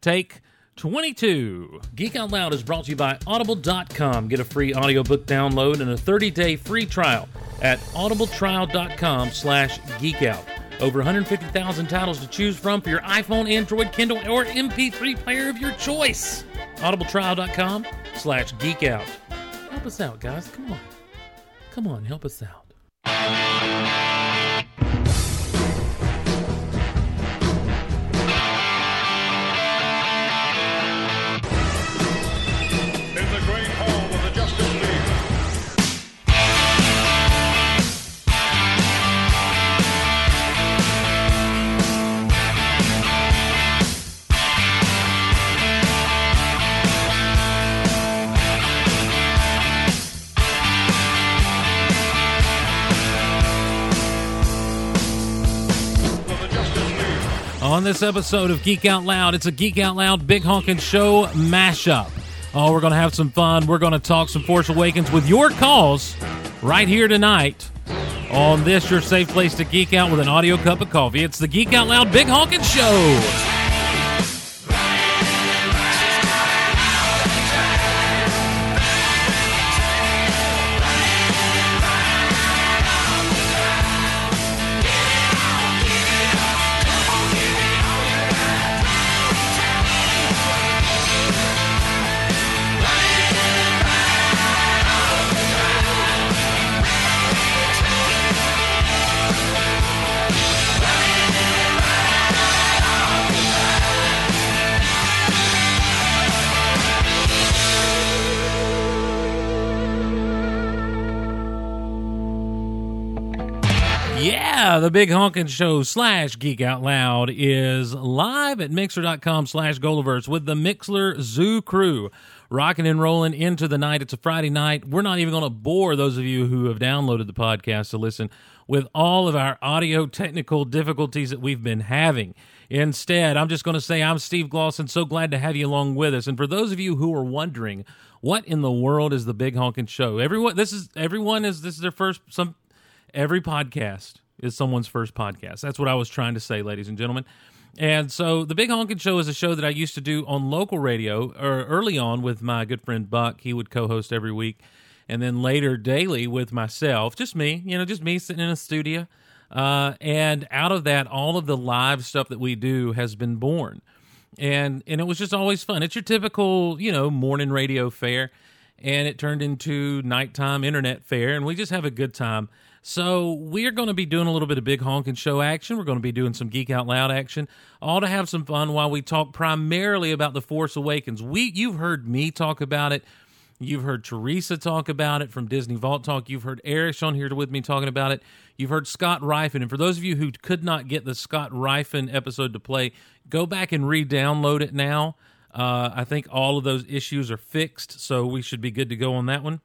Take 22. Geek Out Loud is brought to you by Audible.com. Get a free audiobook download and a 30-day free trial at audibletrial.com slash geekout. Over 150,000 titles to choose from for your iPhone, Android, Kindle, or MP3 player of your choice. audibletrial.com slash geekout. Help us out, guys. Come on. Come on, help us out. This episode of Geek Out Loud, it's a Geek Out Loud Big Honkin' Show mashup. Oh, we're going to have some fun. We're going to talk some Force Awakens with your calls right here tonight on this, your safe place to geek out with an audio cup of coffee. It's the Geek Out Loud Big Honkin' Show. The Big Honkin' Show slash Geek Out Loud is live at Mixlr.com slash Golaverse with the Mixlr Zoo crew. Rocking and rolling into the night. It's a Friday night. We're not even going to bore those of you who have downloaded the podcast to listen with all of our audio technical difficulties that we've been having. Instead, I'm just going to say I'm Steve Glosson. So glad to have you along with us. And for those of you who are wondering, what in the world is the Big Honkin' Show? Everyone, this is everyone is this is their first some every podcast is someone's first podcast. That's what I was trying to say, ladies and gentlemen. And so the Big Honkin' Show is a show that I used to do on local radio or early on with my good friend Buck. He would co-host every week. And then later daily with myself, just me, you know, just me sitting in a studio. Uh, and out of that, all of the live stuff that we do has been born. And and it was just always fun. It's your typical, you know, morning radio fare and it turned into nighttime internet fare, and we just have a good time. So we're going to be doing a little bit of big honking show action. We're going to be doing some geek out loud action, all to have some fun while we talk primarily about the Force Awakens. We you've heard me talk about it. You've heard Teresa talk about it from Disney Vault Talk. You've heard Eric on here with me talking about it. You've heard Scott Rifen. And for those of you who could not get the Scott Rifen episode to play, go back and re download it now. Uh, I think all of those issues are fixed, so we should be good to go on that one.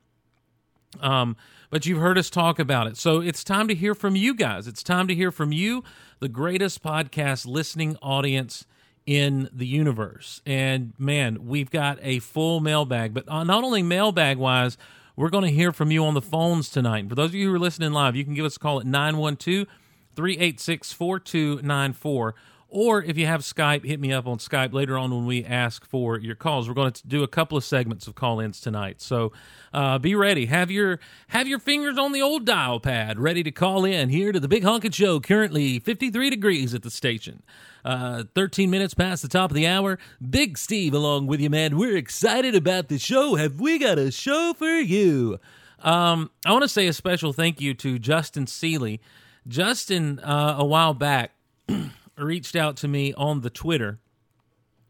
Um, but you've heard us talk about it. So it's time to hear from you guys. It's time to hear from you, the greatest podcast listening audience in the universe. And man, we've got a full mailbag, but uh, not only mailbag wise, we're going to hear from you on the phones tonight. For those of you who are listening live, you can give us a call at 912 386 4294. Or if you have Skype, hit me up on Skype later on when we ask for your calls. We're going to do a couple of segments of call-ins tonight, so uh, be ready. Have your have your fingers on the old dial pad, ready to call in here to the Big Honkin' Show. Currently 53 degrees at the station. Uh, 13 minutes past the top of the hour. Big Steve along with you, man. We're excited about the show. Have we got a show for you? Um, I want to say a special thank you to Justin Seeley. Justin, uh, a while back, reached out to me on the Twitter,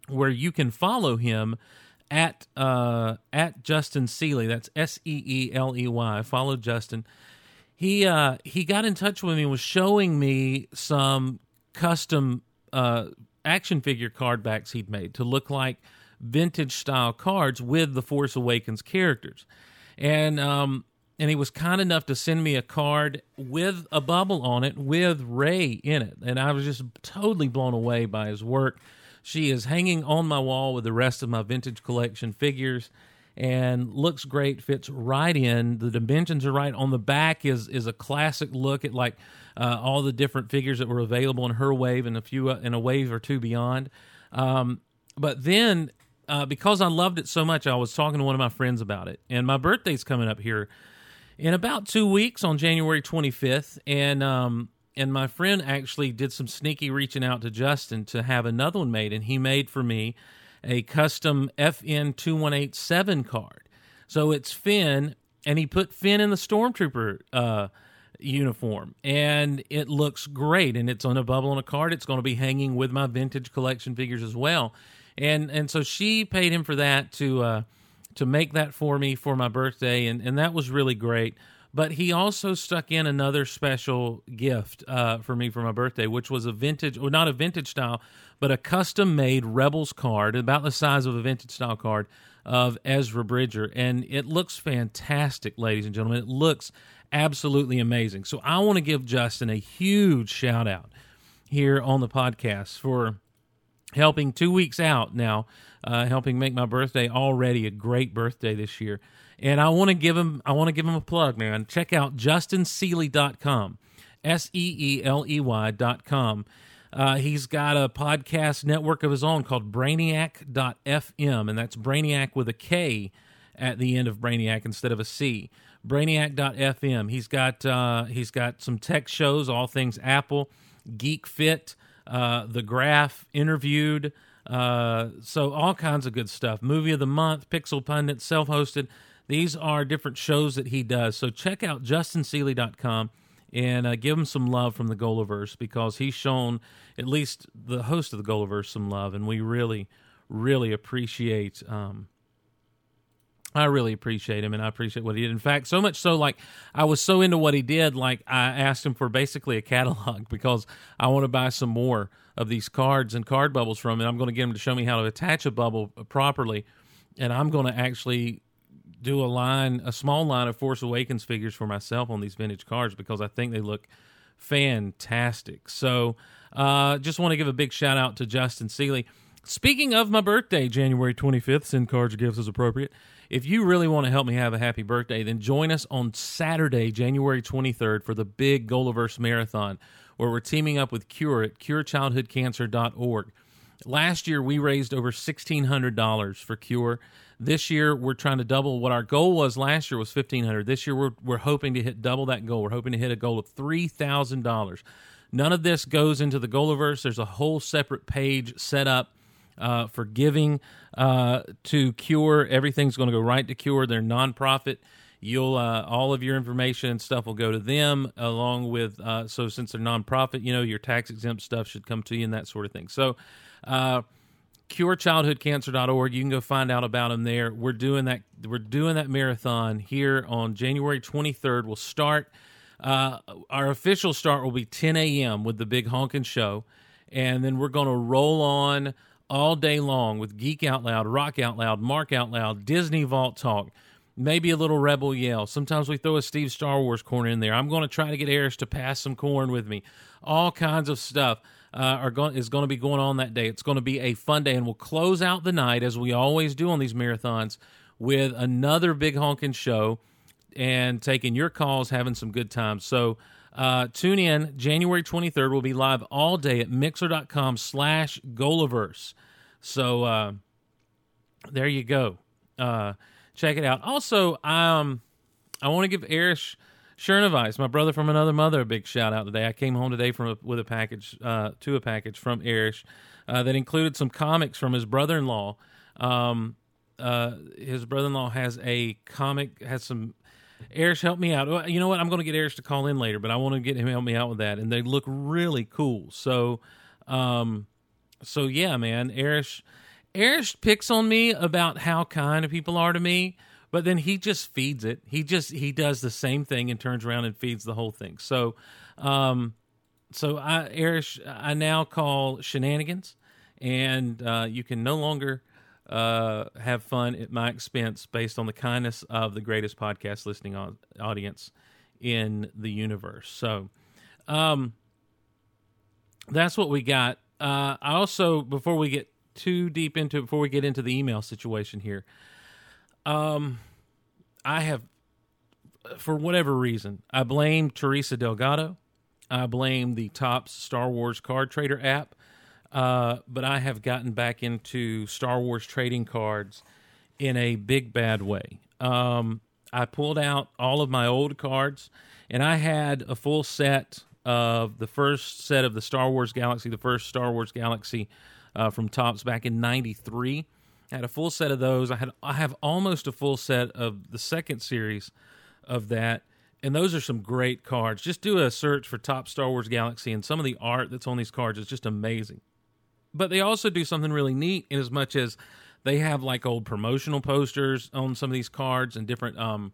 where you can follow him at uh, at Justin Seeley. That's S E E L E Y. Follow Justin. He uh, he got in touch with me was showing me some custom uh, action figure card backs he'd made to look like vintage style cards with the Force Awakens characters, and um, and he was kind enough to send me a card with a bubble on it with Rey in it, and I was just totally blown away by his work. She is hanging on my wall with the rest of my vintage collection figures and looks great fits right in. The dimensions are right. On the back is is a classic look at like uh, all the different figures that were available in her wave and a few uh, in a wave or two beyond. Um, but then uh, because I loved it so much, I was talking to one of my friends about it, and my birthday's coming up here in about two weeks on January 25th, and um, and my friend actually did some sneaky reaching out to Justin to have another one made, and he made for me a custom FN 2187 card. So it's Finn, and he put Finn in the Stormtrooper uh, uniform, and it looks great. And it's on a bubble on a card. It's going to be hanging with my vintage collection figures as well. And and so she paid him for that to uh, to make that for me for my birthday, and and that was really great. But he also stuck in another special gift uh, for me for my birthday, which was a vintage, or not a vintage style, but a custom made Rebels card, about the size of a vintage style card of Ezra Bridger. And it looks fantastic, ladies and gentlemen. It looks absolutely amazing. So I want to give Justin a huge shout out here on the podcast for helping two weeks out now, uh, helping make my birthday already a great birthday this year. And I want to give him I want to give him a plug, man. Check out justinseeley.com. S E E L E Y.com. Uh, he's got a podcast network of his own called Brainiak.fm, and that's Brainiac with a K at the end of Brainiac instead of a C. Brainiak.fm. He's got uh, he's got some tech shows, all things Apple, Geek Fit, uh, The Graph, Interviewed, uh, so all kinds of good stuff. Movie of the month, Pixel Pundit, self hosted. These are different shows that he does. So check out justinseeley.com and uh, give him some love from the Golaverse because he's shown at least the host of the Golaverse some love, and we really, really appreciate. Um, I really appreciate him, and I appreciate what he did. In fact, so much so, like I was so into what he did, like I asked him for basically a catalog because I want to buy some more of these cards and card bubbles from him. And I'm going to get him to show me how to attach a bubble properly, and I'm going to actually do a line, a small line of Force Awakens figures for myself on these vintage cards because I think they look fantastic. So, uh, just want to give a big shout out to Justin Seeley. Speaking of my birthday, January 25th, send cards or gifts as appropriate. If you really want to help me have a happy birthday, then join us on Saturday, January 23rd, for the big Golaverse Marathon, where we're teaming up with Cure at curechildhoodcancer.org. Last year, we raised over $1,600 for Cure. This year, we're trying to double what our goal was last year was $1,500. This year, we're, we're hoping to hit double that goal. We're hoping to hit a goal of $3,000. None of this goes into the Golaverse. There's a whole separate page set up uh, for giving uh, to Cure. Everything's going to go right to Cure. They're nonprofit. You'll uh, all of your information and stuff will go to them along with uh, so since they're nonprofit, you know your tax exempt stuff should come to you and that sort of thing. So. Uh, curechildhoodcancer.org you can go find out about them there we're doing that we're doing that marathon here on january 23rd we'll start uh, our official start will be 10 a.m with the big honkin' show and then we're going to roll on all day long with Geek Out Loud, Rock Out Loud, Mark Out Loud, Disney Vault Talk, maybe a little Rebel Yell. Sometimes we throw a Steve Star Wars corner in there. I'm going to try to get Eris to pass some corn with me. All kinds of stuff uh, are going is going to be going on that day. It's going to be a fun day, and we'll close out the night as we always do on these marathons with another big honking show and taking your calls, having some good times. So. Uh, tune in January 23rd. We'll be live all day at mixlr.com slash Golaverse. So uh, there you go. Uh, check it out. Also, um, I want to give Erich Chernevice, my brother from another mother, a big shout out today. I came home today from a, with a package, uh, to a package from Erich uh, that included some comics from his brother in law. Um, uh, his brother in law has a comic, has some Erich, help me out. You know what? I'm going to get Erich to call in later, but I want to get him help me out with that. And they look really cool. So, um, so yeah, man, Erich, Erich picks on me about how kind of people are to me, but then he just feeds it. He just he does the same thing and turns around and feeds the whole thing. So, um, so I Erich, I now call shenanigans, and uh, you can no longer uh, have fun at my expense based on the kindness of the greatest podcast listening audience in the universe. So, um, that's what we got. Uh, I also, before we get too deep into, before we get into the email situation here, um, I have, for whatever reason, I blame Teresa Delgado. I blame the Topps Star Wars Card Trader app Uh, but I have gotten back into Star Wars trading cards in a big bad way. Um, I pulled out all of my old cards, and I had a full set of the first set of the Star Wars Galaxy, the first Star Wars Galaxy uh, from Topps back in '93. I had a full set of those. I had I have almost a full set of the second series of that, and those are some great cards. Just do a search for Topps Star Wars Galaxy, and some of the art that's on these cards is just amazing. But they also do something really neat in as much as they have like old promotional posters on some of these cards and different um,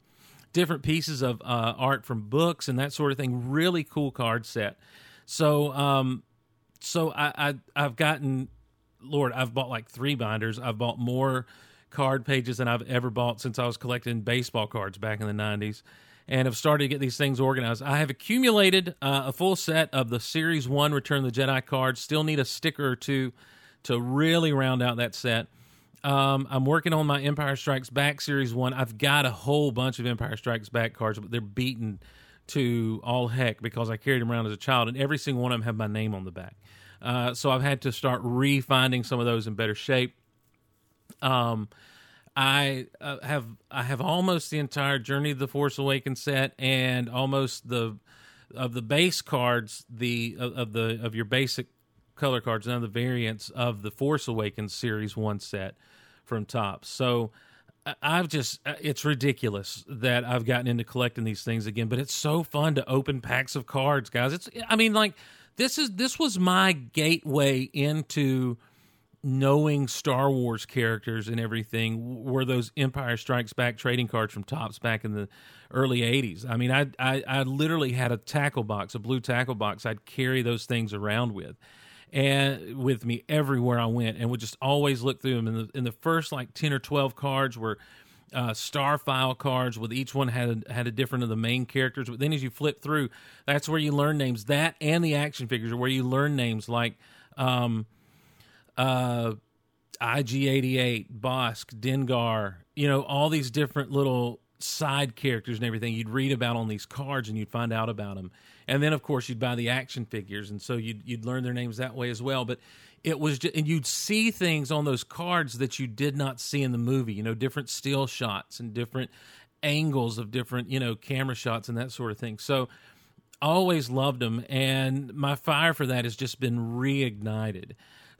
different pieces of uh, art from books and that sort of thing. Really cool card set. So um, so I, I I've gotten Lord, I've bought like three binders. I've bought more card pages than I've ever bought since I was collecting baseball cards back in the 90s and have started to get these things organized. I have accumulated uh, a full set of the Series 1 Return of the Jedi cards. Still need a sticker or two to really round out that set. Um, I'm working on my Empire Strikes Back Series 1. I've got a whole bunch of Empire Strikes Back cards, but they're beaten to all heck because I carried them around as a child, and every single one of them have my name on the back. Uh, so I've had to start refinding some of those in better shape. Um, I uh, have I have almost the entire Journey of the Force Awakens set and almost the of the base cards the of, of the of your basic color cards none of the variants of the Force Awakens series 1 set from top. So I've just uh, it's ridiculous that I've gotten into collecting these things again, but it's so fun to open packs of cards, guys. It's I mean like this is this was my gateway into knowing Star Wars characters and everything were those Empire Strikes Back trading cards from Topps back in the early 80s. I mean, I, I, I literally had a tackle box, a blue tackle box I'd carry those things around with and with me everywhere I went and would just always look through them. And the, the first like 10 or 12 cards were uh, star file cards with each one had a, had a different of the main characters. But then as you flip through, that's where you learn names. That and the action figures are where you learn names like um, uh, IG88, Bossk, Dengar. You know all these different little side characters and everything you'd read about on these cards and you'd find out about them. And then of course you'd buy the action figures and so you'd you'd learn their names that way as well. But it was just, and you'd see things on those cards that you did not see in the movie you know different still shots and different angles of different you know camera shots and that sort of thing so always loved them and my fire for that has just been reignited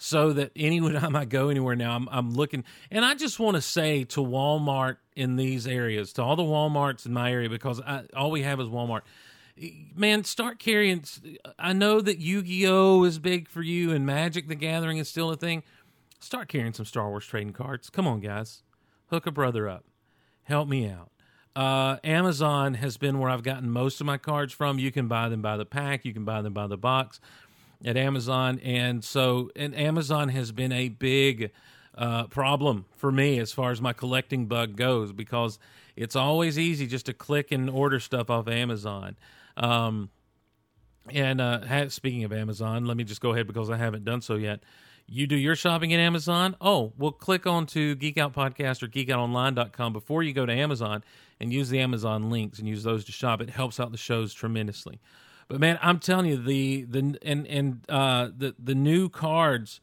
so that anytime I go anywhere now, I'm, I'm looking, and I just want to say to Walmart in these areas, to all the WalMarts in my area, because I, all we have is Walmart man, start carrying. I know that Yu Gi Oh is big for you, and Magic the Gathering is still a thing. Start carrying some Star Wars trading cards. Come on, guys, hook a brother up, help me out. Uh, Amazon has been where I've gotten most of my cards from. You can buy them by the pack, you can buy them by the box at Amazon, and so and Amazon has been a big uh, problem for me as far as my collecting bug goes because it's always easy just to click and order stuff off Amazon. Um, and uh, speaking of Amazon, let me just go ahead because I haven't done so yet. You do your shopping at Amazon? Oh, well, click on to Geek Out Podcast or geekoutonline.com before you go to Amazon and use the Amazon links and use those to shop. It helps out the shows tremendously. But man, I'm telling you, the the and and uh, the the new cards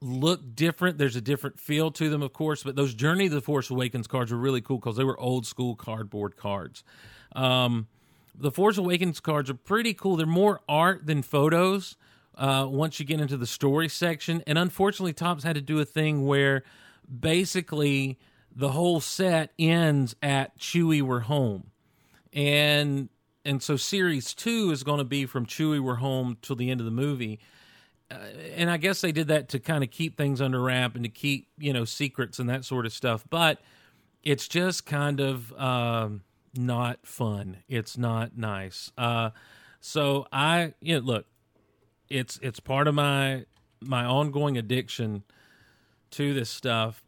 look different. There's a different feel to them, of course. But those Journey of the Force Awakens cards were really cool because they were old school cardboard cards. Um, the Force Awakens cards are pretty cool. They're more art than photos uh, once you get into the story section. And unfortunately, Topps had to do a thing where basically the whole set ends at Chewie We're Home. And and so series two is going to be from Chewie We're Home till the end of the movie. Uh, and I guess they did that to kind of keep things under wrap and to keep you know secrets and that sort of stuff. But it's just kind of. Um, not fun. It's not nice. Uh, so I, you know, look, it's it's part of my my ongoing addiction to this stuff.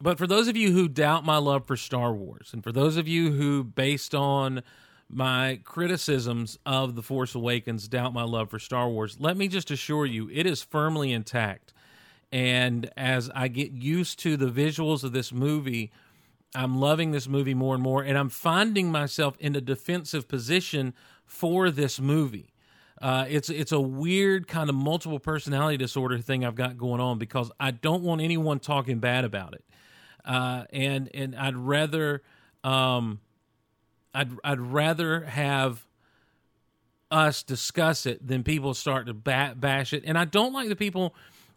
But for those of you who doubt my love for Star Wars, and for those of you who, based on my criticisms of The Force Awakens, doubt my love for Star Wars, let me just assure you it is firmly intact. And as I get used to the visuals of this movie, I'm loving this movie more and more, and I'm finding myself in a defensive position for this movie. Uh, it's it's a weird kind of multiple personality disorder thing I've got going on because I don't want anyone talking bad about it, uh, and and I'd rather um, I'd I'd rather have us discuss it than people start to ba- bash it. And I don't like the people.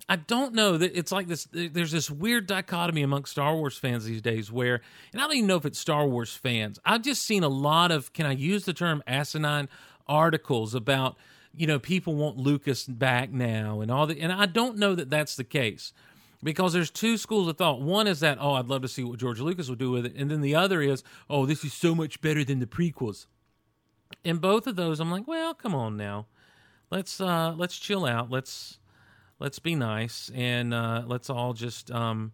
I don't know that it's like this. There's this weird dichotomy among Star Wars fans these days where, and I don't even know if it's Star Wars fans. I've just seen a lot of, can I use the term asinine articles about, you know, people want Lucas back now and all the, and I don't know that that's the case because there's two schools of thought. One is that, oh, I'd love to see what George Lucas would do with it. And then the other is, oh, this is so much better than the prequels. In both of those, I'm like, well, come on now. Let's uh let's chill out. Let's let's be nice and uh let's all just um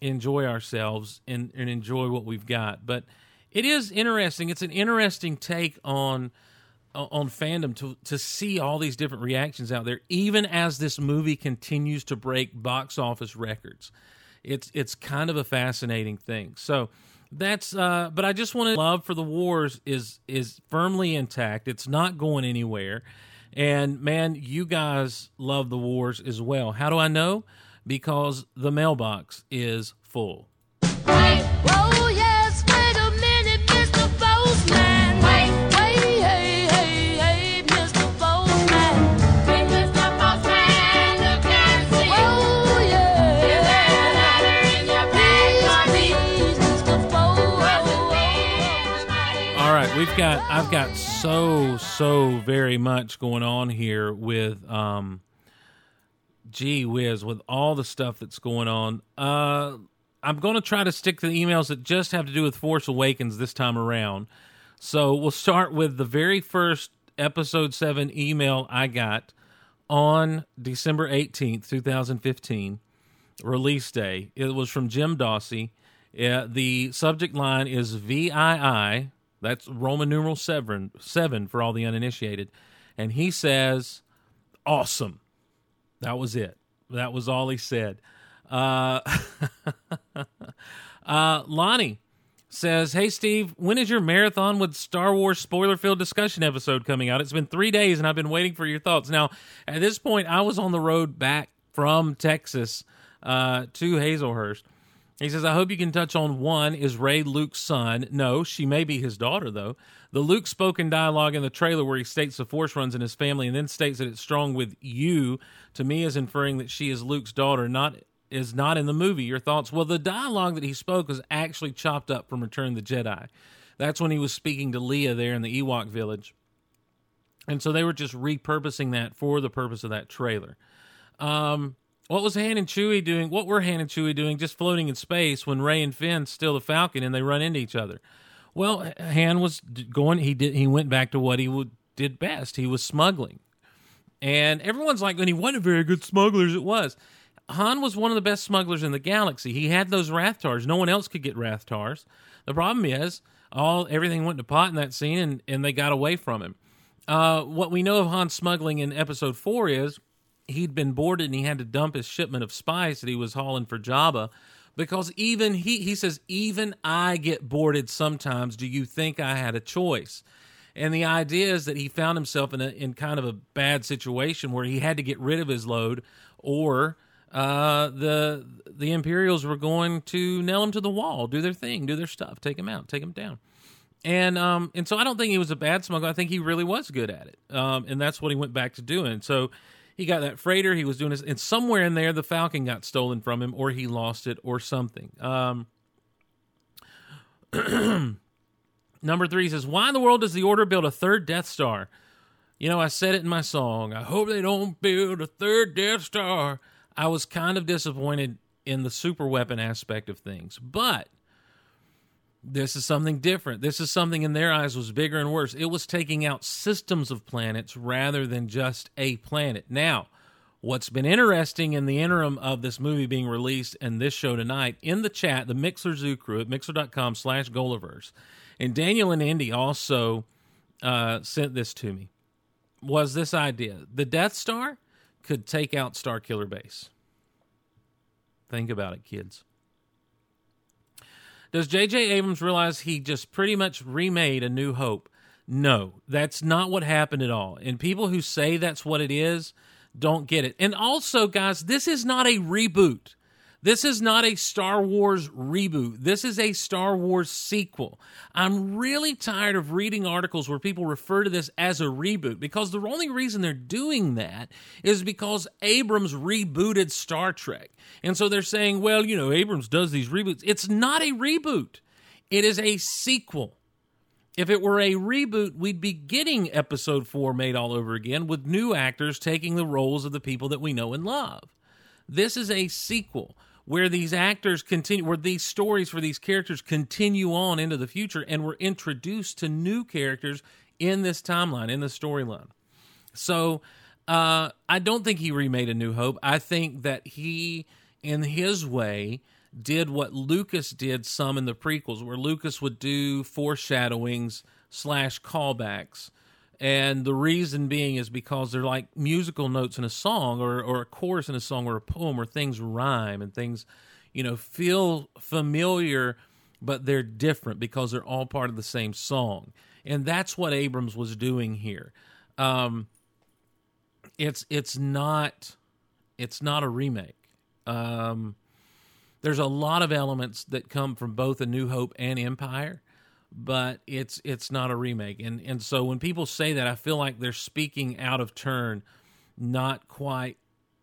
enjoy ourselves and, and enjoy what we've got. But it is interesting. It's an interesting take on on fandom to to see all these different reactions out there, even as this movie continues to break box office records. It's it's kind of a fascinating thing. So that's uh but I just want to love for the wars is is firmly intact. It's not going anywhere. And man, you guys love the wars as well. How do I know? Because the mailbox is full. Whoa, we've got I've got so so very much going on here with um gee whiz with all the stuff that's going on. Uh I'm going to try to stick to the emails that just have to do with Force Awakens this time around. So we'll start with the very first episode 7 email I got on December 18th, 2015 release day. It was from Jim Dawsey. Uh, the subject line is VII. That's Roman numeral seven, seven for all the uninitiated. And he says, awesome. That was it. That was all he said. Uh, uh, Lonnie says, Hey, Steve, when is your marathon with Star Wars spoiler filled discussion episode coming out? It's been three days and I've been waiting for your thoughts. Now, at this point, I was on the road back from Texas uh, to Hazlehurst. He says, I hope you can touch on one is Rey Luke's son. No, she may be his daughter, though. The Luke spoken dialogue in the trailer where he states the Force runs in his family and then states that it's strong with you, to me is inferring that she is Luke's daughter, not is not in the movie. Your thoughts? Well, the dialogue that he spoke was actually chopped up from Return of the Jedi. That's when he was speaking to Leia there in the Ewok village. And so they were just repurposing that for the purpose of that trailer. Um, what was Han and Chewie doing? What were Han and Chewie doing just floating in space when Rey and Finn steal the Falcon and they run into each other? Well, Han was going. He did. He went back to what he would, did best. He was smuggling, and everyone's like, "And he wasn't a very good smuggler." It was. Han was one of the best smugglers in the galaxy. He had those Rathtars. No one else could get Rathtars. The problem is, all everything went to pot in that scene, and, and they got away from him. Uh, what we know of Han smuggling in Episode Four is he'd been boarded and he had to dump his shipment of spice that he was hauling for Jabba because even he he says even I get boarded sometimes. Do you think I had a choice? And the idea is that he found himself in a in kind of a bad situation where he had to get rid of his load, or uh, the the Imperials were going to nail him to the wall, do their thing, do their stuff, take him out, take him down. And um and so I don't think he was a bad smuggler. I think he really was good at it. Um and that's what he went back to doing. So he got that freighter. He was doing this, and somewhere in there, the Falcon got stolen from him, or he lost it, or something. Um, number three says, "Why in the world does the Order build a third Death Star?" You know, I said it in my song. I hope they don't build a third Death Star. I was kind of disappointed in the super weapon aspect of things, but this is something different. This is something in their eyes was bigger and worse. It was taking out systems of planets rather than just a planet. Now, what's been interesting in the interim of this movie being released and this show tonight, in the chat, the Mixlr Zoo crew at mixlr.com slash Golaverse, and Daniel and Indy also uh, sent this to me, was this idea. The Death Star could take out Starkiller Base. Think about it, kids. Does J.J. Abrams realize he just pretty much remade A New Hope? No, that's not what happened at all. And people who say that's what it is don't get it. And also, guys, this is not a reboot. This is not a Star Wars reboot. This is a Star Wars sequel. I'm really tired of reading articles where people refer to this as a reboot because the only reason they're doing that is because Abrams rebooted Star Trek. And so they're saying, well, you know, Abrams does these reboots. It's not a reboot, it is a sequel. If it were a reboot, we'd be getting episode four made all over again with new actors taking the roles of the people that we know and love. This is a sequel where these actors continue, where these stories for these characters continue on into the future, and we're introduced to new characters in this timeline, in the storyline. So uh, I don't think he remade A New Hope. I think that he, in his way, did what Lucas did some in the prequels, where Lucas would do foreshadowings slash callbacks. And the reason being is because they're like musical notes in a song or, or a chorus in a song or a poem where things rhyme and things, you know, feel familiar, but they're different because they're all part of the same song. And that's what Abrams was doing here. Um, it's it's not it's not a remake. Um, there's a lot of elements that come from both A New Hope and Empire, but it's it's not a remake. And and so when people say that, I feel like they're speaking out of turn, not quite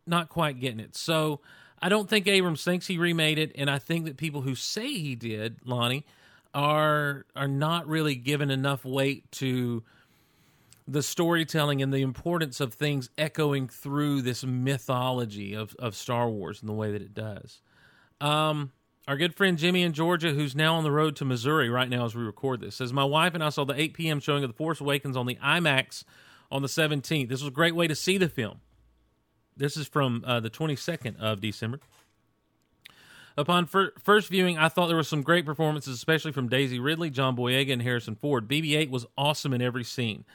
not quite getting it. So I don't think Abrams thinks he remade it, and I think that people who say he did, Lonnie, are are not really given enough weight to the storytelling and the importance of things echoing through this mythology of, of Star Wars in the way that it does. Um, our good friend Jimmy in Georgia, who's now on the road to Missouri right now as we record this, says, My wife and I saw the 8 p.m. showing of The Force Awakens on the IMAX on the 17th. This was a great way to see the film. This is from uh, the 22nd of December. Upon fir- first viewing, I thought there were some great performances, especially from Daisy Ridley, John Boyega, and Harrison Ford. BB 8 was awesome in every scene.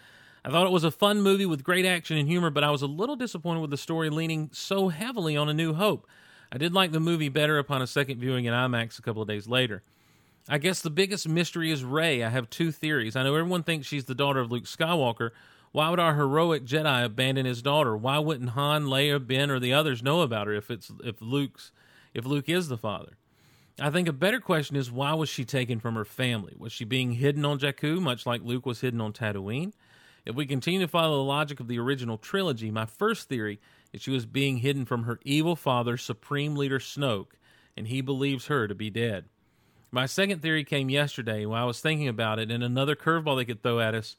I thought it was a fun movie with great action and humor, but I was a little disappointed with the story leaning so heavily on A New Hope. I did like the movie better upon a second viewing in IMAX a couple of days later. I guess the biggest mystery is Rey. I have two theories. I know everyone thinks she's the daughter of Luke Skywalker. Why would our heroic Jedi abandon his daughter? Why wouldn't Han, Leia, Ben, or the others know about her if it's if Luke's if Luke is the father? I think a better question is why was she taken from her family? Was she being hidden on Jakku, much like Luke was hidden on Tatooine? If we continue to follow the logic of the original trilogy, my first theory is she was being hidden from her evil father, Supreme Leader Snoke, and he believes her to be dead. My second theory came yesterday while I was thinking about it, and another curveball they could throw at us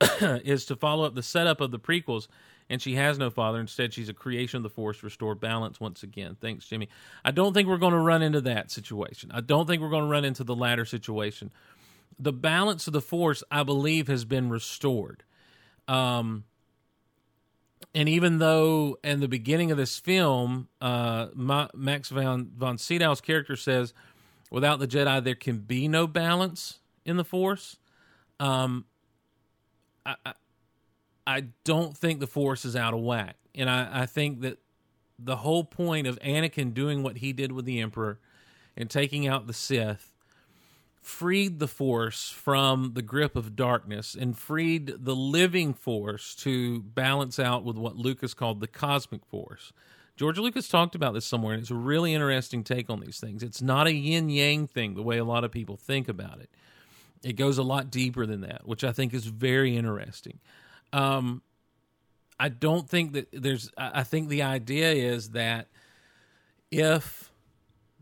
is to follow up the setup of the prequels, and she has no father. Instead, she's a creation of the Force to restore balance once again. Thanks, Jimmy. I don't think we're going to run into that situation. I don't think we're going to run into the latter situation the balance of the force, I believe, has been restored. Um, and even though in the beginning of this film, uh, Max von, von Sydow's character says, without the Jedi, there can be no balance in the Force. Um, I, I, I don't think the Force is out of whack. And I, I think that the whole point of Anakin doing what he did with the Emperor and taking out the Sith freed the force from the grip of darkness and freed the living force to balance out with what Lucas called the cosmic force. George Lucas talked about this somewhere, and it's a really interesting take on these things. It's not a yin yang thing the way a lot of people think about it. It goes a lot deeper than that, which I think is very interesting. Um, I don't think that there's, I think the idea is that if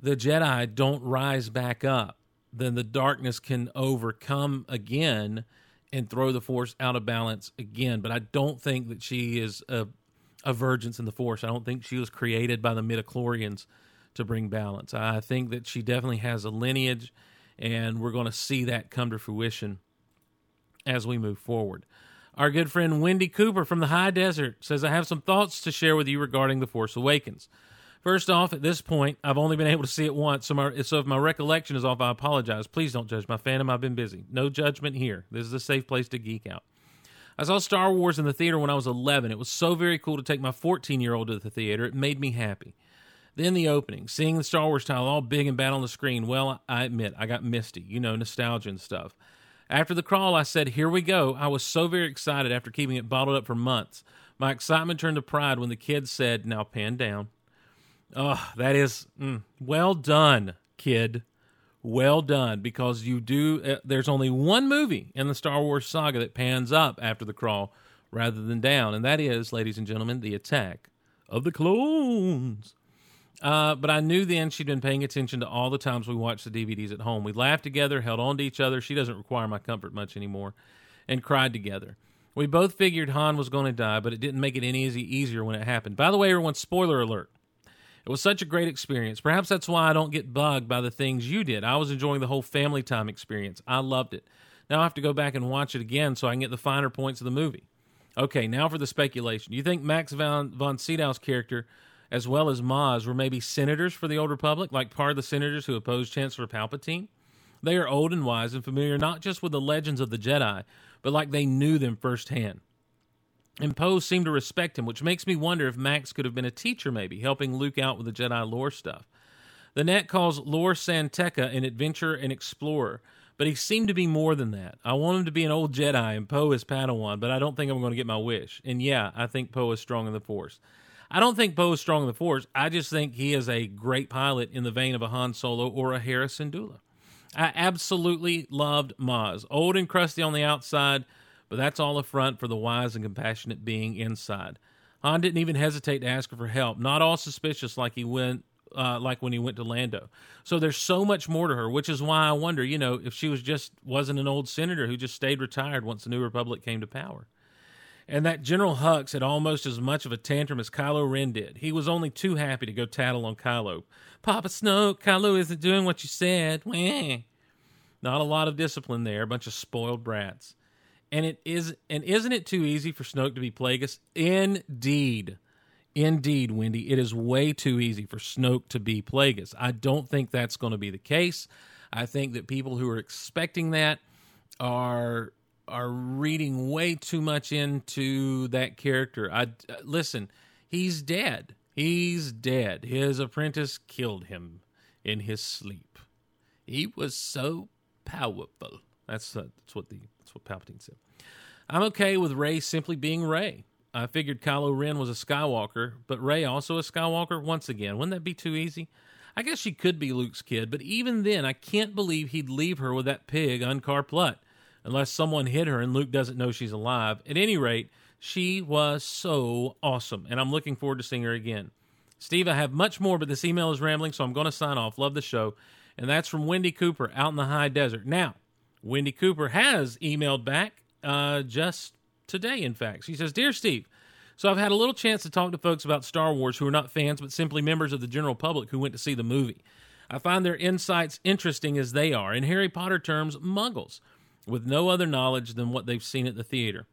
the Jedi don't rise back up, then the darkness can overcome again and throw the force out of balance again. But I don't think that she is a, a virgin in the force. I don't think she was created by the midichlorians to bring balance. I think that she definitely has a lineage, and we're going to see that come to fruition as we move forward. Our good friend Wendy Cooper from the High Desert says, I have some thoughts to share with you regarding The Force Awakens. First off, at this point, I've only been able to see it once, so, my, so if my recollection is off, I apologize. Please don't judge my fandom. I've been busy. No judgment here. This is a safe place to geek out. I saw Star Wars in the theater when I was 11. It was so very cool to take my 14 year old to the theater. It made me happy. Then the opening, seeing the Star Wars title all big and bad on the screen. Well, I admit, I got misty, you know, nostalgia and stuff. After the crawl, I said, Here we go. I was so very excited after keeping it bottled up for months. My excitement turned to pride when the kids said, Now pan down. Oh, that is mm, well done, kid. Well done, because you do. Uh, there's only one movie in the Star Wars saga that pans up after the crawl rather than down, and that is, ladies and gentlemen, the attack of the clones. Uh, but I knew then she'd been paying attention to all the times we watched the DVDs at home. We laughed together, held on to each other. She doesn't require my comfort much anymore, and cried together. We both figured Han was going to die, but it didn't make it any easy, easier when it happened. By the way, everyone, spoiler alert. It was such a great experience. Perhaps that's why I don't get bugged by the things you did. I was enjoying the whole family time experience. I loved it. Now I have to go back and watch it again so I can get the finer points of the movie. Okay, now for the speculation. You think Max von, von Sydow's character, as well as Maz, were maybe senators for the Old Republic, like part of the senators who opposed Chancellor Palpatine? They are old and wise and familiar not just with the legends of the Jedi, but like they knew them firsthand. And Poe seemed to respect him, which makes me wonder if Max could have been a teacher, maybe, helping Luke out with the Jedi lore stuff. The net calls Lor San Tekka an adventurer and explorer, but he seemed to be more than that. I want him to be an old Jedi and Poe is Padawan, but I don't think I'm going to get my wish. And yeah, I think Poe is strong in the Force. I don't think Poe is strong in the Force. I just think he is a great pilot in the vein of a Han Solo or a Hera Syndulla. I absolutely loved Maz. Old and crusty on the outside, but that's all a front for the wise and compassionate being inside. Han didn't even hesitate to ask her for help, not all suspicious like he went uh, like when he went to Lando. So there's so much more to her, which is why I wonder, you know, if she was just wasn't an old senator who just stayed retired once the New Republic came to power. And that General Hux had almost as much of a tantrum as Kylo Ren did. He was only too happy to go tattle on Kylo. Papa Snoke, Kylo isn't doing what you said. Not a lot of discipline there, a bunch of spoiled brats. And it is and isn't it too easy for Snoke to be Plagueis? Indeed. Indeed, Wendy, it is way too easy for Snoke to be Plagueis. I don't think that's going to be the case. I think that people who are expecting that are are reading way too much into that character. I listen, he's dead. He's dead. His apprentice killed him in his sleep. He was so powerful. That's uh, that's what the that's what Palpatine said. I'm okay with Rey simply being Rey. I figured Kylo Ren was a Skywalker, but Rey also a Skywalker once again. Wouldn't that be too easy? I guess she could be Luke's kid, but even then, I can't believe he'd leave her with that pig Unkar Plutt unless someone hit her and Luke doesn't know she's alive. At any rate, she was so awesome, and I'm looking forward to seeing her again. Steve, I have much more, but this email is rambling, so I'm going to sign off. Love the show. And that's from Wendy Cooper out in the high desert. Now, Wendy Cooper has emailed back uh, just today, in fact. She says, Dear Steve, so I've had a little chance to talk to folks about Star Wars who are not fans, but simply members of the general public who went to see the movie. I find their insights interesting as they are, in Harry Potter terms, muggles, with no other knowledge than what they've seen at the theater.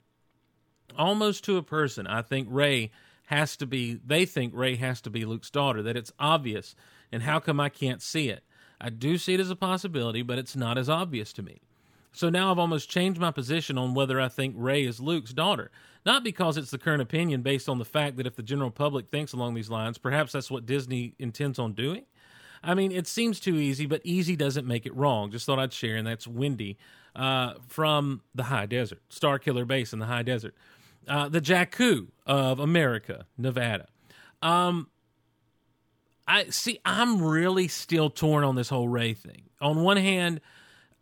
Almost to a person, I think Rey has to be, they think Rey has to be Luke's daughter, that it's obvious, and how come I can't see it? I do see it as a possibility, but it's not as obvious to me. So now I've almost changed my position on whether I think Rey is Luke's daughter. Not because it's the current opinion based on the fact that if the general public thinks along these lines, perhaps that's what Disney intends on doing. I mean, it seems too easy, but easy doesn't make it wrong. Just thought I'd share, and that's Wendy uh, from the high desert, Star Killer Base in the high desert, uh, the Jakku of America, Nevada. Um, I see. I'm really still torn on this whole Rey thing. On one hand,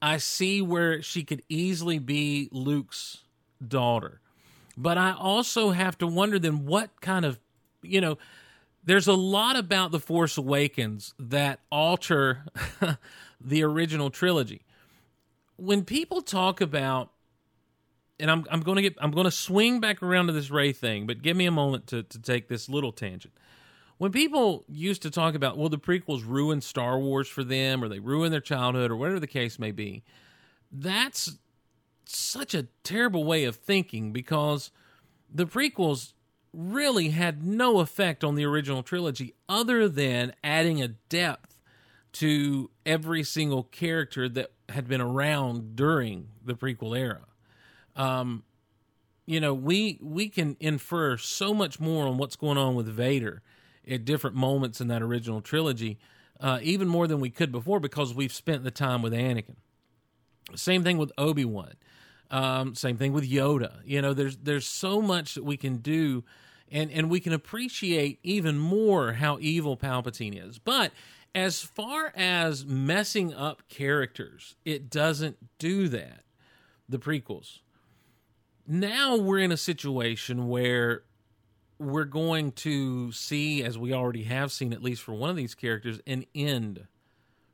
I see where she could easily be Luke's daughter, but I also have to wonder then what kind of, you know, there's a lot about the Force Awakens that alter the original trilogy. When people talk about and I'm I'm going to get I'm going to swing back around to this Rey thing, but give me a moment to to take this little tangent. When people used to talk about well the prequels ruined Star Wars for them or they ruined their childhood or whatever the case may be, that's such a terrible way of thinking because the prequels really had no effect on the original trilogy other than adding a depth to every single character that had been around during the prequel era. Um, you know, we we can infer so much more on what's going on with Vader at different moments in that original trilogy, uh, even more than we could before because we've spent the time with Anakin. Same thing with Obi Wan. Um, same thing with Yoda. You know, there's there's so much that we can do, and and we can appreciate even more how evil Palpatine is. But as far as messing up characters, it doesn't do that. The prequels. Now we're in a situation where we're going to see, as we already have seen, at least for one of these characters, an end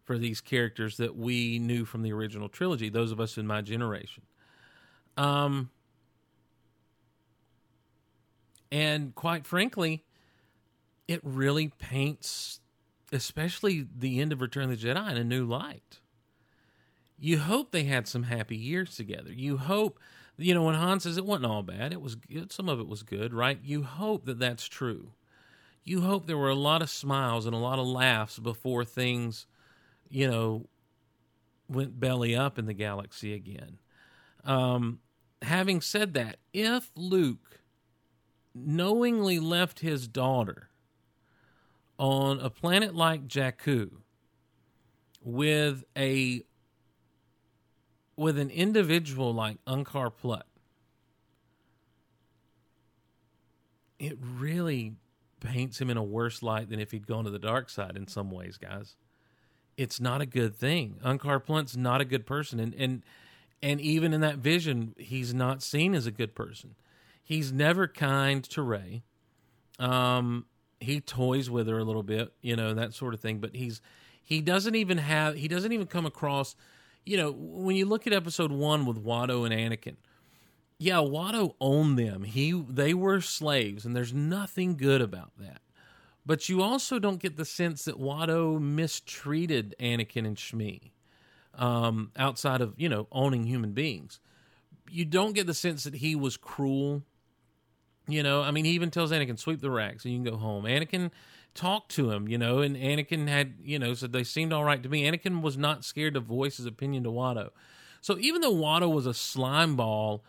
for these characters that we knew from the original trilogy. Those of us in my generation. Um, and quite frankly, it really paints, especially the end of Return of the Jedi, in a new light. You hope they had some happy years together. You hope, you know, when Han says it wasn't all bad, it was good, some of it was good, right? You hope that that's true. You hope there were a lot of smiles and a lot of laughs before things, you know, went belly up in the galaxy again. Um, having said that, if Luke knowingly left his daughter on a planet like Jakku with a with an individual like Unkar Plutt, it really paints him in a worse light than if he'd gone to the dark side in some ways, guys. It's not a good thing. Unkar Plutt's not a good person, and and and even in that vision, he's not seen as a good person. He's never kind to Rey. Um, he toys with her a little bit, you know, that sort of thing. But he's he doesn't even have he doesn't even come across, you know, when you look at episode one with Watto and Anakin. Yeah, Watto owned them. He they were slaves, and there's nothing good about that. But you also don't get the sense that Watto mistreated Anakin and Shmi um, outside of you know owning human beings. You don't get the sense that he was cruel. You know, I mean, he even tells Anakin, "Sweep the racks, and you can go home." Anakin talked to him, you know, and Anakin had, you know, said they seemed all right to me. Anakin was not scared to voice his opinion to Watto. So even though Watto was a slime ball,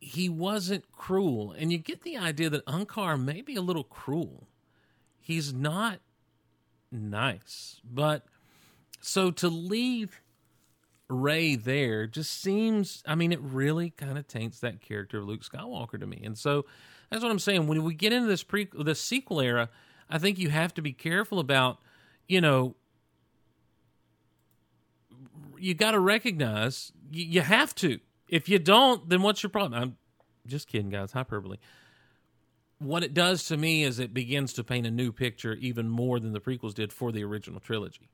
he wasn't cruel, and you get the idea that Unkar may be a little cruel. He's not nice, but so to leave Rey there just seems, I mean, it really kind of taints that character of Luke Skywalker to me. And so that's what I'm saying. When we get into this pre, this sequel era, I think you have to be careful about, you know, you got to recognize you, you have to. If you don't, then what's your problem? I'm just kidding, guys. Hyperbole. What it does to me is it begins to paint a new picture even more than the prequels did for the original trilogy.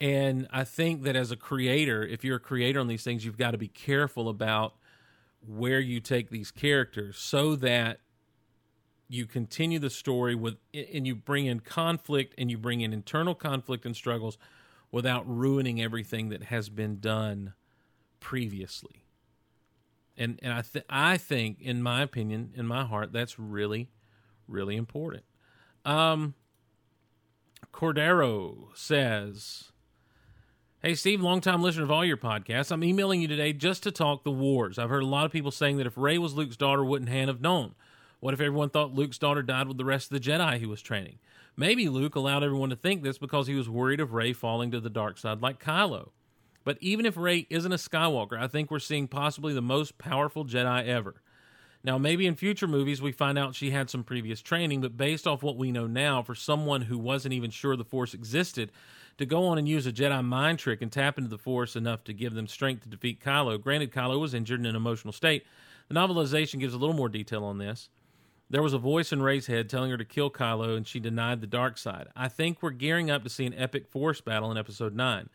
And I think that as a creator, if you're a creator on these things, you've got to be careful about where you take these characters so that you continue the story with and you bring in conflict and you bring in internal conflict and struggles without ruining everything that has been done previously. And and I th- I think in my opinion, in my heart, that's really really important. Um Cordero says Hey, Steve, longtime listener of all your podcasts. I'm emailing you today just to talk the wars. I've heard a lot of people saying that if Rey was Luke's daughter, wouldn't Han have known? What if everyone thought Luke's daughter died with the rest of the Jedi he was training? Maybe Luke allowed everyone to think this because he was worried of Rey falling to the dark side like Kylo. But even if Rey isn't a Skywalker, I think we're seeing possibly the most powerful Jedi ever. Now, maybe in future movies we find out she had some previous training, but based off what we know now, for someone who wasn't even sure the Force existed, to go on and use a Jedi mind trick and tap into the Force enough to give them strength to defeat Kylo. Granted, Kylo was injured in an emotional state. The novelization gives a little more detail on this. There was a voice in Rey's head telling her to kill Kylo, and she denied the dark side. I think we're gearing up to see an epic Force battle in Episode 9.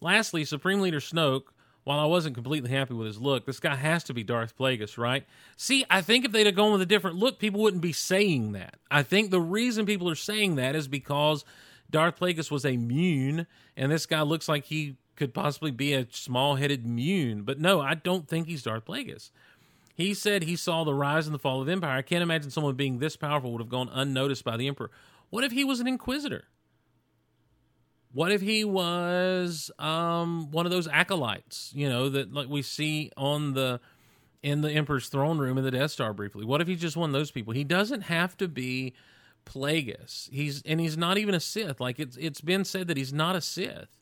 Lastly, Supreme Leader Snoke, while I wasn't completely happy with his look, this guy has to be Darth Plagueis, right? See, I think if they'd have gone with a different look, people wouldn't be saying that. I think the reason people are saying that is because Darth Plagueis was a Muun, and this guy looks like he could possibly be a small headed Muun. But no, I don't think he's Darth Plagueis. He said he saw the rise and the fall of Empire. I can't imagine someone being this powerful would have gone unnoticed by the Emperor. What if he was an Inquisitor? What if he was um, one of those acolytes, you know, that like we see on the in the Emperor's throne room in the Death Star briefly? What if he's just one of those people? He doesn't have to be Plagueis. He's and he's not even a Sith. Like it's it's been said that he's not a Sith.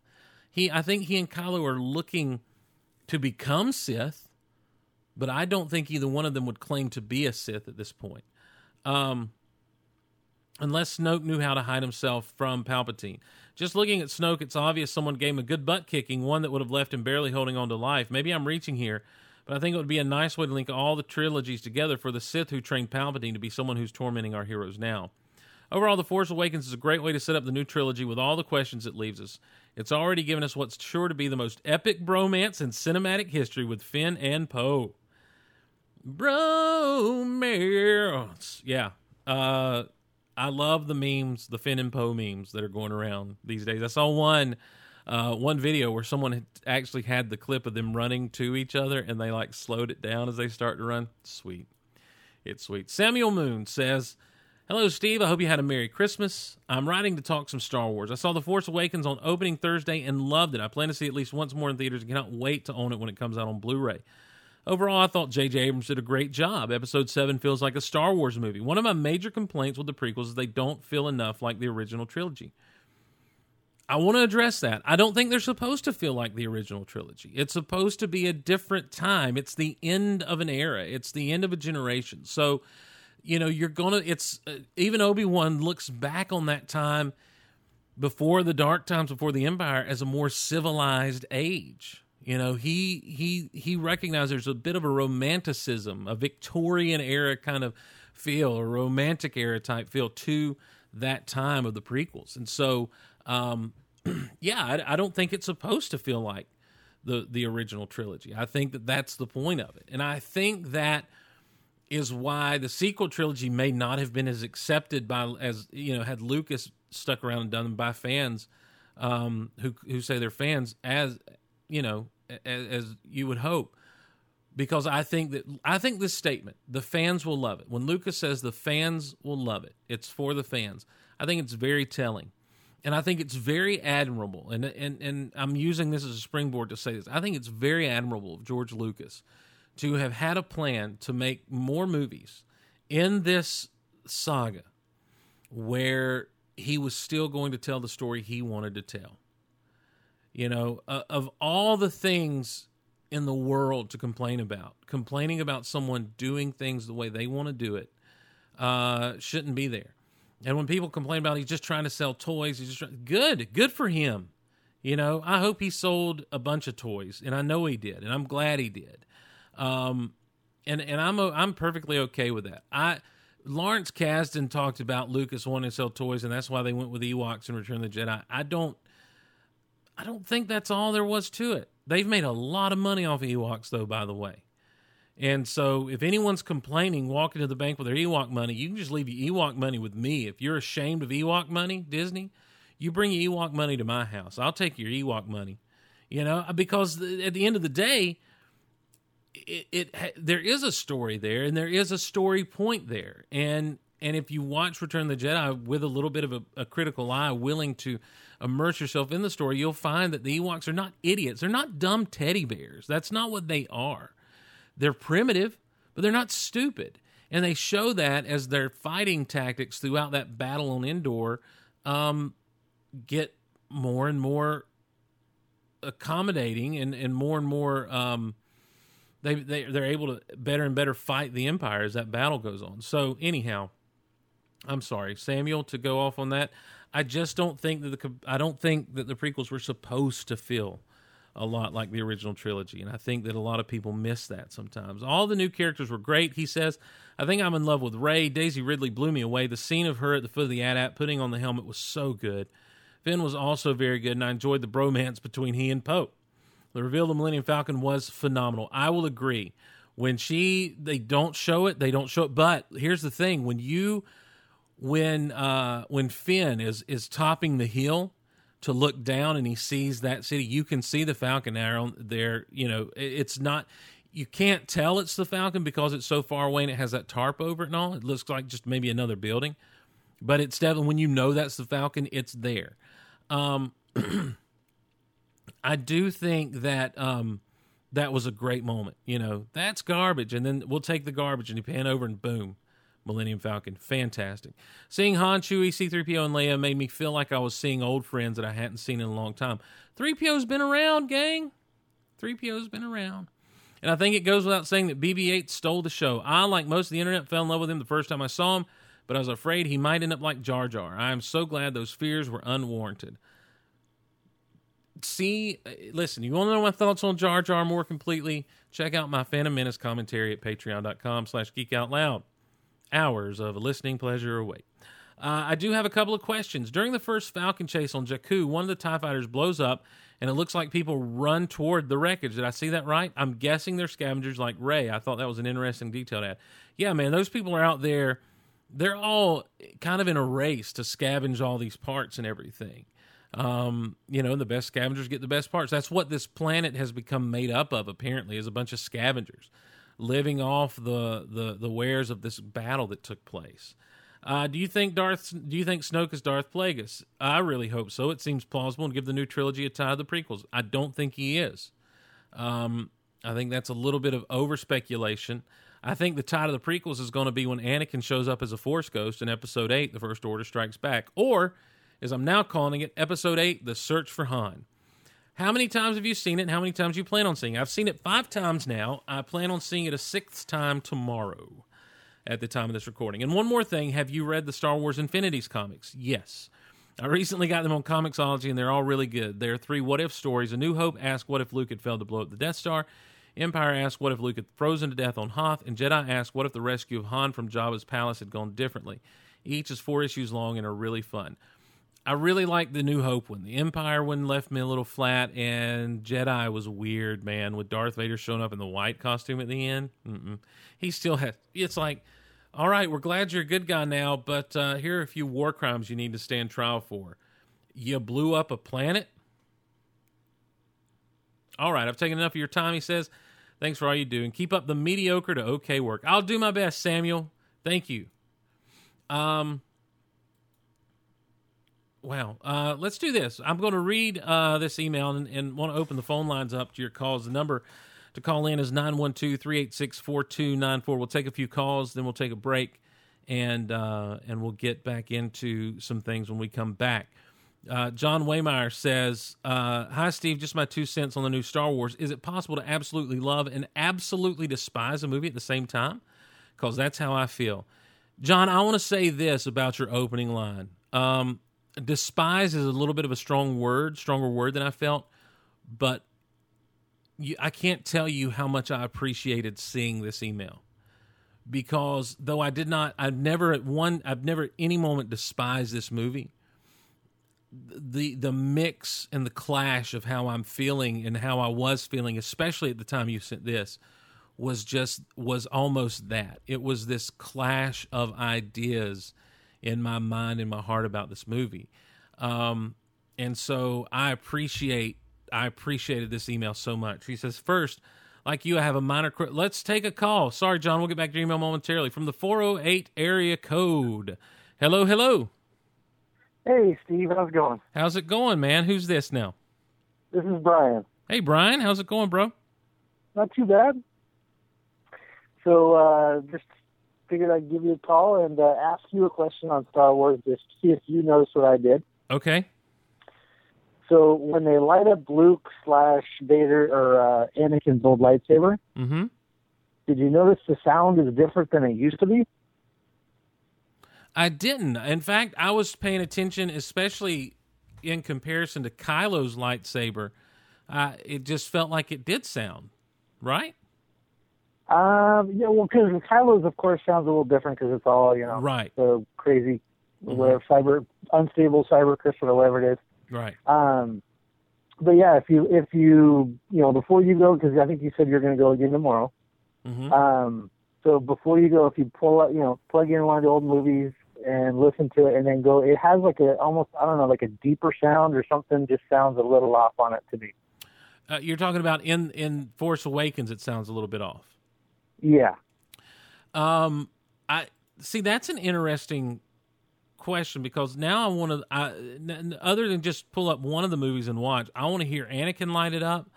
He I think he and Kylo are looking to become Sith, but I don't think either one of them would claim to be a Sith at this point. Um, unless Snoke knew how to hide himself from Palpatine. Just looking at Snoke, it's obvious someone gave him a good butt kicking, one that would have left him barely holding on to life. Maybe I'm reaching here, but I think it would be a nice way to link all the trilogies together for the Sith who trained Palpatine to be someone who's tormenting our heroes now. Overall, The Force Awakens is a great way to set up the new trilogy with all the questions it leaves us. It's already given us what's sure to be the most epic bromance in cinematic history with Finn and Poe. Bromance. Yeah. Uh, I love the memes, the Finn and Poe memes that are going around these days. I saw one uh, one video where someone had actually had the clip of them running to each other and they like slowed it down as they start to run. Sweet. It's sweet. Samuel Moon says, Hello, Steve. I hope you had a Merry Christmas. I'm writing to talk some Star Wars. I saw The Force Awakens on opening Thursday and loved it. I plan to see it at least once more in theaters and cannot wait to own it when it comes out on Blu ray. Overall, I thought J.J. Abrams did a great job. Episode 7 feels like a Star Wars movie. One of my major complaints with the prequels is they don't feel enough like the original trilogy. I want to address that. I don't think they're supposed to feel like the original trilogy. It's supposed to be a different time. It's the end of an era, it's the end of a generation. So, you know, you're going to, it's uh, even Obi Wan looks back on that time before the dark times, before the Empire, as a more civilized age. You know, he he he recognized there's a bit of a romanticism, a Victorian era kind of feel, a romantic era type feel to that time of the prequels, and so um, yeah, I, I don't think it's supposed to feel like the the original trilogy. I think that that's the point of it, and I think that is why the sequel trilogy may not have been as accepted by as you know had Lucas stuck around and done them by fans um, who who say they're fans as you know as, as you would hope. Because I think that I think this statement the fans will love it. When Lucas says the fans will love it it's for the fans I think it's very telling. And I think it's very admirable. And and and I'm using this as a springboard to say this. I think it's very admirable of George Lucas to have had a plan to make more movies in this saga where he was still going to tell the story he wanted to tell. You know, uh, of all the things in the world to complain about, complaining about someone doing things the way they want to do it uh, shouldn't be there. And when people complain about he's just trying to sell toys, he's just trying, good, good for him. You know, I hope he sold a bunch of toys, and I know he did, and I'm glad he did. Um, and and I'm I'm perfectly okay with that. I Lawrence Kasdan talked about Lucas wanting to sell toys, and that's why they went with Ewoks and Return of the Jedi. I don't, I don't think that's all there was to it. They've made a lot of money off of Ewoks, though. By the way, and so if anyone's complaining, walking to the bank with their Ewok money, you can just leave your Ewok money with me. If you're ashamed of Ewok money, Disney, you bring your Ewok money to my house. I'll take your Ewok money. You know, because at the end of the day it, it there is a story there and there is a story point there and and if you watch return of the jedi with a little bit of a, a, critical eye willing to immerse yourself in the story you'll find that the ewoks are not idiots they're not dumb teddy bears that's not what they are they're primitive but they're not stupid and they show that as their fighting tactics throughout that battle on endor um, get more and more accommodating and, and more and more um, they they they're able to better and better fight the empire as that battle goes on. So anyhow, I'm sorry, Samuel, to go off on that. I just don't think that the I don't think that the prequels were supposed to feel a lot like the original trilogy, and I think that a lot of people miss that sometimes. All the new characters were great. He says, "I think I'm in love with Rey." Daisy Ridley blew me away. The scene of her at the foot of the AT-AT putting on the helmet was so good. Finn was also very good, and I enjoyed the bromance between he and Poe. The reveal of the Millennium Falcon was phenomenal. I will agree. When she they don't show it, they don't show it. But here's the thing: when you when uh when Finn is is topping the hill to look down and he sees that city, you can see the Falcon arrow there. You know, it's not you can't tell it's the Falcon because it's so far away and it has that tarp over it and all. It looks like just maybe another building, but it's definitely when you know that's the Falcon, it's there. Um, I do think that um, that was a great moment. You know, that's garbage, and then we'll take the garbage and you pan over and boom, Millennium Falcon, fantastic. Seeing Han, Chewie, C-3PO, and Leia made me feel like I was seeing old friends that I hadn't seen in a long time. 3PO's been around, gang. 3PO's been around. And I think it goes without saying that BB-8 stole the show. I, like most of the internet, fell in love with him the first time I saw him, but I was afraid he might end up like Jar Jar. I am so glad those fears were unwarranted. See, uh, listen, you want to know my thoughts on Jar Jar more completely? Check out my Phantom Menace commentary at patreon.com slash geekoutloud. Hours of listening pleasure await. Uh, I do have a couple of questions. During the first Falcon chase on Jakku, one of the TIE fighters blows up, and it looks like people run toward the wreckage. Did I see that right? I'm guessing they're scavengers like Rey. I thought that was an interesting detail to add. Yeah, man, those people are out there. They're all kind of in a race to scavenge all these parts and everything. Um, you know, the best scavengers get the best parts. That's what this planet has become made up of. Apparently, is a bunch of scavengers living off the the the wares of this battle that took place. Uh, do you think Darth? Do you think Snoke is Darth Plagueis? I really hope so. It seems plausible and give the new trilogy a tie to the prequels. I don't think he is. Um, I think that's a little bit of over speculation. I think the tie to the prequels is going to be when Anakin shows up as a Force ghost in Episode Eight, The First Order Strikes Back, or as I'm now calling it, Episode Eight, The Search for Han. How many times have you seen it? And how many times you plan on seeing it? I've seen it five times now. I plan on seeing it a sixth time tomorrow at the time of this recording. And one more thing have you read the Star Wars Infinities comics? Yes. I recently got them on Comixology, and they're all really good. There are three what if stories. A New Hope asks what if Luke had failed to blow up the Death Star. Empire asks what if Luke had frozen to death on Hoth. And Jedi asks what if the rescue of Han from Jabba's palace had gone differently. Each is four issues long and are really fun. I really like the New Hope one. The Empire one left me a little flat, and Jedi was weird, man. With Darth Vader showing up in the white costume at the end, Mm-mm. he still has. It's like, all right, we're glad you're a good guy now, but uh, here are a few war crimes you need to stand trial for. You blew up a planet. All right, I've taken enough of your time. He says, "Thanks for all you do, and keep up the mediocre to okay work." I'll do my best, Samuel. Thank you. Um. Wow. Uh, let's do this. I'm going to read uh, this email and, and want to open the phone lines up to your calls. The number to call in is 912 386 4294. We'll take a few calls, then we'll take a break, and, uh, and we'll get back into some things when we come back. Uh, John Waymeyer says, uh, Hi, Steve. Just my two cents on the new Star Wars. Is it possible to absolutely love and absolutely despise a movie at the same time? Because that's how I feel. John, I want to say this about your opening line. Um, despise is a little bit of a strong word, stronger word than I felt, but you, I can't tell you how much I appreciated seeing this email because though I did not, I've never at one, I've never at any moment despised this movie. The the mix and the clash of how I'm feeling and how I was feeling, especially at the time you sent this, was just was almost that. It was this clash of ideas in my mind and my heart about this movie. Um, and so I appreciate I appreciated this email so much. He says, first, like you, I have a minor. Cr- Let's take a call. Sorry, John. We'll get back to your email momentarily from the 408 area code. Hello, hello. Hey, Steve, how's it going? How's it going, man? Who's this now? This is Brian. Hey, Brian. How's it going, bro? Not too bad. So, uh, just figured I'd give you a call and uh, ask you a question on Star Wars, just to see if you noticed what I did. Okay. So, when they light up Luke slash Vader or uh, Anakin's old lightsaber, Mm-hmm. did you notice the sound is different than it used to be? I didn't. In fact, I was paying attention, especially in comparison to Kylo's lightsaber. Uh, it just felt like it did sound right. Um, yeah, well, because Kylo's, of course, sounds a little different because it's all, you know, Right. the crazy, whatever, kyber, unstable kyber crystal or whatever it is. Right. Um, but yeah, if you if you you know before you go because I think you said you're going to go again tomorrow. Mm-hmm. Um, so before you go, if you pull up, you know, plug in one of the old movies and listen to it, and then go, it has like a almost I don't know like a deeper sound or something. Just sounds a little off on it to me. Uh, you're talking about in in Force Awakens. It sounds a little bit off. Yeah. Um, I see. That's an interesting question because now I want to. I, n- other than just pull up one of the movies and watch, I want to hear Anakin light it up.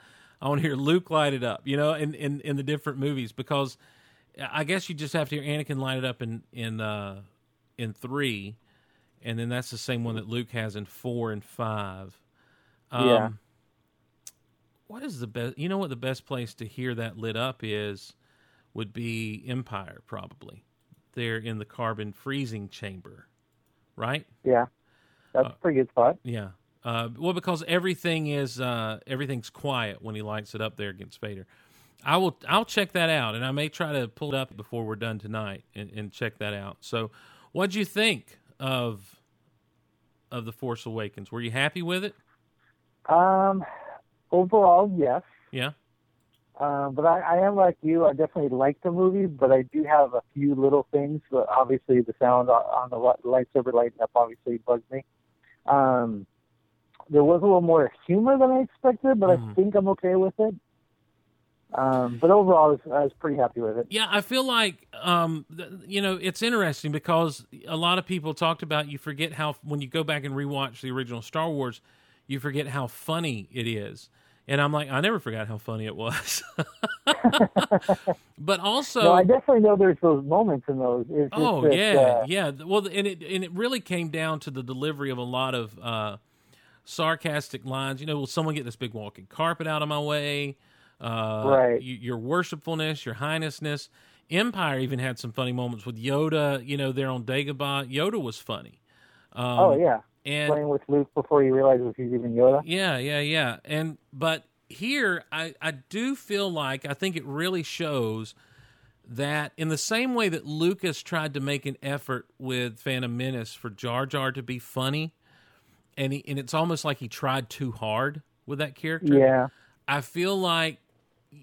I want to hear Luke light it up. You know, in, in in the different movies because I guess you just have to hear Anakin light it up in in uh, in three, and then that's the same one that Luke has in four and five. Um, Yeah. what is the best? You know what the best place to hear that lit up is would be Empire, probably. They're in the carbon freezing chamber, right? Yeah, that's a pretty good spot. Yeah. Uh, well, because everything is uh, everything's quiet when he lights it up there against Vader. I will I'll check that out, and I may try to pull it up before we're done tonight and, and check that out. So, what'd you think of of the Force Awakens? Were you happy with it? Um, overall, yes. Yeah. Um, but I, I am like you. I definitely like the movie, but I do have a few little things. But obviously, the sound on- the lightsaber lighting up obviously bugs me. Um, there was a little more humor than I expected, but Mhm. I think I'm okay with it. Um, but overall, I was, I was pretty happy with it. Yeah, I feel like um, th- you know it's interesting because a lot of people talked about you forget how when you go back and rewatch the original Star Wars, you forget how funny it is, and I'm like I never forgot how funny it was. but also, no, I definitely know there's those moments in those. It's oh yeah, uh, yeah. Well, and it and it really came down to the delivery of a lot of uh, sarcastic lines. You know, will someone get this big walking carpet out of my way? Uh, Right. y- your worshipfulness, your highnessness. Empire even had some funny moments with Yoda. You know, there on Dagobah, Yoda was funny. Um, oh yeah, and playing with Luke before he realizes he's even Yoda. yeah, yeah, yeah. And but here I I do feel like I think it really shows that in the same way that Lucas tried to make an effort with Phantom Menace for Jar Jar to be funny, and he, and it's almost like he tried too hard with that character. Yeah, I feel like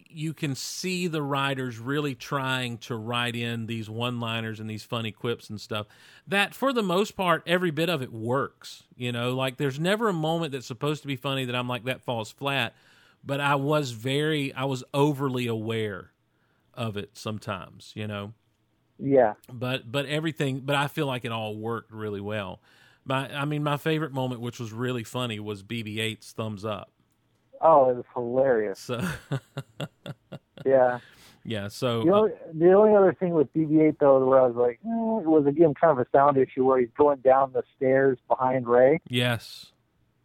you can see the writers really trying to write in these one-liners and these funny quips and stuff. That for the most part every bit of it works you know? Like there's never a moment that's supposed to be funny that i'm like that falls flat but i was very i was overly aware of it sometimes you know? Yeah. but but everything but i feel like it all worked really well. My i mean my favorite moment which was really funny was bb8's thumbs up Oh, it was hilarious. so Yeah. yeah so The only, the only other thing with BB-8 though, where I was like, eh, it was again kind of a sound issue where he's going down the stairs behind Rey. yes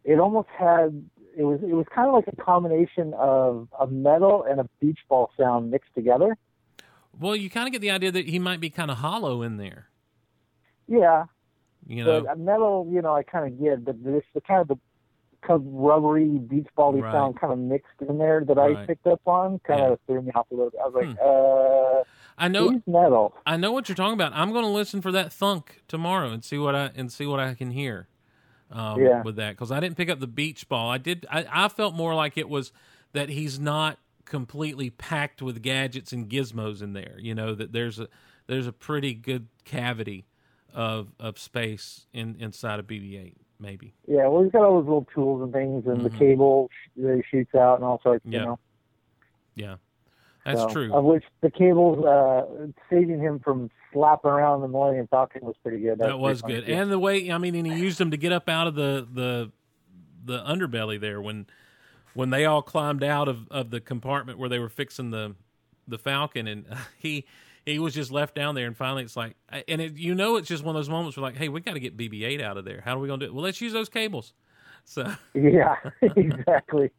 It almost had it was it was kind of like a combination of a metal and a beach ball sound mixed together. Well, you kind of get the idea that he might be kind of hollow in there. Yeah, You know, but metal, you know, I kind of get, but this the kind of the kind of rubbery beach bally Right. sound kind of mixed in there that Right. I picked up on kind Yeah. Hmm. of threw me off a little bit. I was like, uh, I know, metal. I know what you're talking about. I'm going to listen for that thunk tomorrow and see what I and see what I can hear um, Yeah. with that because I didn't pick up the beach ball. I did. I, I felt more like it was that he's not completely packed with gadgets and gizmos in there. You know that there's a there's a pretty good cavity of of space in inside of BB-8. Maybe. Yeah, well, he's got all those little tools and things, and the Mhm. cable that he shoots out, and all sorts. Yeah. You know, Yeah, that's So, true. Of which the cables uh, saving him from slapping around the Millennium Falcon was pretty good. That was good, funny, and the way I mean, and he used them to get up out of the the the underbelly there when when they all climbed out of, of the compartment where they were fixing the the Falcon, and he he was just left down there, and finally it's like, and it, you know, it's just one of those moments where like, hey, we got to get BB-8 out of there. How are we gonna do it? Well, let's use those cables. So, yeah, exactly.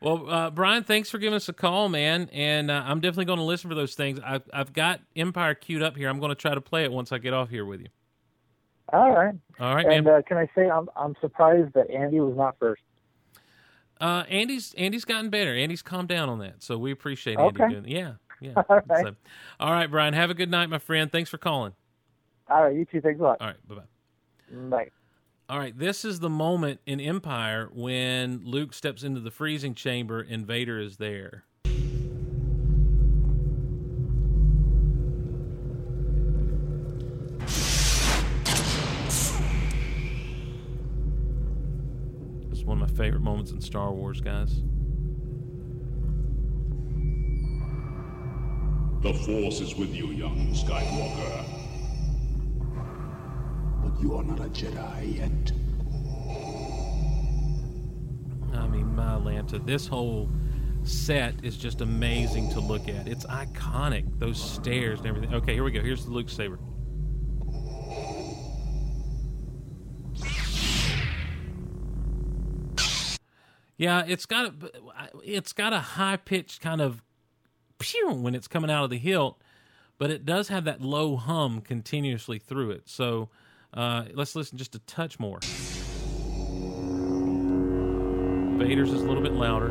well, uh, Brian, thanks for giving us a call, man, and uh, I'm definitely going to listen for those things. I've I've got Empire queued up here. I'm going to try to play it once I get off here with you. All right. All right, And uh, can I say I'm I'm surprised that Andy was not first. Uh, Andy's Andy's gotten better. Andy's calmed down on that, so we appreciate Andy Okay. doing. Yeah, yeah. All right. So, all right, Brian. Have a good night, my friend. Thanks for calling. All right, you too. Thanks a lot. All right, bye bye. Mm, bye. All right, this is the moment in Empire when Luke steps into the freezing chamber and Vader is there. It's one of my favorite moments in Star Wars, guys. The Force is with you, young Skywalker. But you are not a Jedi yet. I mean, my Lanta, this whole set is just amazing to look at. It's iconic. Those stairs and everything. Okay, here we go. Here's the Luke saber. Yeah, it's got a, it's got a high pitched kind of pew when it's coming out of the hilt, but it does have that low hum continuously through it. So uh, let's listen just a touch more. Vader's is a little bit louder.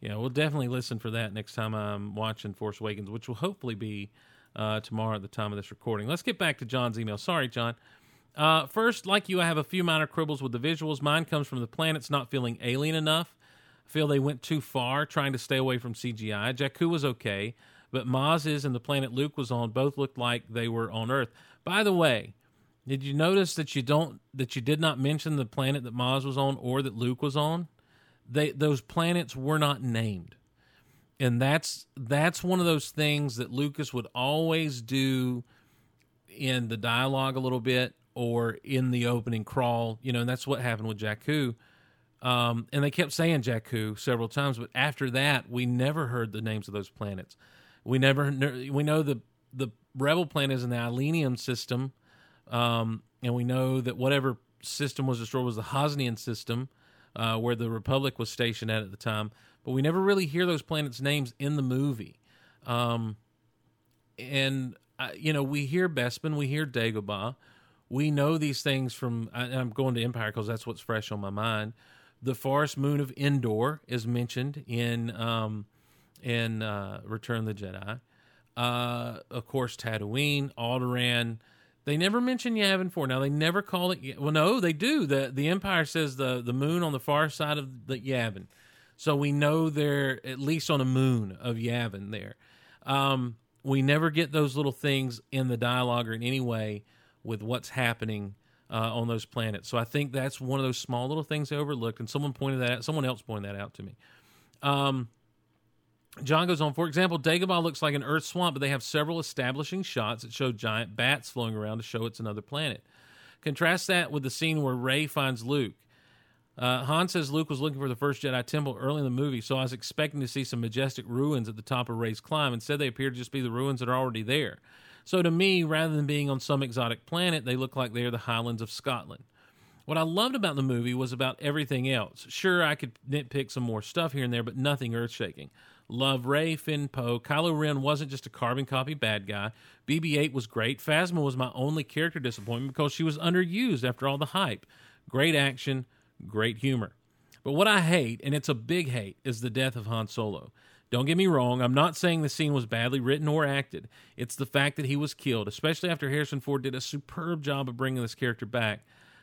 Yeah, we'll definitely listen for that next time I'm watching Force Awakens, which will hopefully be uh, tomorrow at the time of this recording. Let's get back to John's email. Sorry, John. Uh, first, like you, I have a few minor quibbles with the visuals. Mine comes from the planets not feeling alien enough. I feel they went too far trying to stay away from CGI. Jakku was okay, but Maz's and the planet Luke was on both looked like they were on Earth. By the way, did you notice that you don't that you did not mention the planet that Maz was on or that Luke was on? They those planets were not named and that's that's one of those things that Lucas would always do in the dialogue a little bit or in the opening crawl, you know, and that's what happened with Jakku. Um, and they kept saying Jakku several times, but after that, we never heard the names of those planets. We never we know the the rebel planet is in the Ileenium system, um, and we know that whatever system was destroyed was the Hosnian system, uh, where the Republic was stationed at at the time. But we never really hear those planets' names in the movie. Um, and uh, you know, we hear Bespin, we hear Dagobah, we know these things from. I, I'm going to Empire because that's what's fresh on my mind. The forest moon of Endor is mentioned in um, in uh, Return the Jedi. Uh, of course, Tatooine, Alderaan. They never mention Yavin 4. Now they never call it. Well, no, they do. the The Empire says the the moon on the far side of the Yavin, so we know they're at least on a moon of Yavin there. Um, we never get those little things in the dialogue or in any way with what's happening uh, on those planets. So I think that's one of those small little things they overlooked, and someone pointed that out. Someone else pointed that out to me. Um, John goes on, for example, Dagobah looks like an Earth swamp, but they have several establishing shots that show giant bats flowing around to show it's another planet. Contrast that with the scene where Rey finds Luke. Uh, Han says Luke was looking for the first Jedi temple early in the movie, so I was expecting to see some majestic ruins at the top of Rey's climb. Instead, they appear to just be the ruins that are already there. So to me, rather than being on some exotic planet, they look like they are the Highlands of Scotland. What I loved about the movie was about everything else. Sure, I could nitpick some more stuff here and there, but nothing earth shaking. Love Rey, Finn, Poe. Kylo Ren wasn't just a carbon copy bad guy. BB 8 was great. Phasma was my only character disappointment because she was underused after all the hype. Great action, great humor. But what I hate, and it's a big hate, is the death of Han Solo. Don't get me wrong, I'm not saying the scene was badly written or acted. It's the fact that he was killed, especially after Harrison Ford did a superb job of bringing this character back.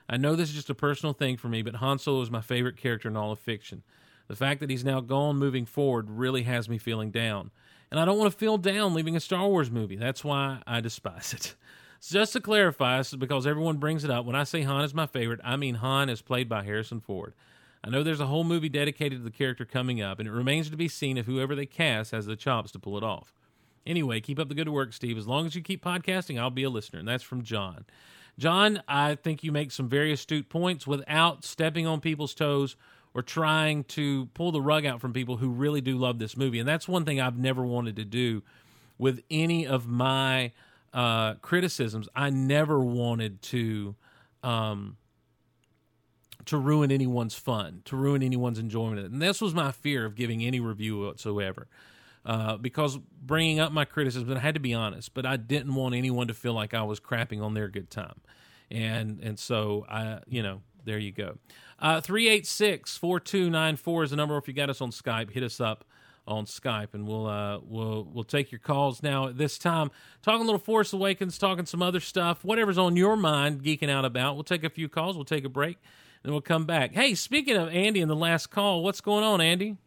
I know this is just a personal thing for me, but Han Solo is my favorite character in all of fiction. The fact that he's now gone moving forward really has me feeling down. And I don't want to feel down leaving a Star Wars movie. That's why I despise it. So just to clarify, because everyone brings it up, when I say Han is my favorite, I mean Han is played by Harrison Ford. I know there's a whole movie dedicated to the character coming up, and it remains to be seen if whoever they cast has the chops to pull it off. Anyway, keep up the good work, Steve. As long as you keep podcasting, I'll be a listener. And that's from John. John, I think you make some very astute points without stepping on people's toes or trying to pull the rug out from people who really do love this movie. And that's one thing I've never wanted to do with any of my uh, criticisms. I never wanted to. Um, to ruin anyone's fun, to ruin anyone's enjoyment. And this was my fear of giving any review whatsoever. Uh, because bringing up my criticism, I had to be honest, but I didn't want anyone to feel like I was crapping on their good time. And and so I, you know, there you go. Uh, 386 4294 is the number. If you got us on Skype, hit us up on Skype, and we'll uh, we'll we'll take your calls now. At this time, talking a little Force Awakens, talking some other stuff, whatever's on your mind, geeking out about. We'll take a few calls. We'll take a break, and we'll come back. Hey, speaking of Andy in the last call, what's going on, Andy?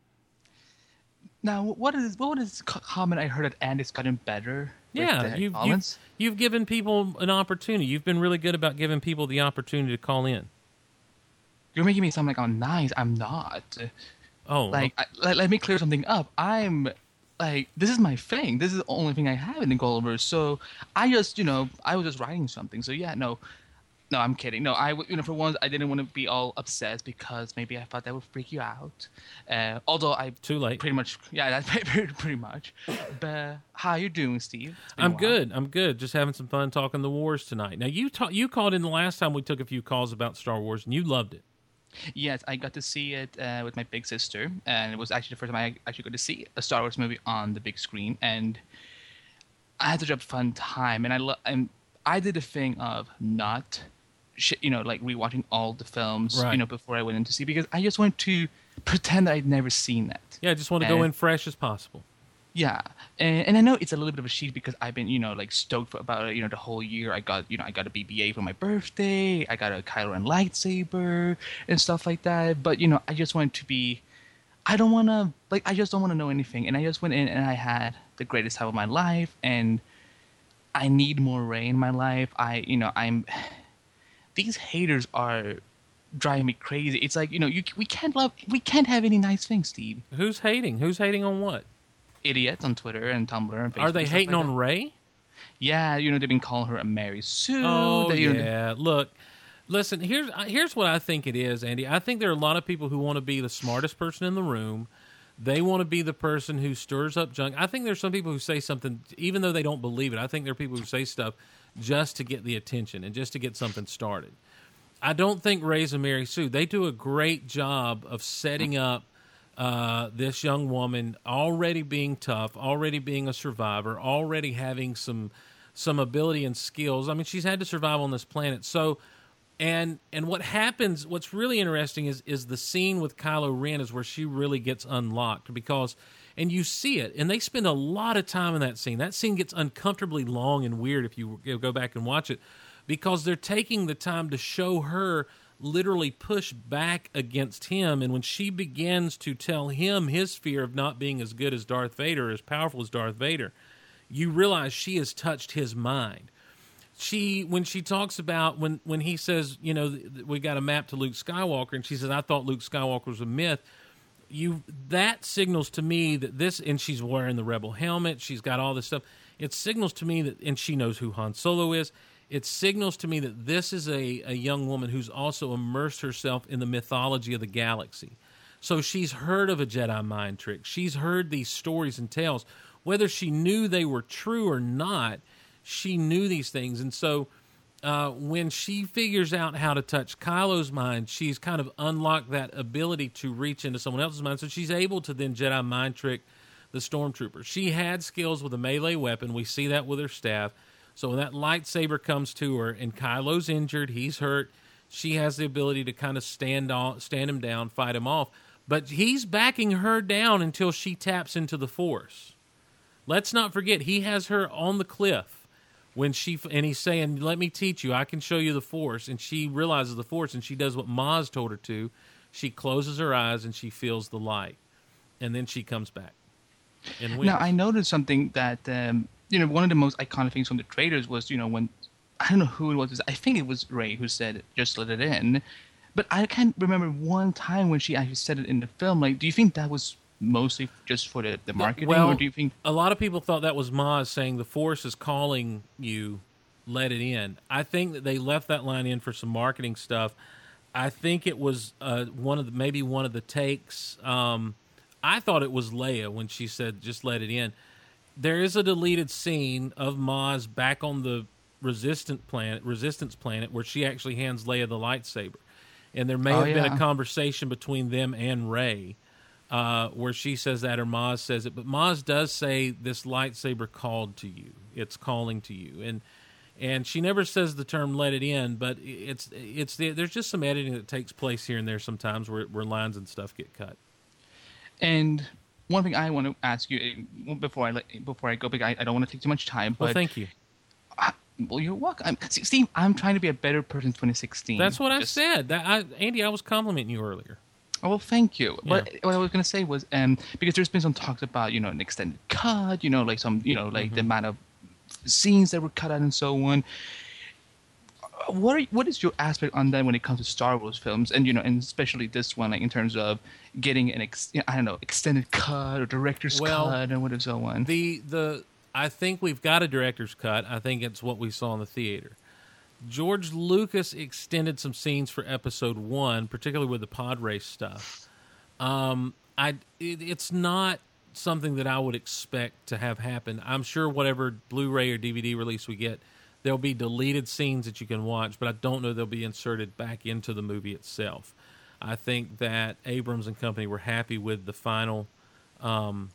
Now, what is what was this comment I heard that Andy's gotten better? Yeah, you've, you've you've given people an opportunity. You've been really good about giving people the opportunity to call in. You're making me sound like I'm nice. I'm not. Oh, Like, I, let, let me clear something up. I'm like, this is my thing. This is the only thing I have in the Golaverse. So I just, you know, I was just writing something. So yeah, no, No, I'm kidding. No, I you know for once I didn't want to be all obsessed because maybe I thought that would freak you out. Uh, although I Too late. pretty much yeah that's pretty, pretty much. But how you doing, Steve? It's been a I'm good. I'm good. Just having some fun talking the wars tonight. Now you ta- you called in the last time we took a few calls about Star Wars and you loved it. Yes, I got to see it uh, with my big sister, and it was actually the first time I actually got to see a Star Wars movie on the big screen, and I had such a fun time. And I lo- and I did the thing of not, sh- you know, like rewatching all the films, Right. you know, before I went in to see because I just wanted to pretend that I'd never seen that. Yeah, I just want to go in fresh as possible. Yeah, and, and I know it's a little bit of a cheat because I've been, you know, like stoked for about. You know, the whole year I got, you know, I got a BB-8 for my birthday. I got a Kylo Ren lightsaber and stuff like that. But you know, I just wanted to be. I don't want to like. I just don't want to know anything. And I just went in and I had the greatest time of my life. And I need more Rey in my life. I, you know, I'm. These haters are driving me crazy. It's like you know, you we can't love, we can't have any nice things, Steve. Who's hating? Who's hating on what? Idiots on Twitter and Tumblr and Facebook. Are they hating like on that. Rey? Yeah, you know they've been calling her a Mary Sue. Oh they, you know, yeah. Look, listen. Here's uh, here's what I think it is, Andy. I think there are a lot of people who want to be the smartest person in the room. They want to be the person who stirs up junk. I think there's some people who say something even though they don't believe it. I think there are people who say stuff just to get the attention and just to get something started. I don't think Rey's and Mary Sue. They do a great job of setting up uh, this young woman already being tough, already being a survivor, already having some some ability and skills. I mean, she's had to survive on this planet. So, and and what happens? What's really interesting is is the scene with Kylo Ren is where she really gets unlocked because, and you see it, and they spend a lot of time in that scene. That scene gets uncomfortably long and weird if you go back and watch it, because they're taking the time to show her literally push back against him. And when she begins to tell him his fear of not being as good as Darth Vader as powerful as Darth Vader you realize she has touched his mind. She when she talks about when when he says you know we got a map to Luke Skywalker and she says I thought Luke Skywalker was a myth. You that signals to me that this and she's wearing the rebel helmet she's got all this stuff. It signals to me that and she knows who Han Solo is it signals to me that this is a, a young woman who's also immersed herself in the mythology of the galaxy so she's heard of a Jedi mind trick she's heard these stories and tales whether she knew they were true or not she knew these things and so uh, when she figures out how to touch Kylo's mind, she's kind of unlocked that ability to reach into someone else's mind. So she's able to then Jedi mind trick the stormtrooper. She had skills with a melee weapon. We see that with her staff. So when that lightsaber comes to her and Kylo's injured, he's hurt, she has the ability to kind of stand on, stand him down, fight him off. But he's backing her down until she taps into the Force. Let's not forget he has her on the cliff when she and he's saying, "Let me teach you. I can show you the Force." And she realizes the Force, and she does what Maz told her to. She closes her eyes and she feels the light, and then she comes back. And wins. Now I noticed something that um, you know one of the most iconic things from the trailers was you know when I don't know who it was. I think it was Rey who said just let it in, but I can't remember one time when she actually said it in the film. Like, do you think that was mostly just for the, the marketing, well, or do you think? a lot of people thought that was Maz saying the Force is calling you, let it in. I think that they left that line in for some marketing stuff. I think it was uh, one of the maybe one of the takes. Um, I thought it was Leia when she said just let it in. There is a deleted scene of Maz back on the resistant planet, resistance planet, where she actually hands Leia the lightsaber, and there may Oh, have been a conversation between them and Rey uh, where she says that or Maz says it. But Maz does say this lightsaber called to you. It's calling to you, and and she never says the term "let it in," but it's it's the, there's just some editing that takes place here and there sometimes where where lines and stuff get cut. And one thing I want to ask you uh, before I let, before I go, because I, I don't want to take too much time. But Well, thank you. I, well, you're welcome. I'm, Steve, I'm trying to be a better person in 2016. That's what I said. That I, Andy, I was complimenting you earlier. Oh, well, thank you. But what I was going to say was, um, because there's been some talks about, you know, an extended cut, you know, like some, you know, like Mm-hmm. the amount of scenes that were cut out and so on. What are, what is your aspect on that when it comes to Star Wars films, and you know, and especially this one, like in terms of getting an ex, I don't know, extended cut or director's Well, cut and whatever so on. The the I think we've got a director's cut. I think it's what we saw in the theater. George Lucas extended some scenes for episode one, particularly with the pod race stuff. Um, I it, it's not something that I would expect to have happen. I'm sure whatever Blu-ray or DVD release we get, there'll be deleted scenes that you can watch, but I don't know they'll be inserted back into the movie itself. I think that Abrams and company were happy with the final, um,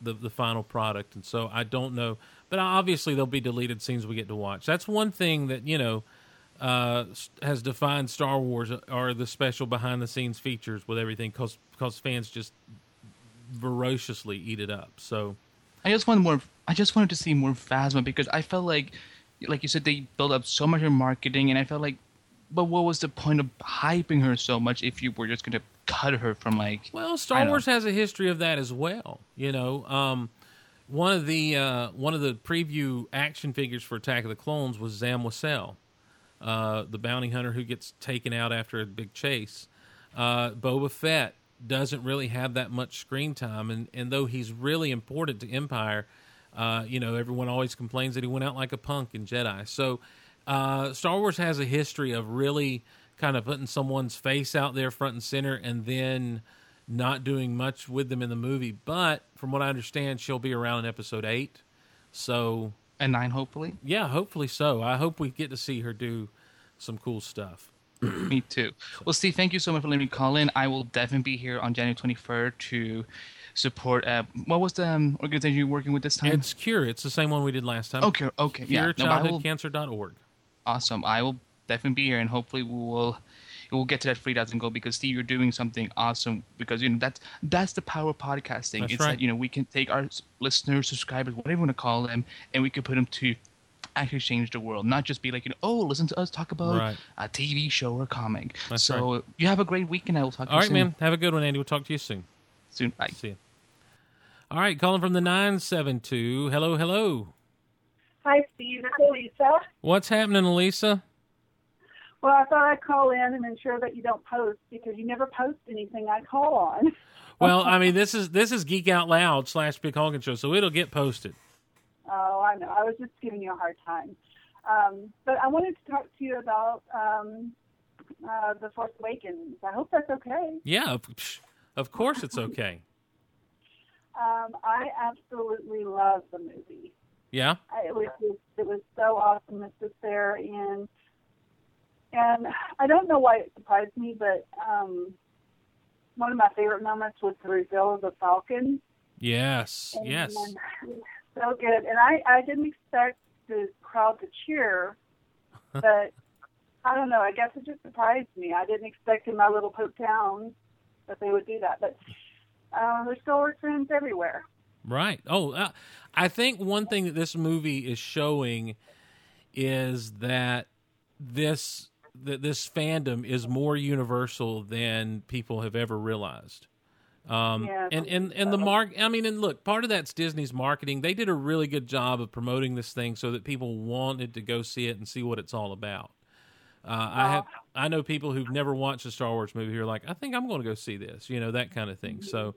the the final product, and so I don't know. But obviously there'll be deleted scenes we get to watch. That's one thing that you know uh, has defined Star Wars are the special behind the scenes features with everything because because fans just voraciously eat it up. So I just wanted more. I just wanted to see more Phasma because I felt like, like you said, they built up so much in marketing, and I felt like, but what was the point of hyping her so much if you were just gonna cut her from like? Well, Star know. Wars has a history of that as well. You know, um, one of the uh, one of the preview action figures for Attack of the Clones was Zam Wesell, uh, the bounty hunter who gets taken out after a big chase. Uh, Boba Fett doesn't really have that much screen time, and, and though he's really important to Empire, uh, you know, everyone always complains that he went out like a punk in Jedi. So, uh, Star Wars has a history of really kind of putting someone's face out there front and center, and then not doing much with them in the movie. But from what I understand, she'll be around in Episode Eight. So, and nine, hopefully. yeah, hopefully so. I hope we get to see her do some cool stuff. Me too. Well, Steve, thank you so much for letting me call in. I will definitely be here on January 23rd to support. Uh, what was the um, organization you're working with this time? It's Cure. It's the same one we did last time. okay, okay, yeah. No, but I awesome. I will definitely be here, and hopefully we will. We'll get to that three thousand doesn't because Steve, you're doing something awesome because you know that's that's the power of podcasting. That's it's right. that you know we can take our listeners, subscribers, whatever you want to call them, and we can put them to actually change the world, not just be like you know, oh, listen to us talk about Right. a TV show or comic. That's so you have a great weekend. I will talk to you right, soon. man. Have a good one, Andy. We'll talk to you soon. Soon. Bye. See you. All right, calling from the 972. Hello, hello. Hi, Steve. It's Lisa. What's happening, Elisa? Well, I thought I'd call in and ensure that you don't post because you never post anything I call on. Well, I mean, this is this is Geek Out Loud slash Big Honkin' Show, so it'll get posted. Oh, I know. I was just giving you a hard time. Um, but I wanted to talk to you about um, uh, The Force Awakens. I hope that's okay. Yeah, of course it's okay. Um, I absolutely love the movie. Yeah, I- It was just, it was so awesome. It's just there, and and I don't know why it surprised me, but um, one of my favorite moments was the reveal of the Falcon. yes, And, yes. um, so good. And I, I didn't expect the crowd to cheer, but I don't know. I guess it just surprised me. I didn't expect in my little poke town that they would do that. But uh, there's Wars fans everywhere. Right. Oh, uh, I think one thing that this movie is showing is that this that this fandom is more universal than people have ever realized. Um, Yeah, and and and the mark. I mean, and look, part of that's Disney's marketing. They did a really good job of promoting this thing so that people wanted to go see it and see what it's all about. Uh, I have I know people who've never watched a Star Wars movie who are like, I think I'm going to go see this, you know, that kind of thing. So,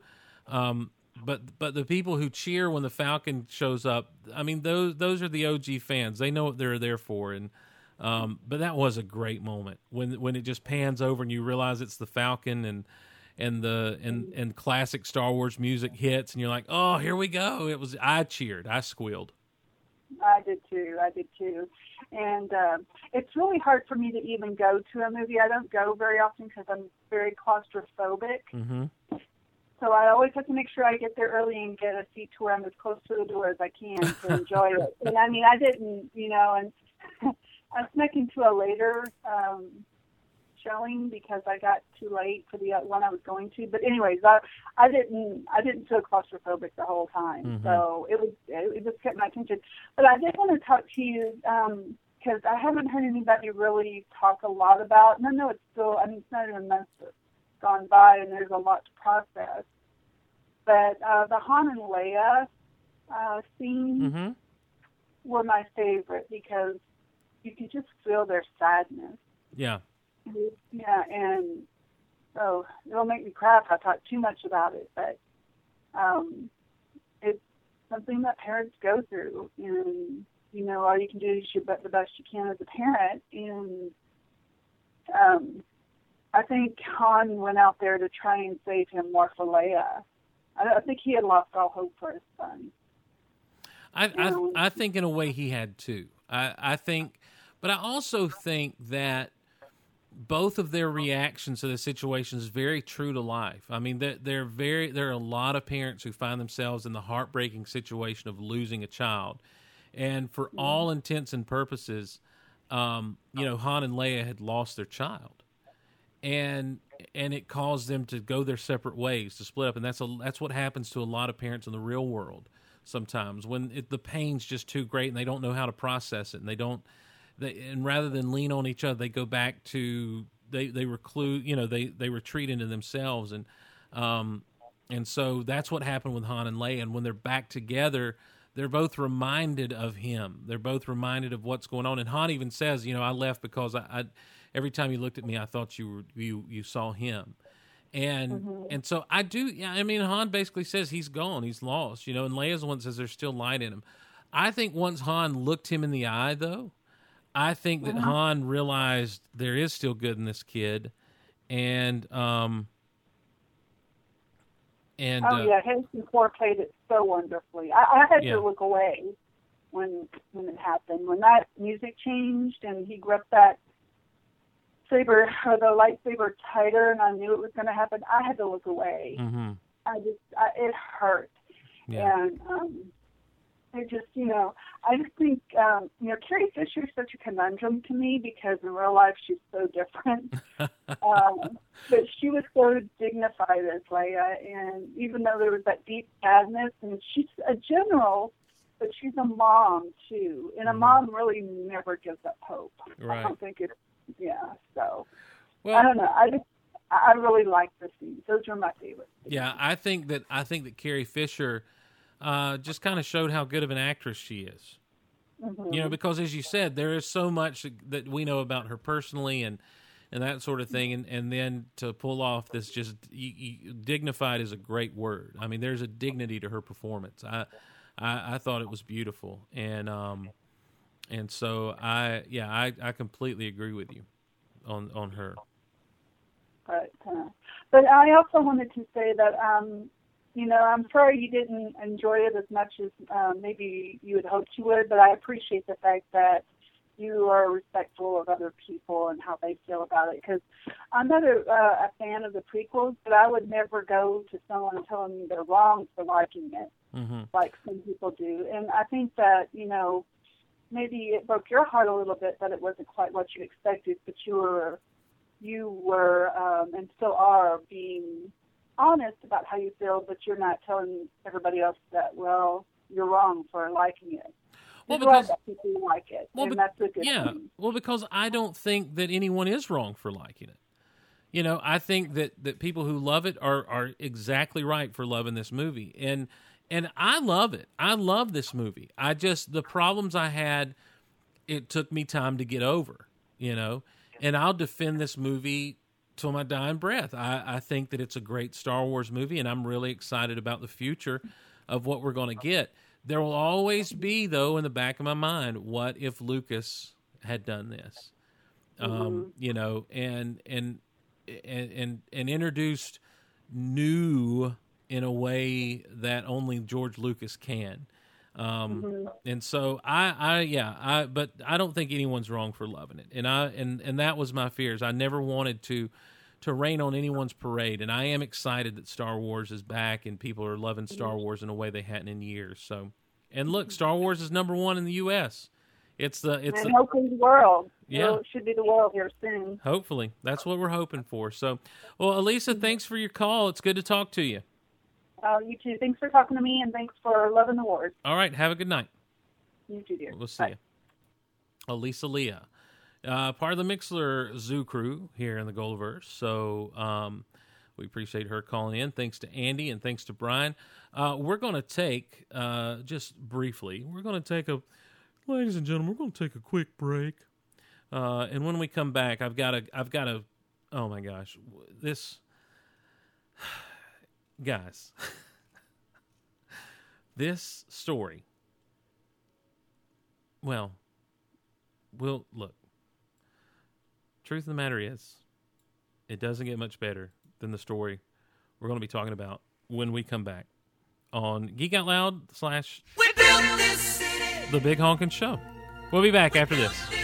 um, but but the people who cheer when the Falcon shows up, I mean, those those are the OG fans. They know what they're there for, and um, but that was a great moment when when it just pans over and you realize it's the Falcon and and the and and classic Star Wars music hits and you're like, oh, here we go. It was I cheered, I squealed. I did too. I did too. And um, it's really hard for me to even go to a movie. I don't go very often because I'm very claustrophobic. hmm So I always have to make sure I get there early and get a seat to where I'm as close to the door as I can to enjoy it. And I mean, I didn't, you know, and I snuck into a later um, showing because I got too late for the uh, one I was going to. But anyways, I I didn't I didn't feel claustrophobic the whole time. Mhm. So it was it just kept my attention. But I did want to talk to you. Um, because I haven't heard anybody really talk a lot about, and I know it's still, I mean, it's not even a month gone by, and there's a lot to process. But uh, the Han and Leia uh, scenes hmm were my favorite because you could just feel their sadness. Yeah. Yeah, and so it'll make me cry if I talk too much about it, but um, it's something that parents go through, and you know, all you can do is your be- the best you can as a parent. And um, I think Han went out there to try and save him more for Leia. I, I think he had lost all hope for his son. I, I I think in a way he had too. I I think, but I also think that both of their reactions to the situation is very true to life. I mean, they're, they're very there are a lot of parents who find themselves in the heartbreaking situation of losing a child, and for all intents and purposes, um, you know, Han and Leia had lost their child, and and it caused them to go their separate ways to split up, and that's a that's what happens to a lot of parents in the real world sometimes when it, the pain's just too great and they don't know how to process it and they don't they and rather than lean on each other they go back to they they reclude you know they they retreat into themselves and um and so that's what happened with Han and Leia and when they're back together they're both reminded of him they're both reminded of what's going on and Han even says you know I left because I, I every time you looked at me I thought you were you you saw him and and so I do. Yeah, I mean, Han basically says he's gone, he's lost, you know. And Leia's the one says there's still light in him. I think once Han looked him in the eye, though, I think that Han realized there is still good in this kid, and um, and Oh uh, yeah, Harrison Ford played it so wonderfully. I, I had Yeah. to look away when when it happened. When that music changed and he gripped that saber or the lightsaber tighter, and I knew it was going to happen. I had to look away. mhm, I just I, it hurt, yeah, and um, it just you know I just think um, you know Carrie Fisher is such a conundrum to me because in real life she's so different. um, but she was so dignified as Leia, and even though there was that deep sadness, and she's a general, but she's a mom too, and a Mhm. mom really never gives up hope. I don't think it. Yeah. So I don't know. I just I I really like the scenes. Those are my favorites. yeah. I think that I think that Carrie Fisher uh, just kind of showed how good of an actress she is. Mhm. you know because as you said there is so much that we know about her personally and and that sort of thing and and then to pull off this just y y dignified is a great word i mean there's a dignity to her performance i i, I thought it was beautiful and um and so i yeah i i completely agree with you on on her but uh, but I also wanted to say that um, you know I'm sorry you didn't enjoy it as much as um, maybe you had hoped you would, but I appreciate the fact that you are respectful of other people and how they feel about it. Because I'm not a, uh, a fan of the prequels, but I would never go to someone and tell them they're wrong for liking it hmm like some people do. And I think that, you know, maybe it broke your heart a little bit that it wasn't quite what you expected, but you were you were um, and still are being honest about how you feel, but you're not telling everybody else that, well, you're wrong for liking it. Well, You're because- people like it, Well, and that's a good yeah thing. well because i don't think that anyone is wrong for liking it. You know i think that that people who love it are are exactly right for loving this movie. And and i love it. I love this movie. I just the problems i had it took me time to get over you know? And i'll defend this movie till my dying breath. I i think that it's a great star wars movie and i'm really excited about the future of what we're going to get. There will always be though in the back of my mind what if lucas had done this? Um you know and and and and, and introduced new in a way that only george lucas can um and so i i yeah i but i don't think anyone's wrong for loving it. And i and and that was my fears. I never wanted to to rain on anyone's parade. And i am excited that star wars is back and people are loving star wars in a way they hadn't in years. So and look star wars is number one in the us it's the it's and the, hopefully the world. Yeah. Well, it should be the world here soon. hopefully. That's what we're hoping for. So well elisa thanks for your call. It's good to talk to you Uh, you too. Thanks for talking to me, and thanks for loving the wars. all right have a good night You too, dear. We'll see Bye. you. Elisa Leah, uh, part of the Mixlr Zoo crew here in the Golaverse. So um, we appreciate her calling in. Thanks to Andy and thanks to Brian. Uh, we're going to take, uh, just briefly, we're going to take a, ladies and gentlemen, we're going to take a quick break. Uh, and when we come back, I've got a, I've got a, oh my gosh, this, guys, this story. Well, we'll look. Truth of the matter is, it doesn't get much better than the story we're going to be talking about when we come back on Geek Out Loud slash The Big Honkin' Show. We'll be back after this.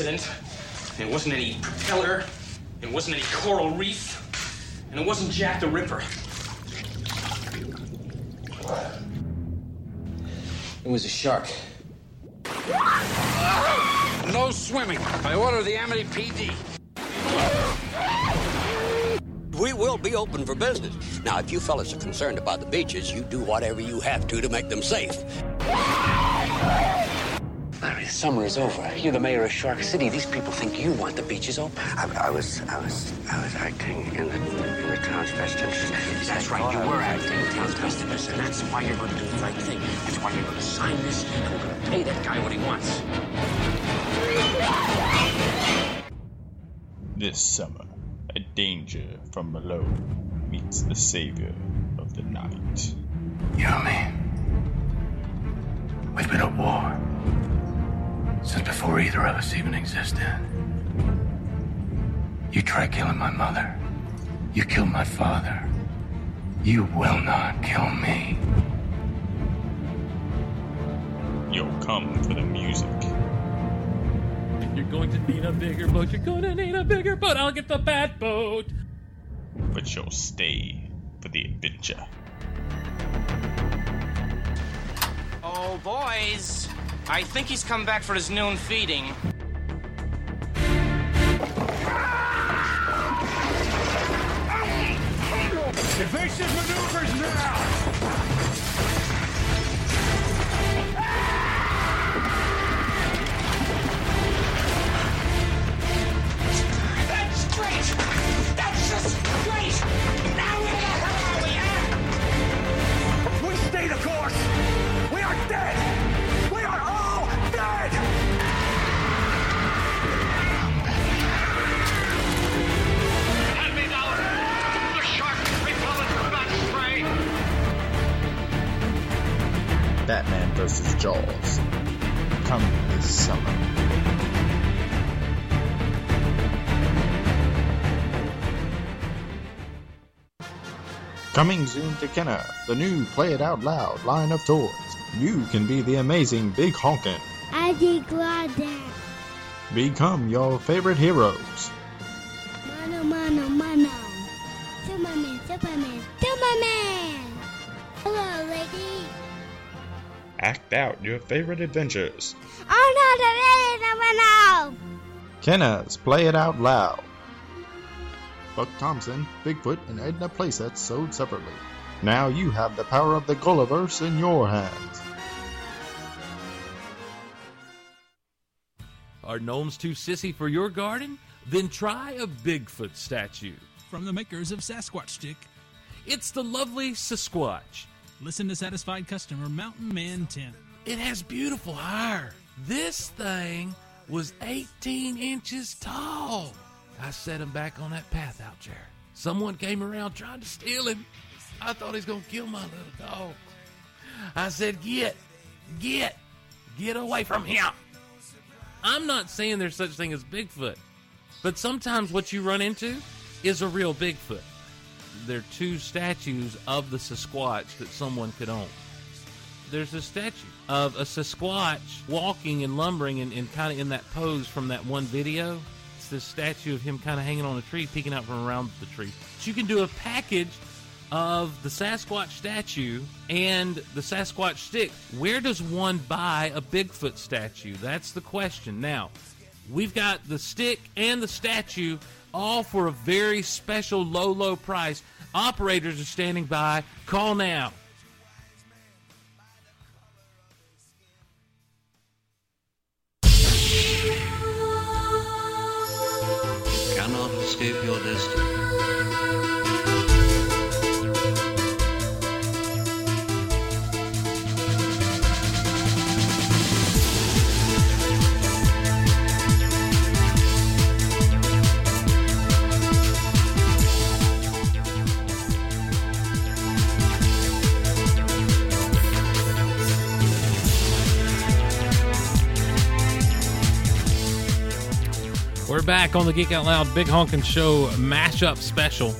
Accident. It wasn't any propeller. It wasn't any coral reef. And it wasn't Jack the Ripper. It was a shark. No swimming. I order the Amity PD. We will be open for business. Now, if you fellas are concerned about the beaches, you do whatever you have to to make them safe. Larry, the summer is over. You're the mayor of Shark City. These people think you want the beaches open. I, I was, I was, I was acting in the in the town's best interest. That's right, you were acting in the town's best interest, and that's why you're going to do the right thing. That's why you're going to sign this, and we're going to pay that guy what he wants. This summer, a danger from below meets the savior of the night. You and me. We've been at war. Since before either of us even existed. You tried killing my mother. You killed my father. You will not kill me. You'll come for the music. You're going to need a bigger boat. You're going to need a bigger boat. I'll get the fat boat. but you'll stay for the adventure. Oh, boys. I think he's come back for his noon feeding. Evasive maneuvers now! That's great! That's just great! Now where the hell are we at? We stay the course! We are dead! Batman vs. Jaws. Come this summer. Coming soon to Kenner, the new Play It Out Loud line of toys. You can be the amazing Big Honkin'. I did glad that. Become your favorite heroes. Mano, mano, mano. Superman, Superman, Superman! Hello, lady. Act out your favorite adventures. Oh no, the lady, no, Kenner's Play It Out Loud. Buck Thompson, Bigfoot, and Edna playsets sold separately. Now you have the power of the Golaverse in your hands. Are gnomes too sissy for your garden? Then try a Bigfoot statue. From the makers of Sasquatch Stick. It's the lovely Sasquatch. Listen to satisfied customer Mountain Man 10. It has beautiful hair. This thing was 18 inches tall. I set him back on that path out there. Someone came around trying to steal him. I thought he was going to kill my little dog. I said, Get, get, get away from him. I'm not saying there's such thing as Bigfoot, but sometimes what you run into is a real Bigfoot. They're two statues of the Sasquatch that someone could own. There's a statue of a Sasquatch walking and lumbering and, and kind of in that pose from that one video. It's this statue of him kind of hanging on a tree, peeking out from around the tree. But you can do a package of the Sasquatch statue and the Sasquatch stick. Where does one buy a Bigfoot statue? That's the question. Now, we've got the stick and the statue all for a very special low, low price. Operators are standing by. Call now. Cannot escape your destiny. We're back on the Geek Out Loud Big Honkin' Show mashup special.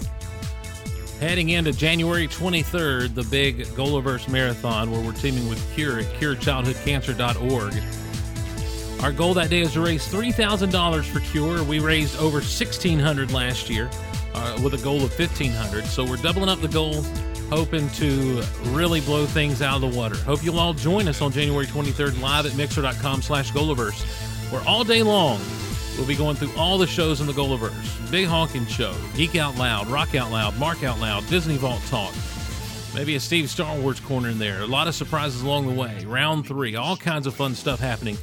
Heading into January 23rd, the big Golaverse Marathon, where we're teaming with Cure at curechildhoodcancer.org. Our goal that day is to raise $3,000 for Cure. We raised over 1600 last year uh, with a goal of 1500 So we're doubling up the goal, hoping to really blow things out of the water. Hope you'll all join us on January 23rd live at mixlr.com slash Golaverse, where all day long we'll be going through all the shows in the Golaverse. Big Honkin' Show, Geek Out Loud, Rock Out Loud, Mark Out Loud, Disney Vault Talk, maybe a Steve Star Wars corner in there. A lot of surprises along the way. Round three, all kinds of fun stuff happening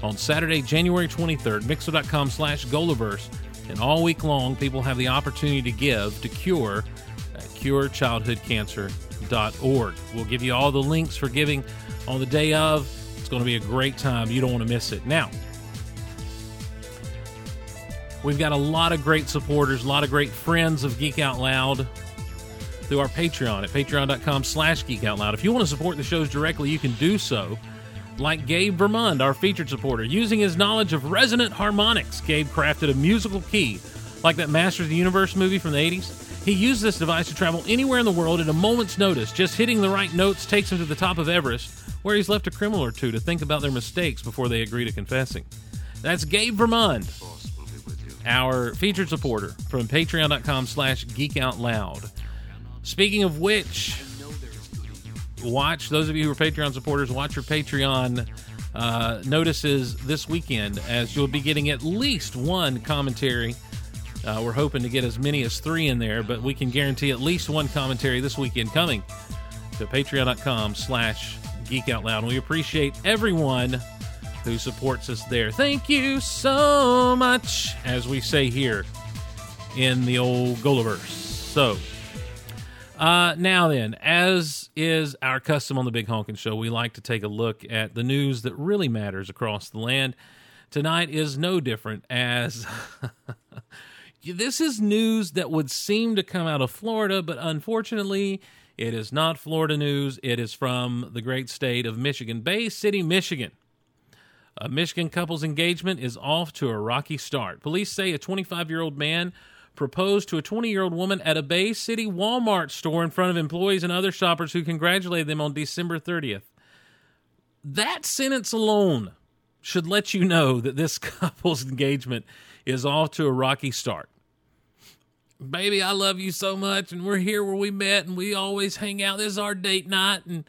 on Saturday, January 23rd, mixlr.com slash Golaverse. And all week long, people have the opportunity to give to Cure at curechildhoodcancer.org. We'll give you all the links for giving on the day of. It's going to be a great time. You don't want to miss it. Now, we've got a lot of great supporters, a lot of great friends of Geek Out Loud through our Patreon at patreon.com slash geek out loud. If you want to support the shows directly, you can do so. Like Gabe Vermund, our featured supporter. Using his knowledge of resonant harmonics, Gabe crafted a musical key, like that Masters of the Universe movie from the 80s. He used this device to travel anywhere in the world at a moment's notice. Just hitting the right notes takes him to the top of Everest, where he's left a criminal or two to think about their mistakes before they agree to confessing. That's Gabe Vermund, our featured supporter from patreon.com slash geekoutloud. Speaking of which, watch those of you who are Patreon supporters, watch your Patreon uh, notices this weekend as you'll be getting at least one commentary. Uh, we're hoping to get as many as three in there, but we can guarantee at least one commentary this weekend coming to patreon.com slash geek out loud. And we appreciate everyone who supports us there. Thank you so much, as we say here in the old Golaverse. So, uh, now then, as is our custom on the Big Honkin' Show, we like to take a look at the news that really matters across the land. Tonight is no different, as this is news that would seem to come out of Florida, but unfortunately, it is not Florida news. It is from the great state of Michigan, Bay City, Michigan. A Michigan couple's engagement is off to a rocky start. Police say a 25 year old man proposed to a 20 year old woman at a Bay City Walmart store in front of employees and other shoppers who congratulated them on December 30th. That sentence alone should let you know that this couple's engagement is off to a rocky start. Baby, I love you so much, and we're here where we met, and we always hang out. This is our date night, and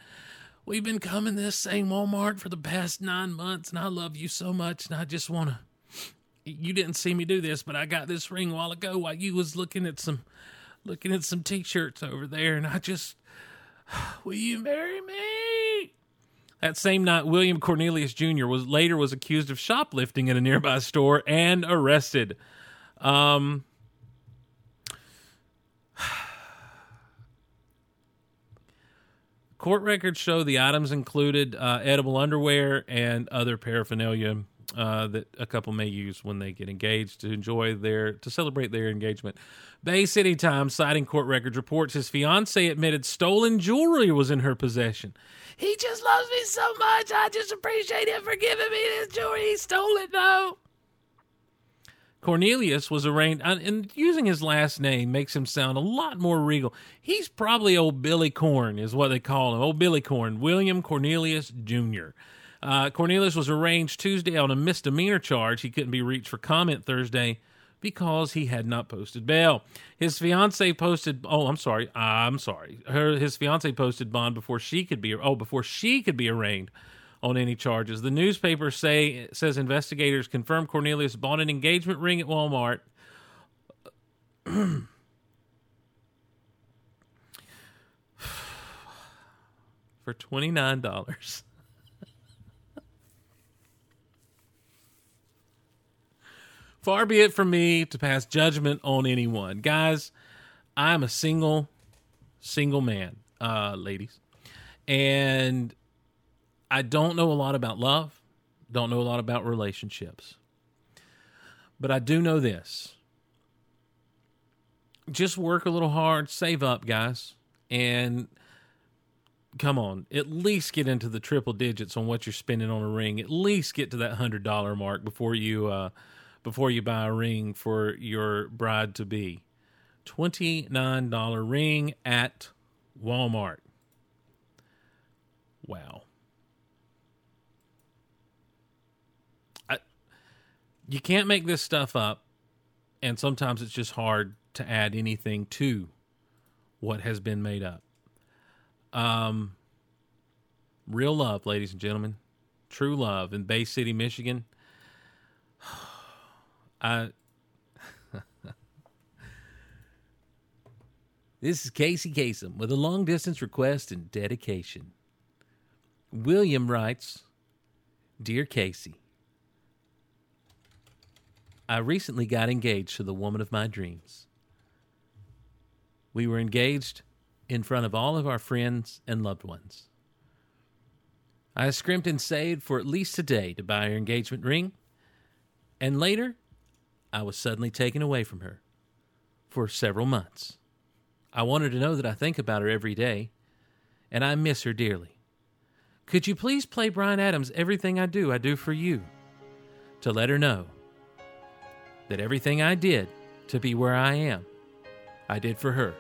we've been coming this same Walmart for the past nine months, and I love you so much, and I just want to you didn't see me do this, but I got this ring a while ago while you was looking at some looking at some t-shirts over there and I just will you marry me? That same night William Cornelius Jr. was later was accused of shoplifting at a nearby store and arrested. Um Court records show the items included uh, edible underwear and other paraphernalia uh, that a couple may use when they get engaged to enjoy their to celebrate their engagement. Bay City Times, citing court records, reports his fiance admitted stolen jewelry was in her possession. He just loves me so much. I just appreciate him for giving me this jewelry. He stole it though. Cornelius was arraigned, and using his last name makes him sound a lot more regal. He's probably old Billy Corn, is what they call him. Old Billy Corn, William Cornelius Jr. Uh, Cornelius was arraigned Tuesday on a misdemeanor charge. He couldn't be reached for comment Thursday because he had not posted bail. His fiance posted. Oh, I'm sorry. I'm sorry. Her his fiance posted bond before she could be. Oh, before she could be arraigned on any charges. The newspaper say says investigators confirmed Cornelius bought an engagement ring at Walmart. for twenty nine dollars. Far be it from me to pass judgment on anyone. Guys, I'm a single, single man, uh, ladies. And I don't know a lot about love, don't know a lot about relationships. But I do know this. Just work a little hard, save up, guys, and come on, at least get into the triple digits on what you're spending on a ring. At least get to that hundred dollar mark before you uh, before you buy a ring for your bride to be. Twenty nine dollar ring at Walmart. Wow. I, you can't make this stuff up, and sometimes it's just hard to add anything to what has been made up. Um, real love, ladies and gentlemen, true love in Bay City, Michigan. I. this is Casey Kasem with a long distance request and dedication. William writes, Dear Casey, I recently got engaged to the woman of my dreams. We were engaged in front of all of our friends and loved ones. I scrimped and saved for at least a day to buy her engagement ring, and later I was suddenly taken away from her for several months. I wanted to know that I think about her every day, and I miss her dearly. Could you please play Bryan Adams' Everything I Do, I Do for You to let her know that everything I did to be where I am, I did for her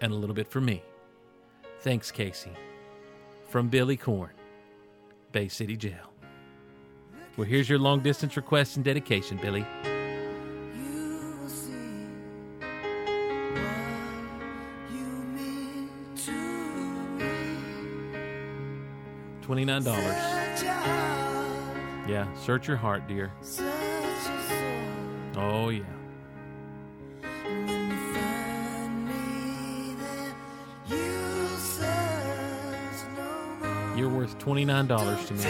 and a little bit for me. Thanks, Casey. From Billy Corn, Bay City Jail. Well, here's your long distance request and dedication, Billy. Twenty-nine dollars. Yeah, search your heart, dear. Oh yeah. You're worth twenty-nine dollars to me.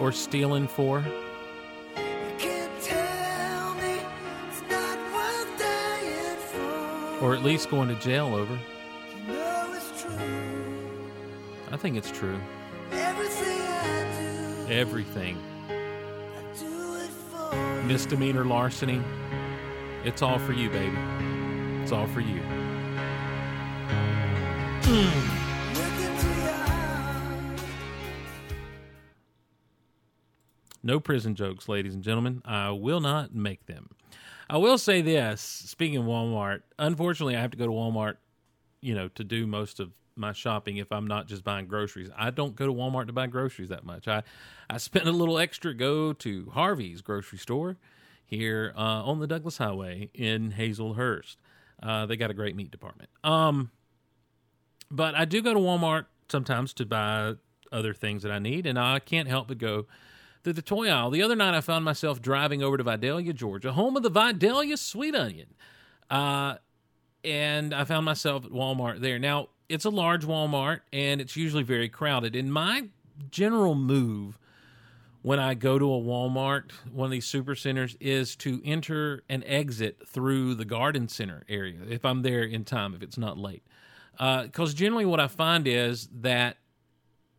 Or stealing for. Or at least going to jail over. I think it's true. Everything. Misdemeanor larceny. It's all for you, baby. It's all for you. No prison jokes, ladies and gentlemen. I will not make them. I will say this speaking of Walmart, unfortunately, I have to go to Walmart, you know, to do most of my shopping if I'm not just buying groceries. I don't go to Walmart to buy groceries that much. I, I spend a little extra, go to Harvey's grocery store here uh, on the Douglas Highway in Hazlehurst. Uh, they got a great meat department. Um, but I do go to Walmart sometimes to buy other things that I need, and I can't help but go through the toy aisle. The other night, I found myself driving over to Vidalia, Georgia, home of the Vidalia Sweet Onion, uh, and I found myself at Walmart there. Now, it's a large Walmart, and it's usually very crowded. And my general move when I go to a Walmart, one of these super centers, is to enter and exit through the garden center area if I'm there in time, if it's not late. Uh, because generally, what I find is that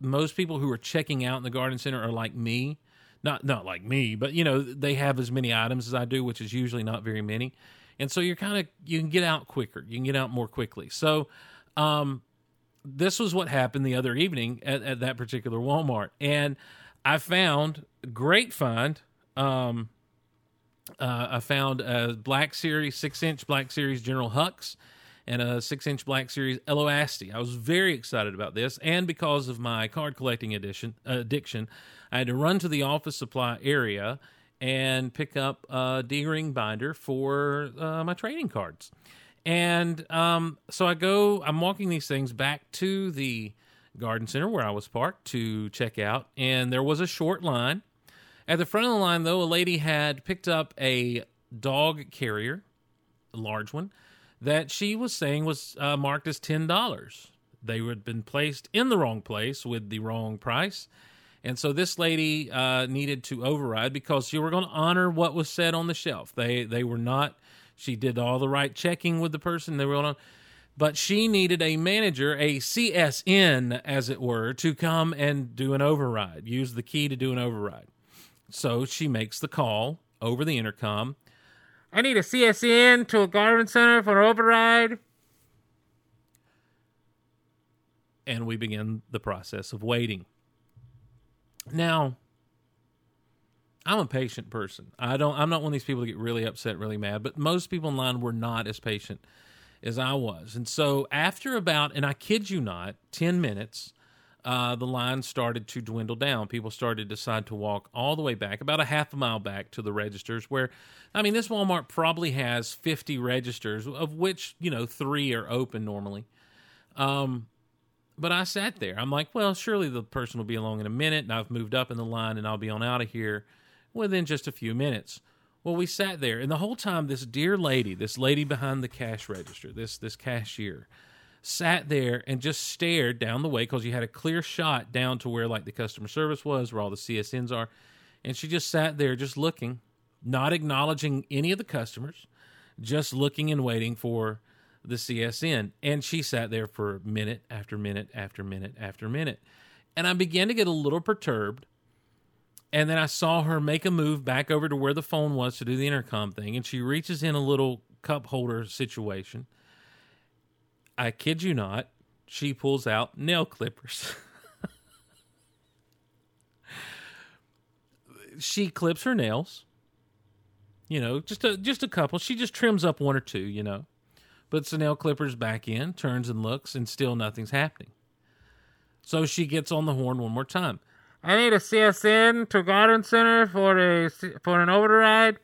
most people who are checking out in the garden center are like me. Not not like me, but you know they have as many items as I do, which is usually not very many, and so you're kind of you can get out quicker, you can get out more quickly. So, um, this was what happened the other evening at, at that particular Walmart, and I found great find. Um, uh, I found a Black Series six inch Black Series General Hux and a six inch Black Series Eloasti. I was very excited about this, and because of my card collecting edition uh, addiction, I had to run to the office supply area and pick up a D ring binder for uh, my trading cards. And um, so I go, I'm walking these things back to the garden center where I was parked to check out, and there was a short line. At the front of the line, though, a lady had picked up a dog carrier, a large one, that she was saying was uh, marked as $10. They had been placed in the wrong place with the wrong price. And so this lady uh, needed to override because you were going to honor what was said on the shelf. They they were not. She did all the right checking with the person. They were on, but she needed a manager, a CSN, as it were, to come and do an override. Use the key to do an override. So she makes the call over the intercom. I need a CSN to a garden center for override. And we begin the process of waiting. Now, I'm a patient person. I don't I'm not one of these people that get really upset, really mad, but most people in line were not as patient as I was. And so after about and I kid you not, 10 minutes, uh, the line started to dwindle down. People started to decide to walk all the way back, about a half a mile back to the registers. Where, I mean, this Walmart probably has 50 registers, of which, you know, three are open normally. Um, but I sat there. I'm like, well, surely the person will be along in a minute, and I've moved up in the line, and I'll be on out of here within just a few minutes. Well, we sat there, and the whole time, this dear lady, this lady behind the cash register, this this cashier, sat there and just stared down the way because you had a clear shot down to where like the customer service was, where all the CSNs are, and she just sat there, just looking, not acknowledging any of the customers, just looking and waiting for the CSN. And she sat there for minute after minute after minute after minute. And I began to get a little perturbed. And then I saw her make a move back over to where the phone was to do the intercom thing. And she reaches in a little cup holder situation. I kid you not, she pulls out nail clippers. she clips her nails. You know, just a just a couple. She just trims up one or two, you know puts the nail clippers back in, turns and looks, and still nothing's happening. So she gets on the horn one more time. I need a CSN to Garden Center for a for an override.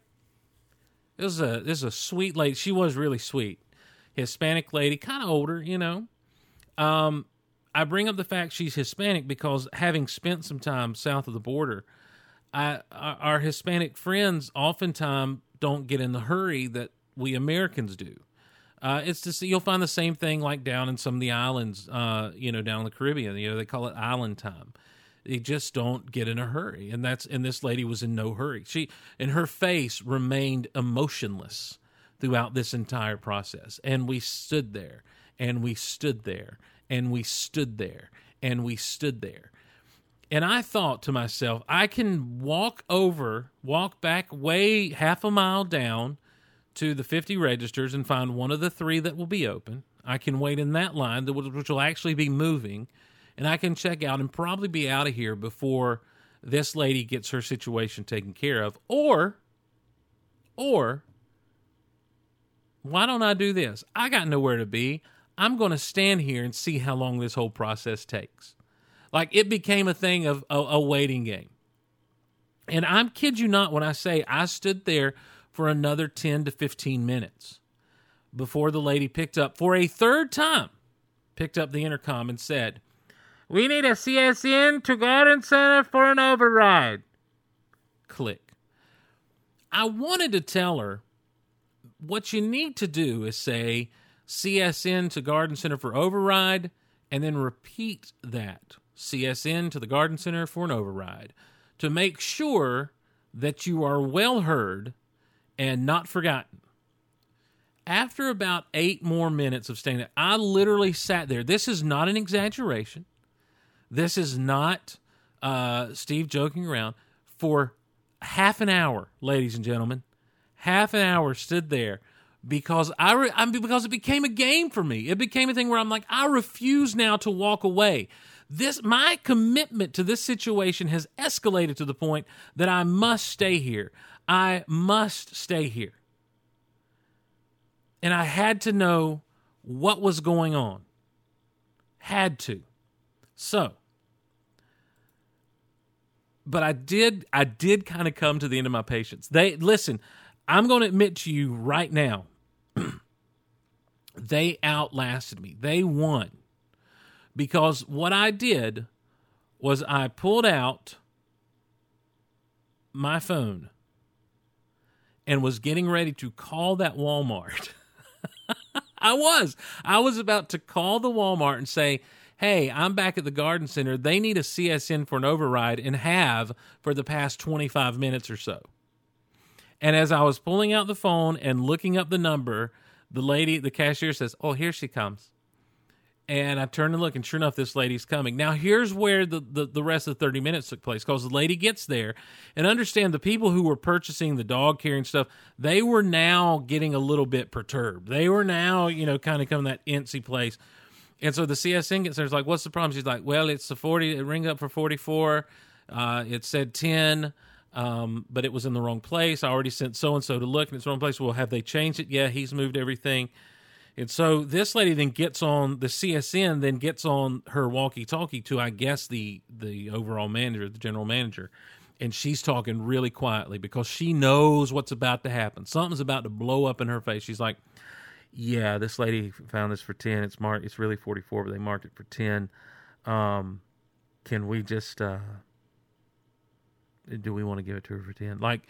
This is a this is a sweet lady. She was really sweet, Hispanic lady, kind of older, you know. Um, I bring up the fact she's Hispanic because having spent some time south of the border, I our Hispanic friends oftentimes don't get in the hurry that we Americans do. Uh, it's see you'll find the same thing like down in some of the islands, uh, you know, down in the Caribbean. You know, they call it island time. They just don't get in a hurry, and that's and this lady was in no hurry. She and her face remained emotionless throughout this entire process, and we stood there, and we stood there, and we stood there, and we stood there. And I thought to myself, I can walk over, walk back way half a mile down to the 50 registers and find one of the three that will be open. I can wait in that line, which will actually be moving, and I can check out and probably be out of here before this lady gets her situation taken care of. Or, or, why don't I do this? I got nowhere to be. I'm going to stand here and see how long this whole process takes. Like it became a thing of a, a waiting game. And I'm kid you not when I say I stood there for another 10 to 15 minutes before the lady picked up for a third time, picked up the intercom and said, We need a CSN to Garden Center for an override. Click. I wanted to tell her what you need to do is say CSN to Garden Center for override and then repeat that CSN to the Garden Center for an override to make sure that you are well heard and not forgotten. After about eight more minutes of standing, I literally sat there. This is not an exaggeration. This is not uh, Steve joking around. For half an hour, ladies and gentlemen, half an hour stood there because I, re- I mean, because it became a game for me. It became a thing where I'm like, I refuse now to walk away. This my commitment to this situation has escalated to the point that I must stay here. I must stay here. And I had to know what was going on. Had to. So, but I did I did kind of come to the end of my patience. They listen, I'm going to admit to you right now. they outlasted me. They won. Because what I did was I pulled out my phone and was getting ready to call that Walmart. I was. I was about to call the Walmart and say, hey, I'm back at the garden center. They need a CSN for an override and have for the past 25 minutes or so. And as I was pulling out the phone and looking up the number, the lady, the cashier says, oh, here she comes. And I turn and look, and sure enough, this lady's coming. Now, here's where the, the, the rest of the 30 minutes took place because the lady gets there. And understand the people who were purchasing the dog carrying stuff, they were now getting a little bit perturbed. They were now, you know, kind of coming that incy place. And so the CSN gets there. It's like, what's the problem? She's like, well, it's the 40, it rings up for 44. Uh, it said 10, um, but it was in the wrong place. I already sent so and so to look, and it's the wrong place. Well, have they changed it? Yeah, he's moved everything. And so this lady then gets on the CSN, then gets on her walkie-talkie to, I guess, the the overall manager, the general manager, and she's talking really quietly because she knows what's about to happen. Something's about to blow up in her face. She's like, "Yeah, this lady found this for ten. It's marked. It's really forty-four, but they marked it for ten. Um, can we just? uh Do we want to give it to her for ten? Like."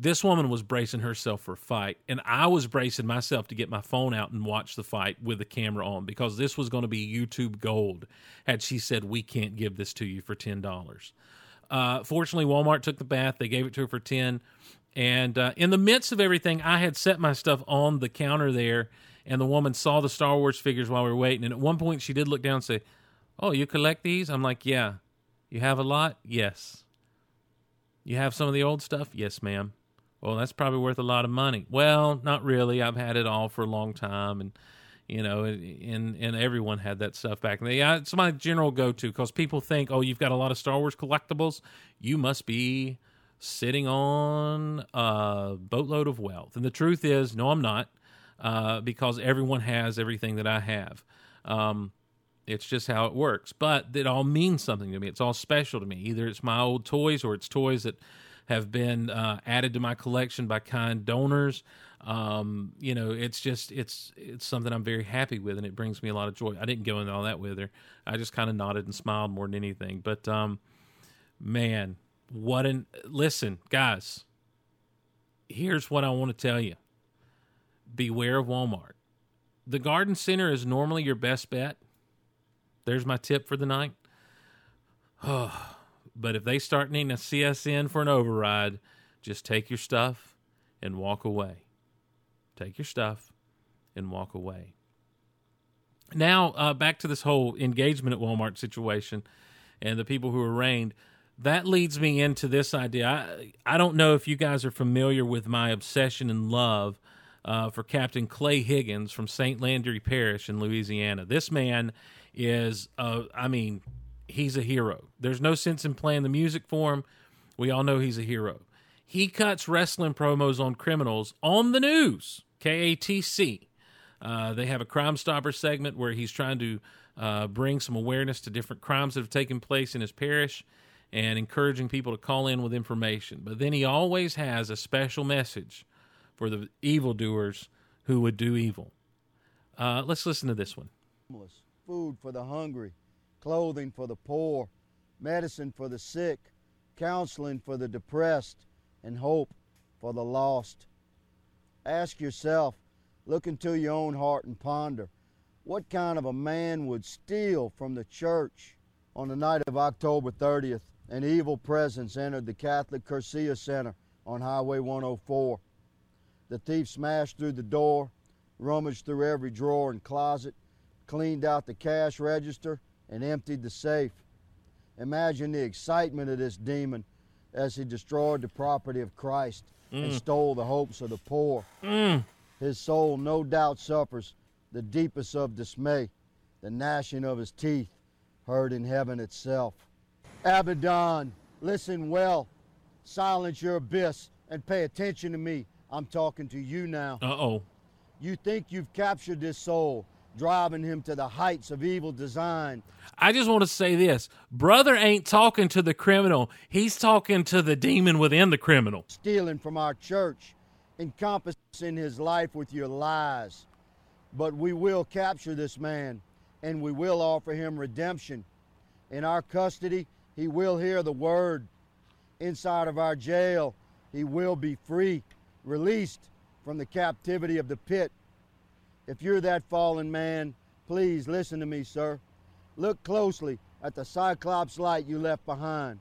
this woman was bracing herself for a fight, and I was bracing myself to get my phone out and watch the fight with the camera on because this was going to be YouTube gold. Had she said, "We can't give this to you for ten dollars," uh, fortunately, Walmart took the bath. They gave it to her for ten, and uh, in the midst of everything, I had set my stuff on the counter there, and the woman saw the Star Wars figures while we were waiting. And at one point, she did look down and say, "Oh, you collect these?" I'm like, "Yeah." You have a lot? Yes. You have some of the old stuff? Yes, ma'am. Well, that's probably worth a lot of money. Well, not really. I've had it all for a long time, and you know, and and everyone had that stuff back. then. yeah, it's my general go to because people think, oh, you've got a lot of Star Wars collectibles, you must be sitting on a boatload of wealth. And the truth is, no, I'm not, uh, because everyone has everything that I have. Um, it's just how it works. But it all means something to me. It's all special to me. Either it's my old toys or it's toys that have been uh, added to my collection by kind donors. Um, you know, it's just it's it's something I'm very happy with, and it brings me a lot of joy. I didn't go into all that with her. I just kind of nodded and smiled more than anything. But um, man, what an listen, guys. Here's what I want to tell you: Beware of Walmart. The garden center is normally your best bet. There's my tip for the night. Oh, but if they start needing a CSN for an override, just take your stuff and walk away. Take your stuff and walk away. Now, uh, back to this whole engagement at Walmart situation and the people who were arraigned. That leads me into this idea. I, I don't know if you guys are familiar with my obsession and love uh, for Captain Clay Higgins from St. Landry Parish in Louisiana. This man is, uh, I mean, he's a hero. There's no sense in playing the music for him. We all know he's a hero. He cuts wrestling promos on criminals on the news, KATC. Uh, they have a Crime Stopper segment where he's trying to uh, bring some awareness to different crimes that have taken place in his parish and encouraging people to call in with information. But then he always has a special message for the evildoers who would do evil. Uh, let's listen to this one. food for the hungry, clothing for the poor, medicine for the sick, counseling for the depressed, and hope for the lost. Ask yourself, look into your own heart and ponder, what kind of a man would steal from the church? On the night of October 30th, an evil presence entered the Catholic Cursillo Center on Highway 104. The thief smashed through the door, rummaged through every drawer and closet, cleaned out the cash register, and emptied the safe. Imagine the excitement of this demon as he destroyed the property of Christ and Mm. stole the hopes of the poor. Mm. His soul no doubt suffers the deepest of dismay, the gnashing of his teeth heard in heaven itself. Abaddon, listen well, silence your abyss, and pay attention to me. I'm talking to you now. Uh oh. You think you've captured this soul, driving him to the heights of evil design. I just want to say this brother ain't talking to the criminal, he's talking to the demon within the criminal. stealing from our church, encompassing his life with your lies. But we will capture this man, and we will offer him redemption. In our custody, he will hear the word. Inside of our jail, he will be free, released from the captivity of the pit. If you're that fallen man, please listen to me, sir. Look closely at the Cyclops light you left behind.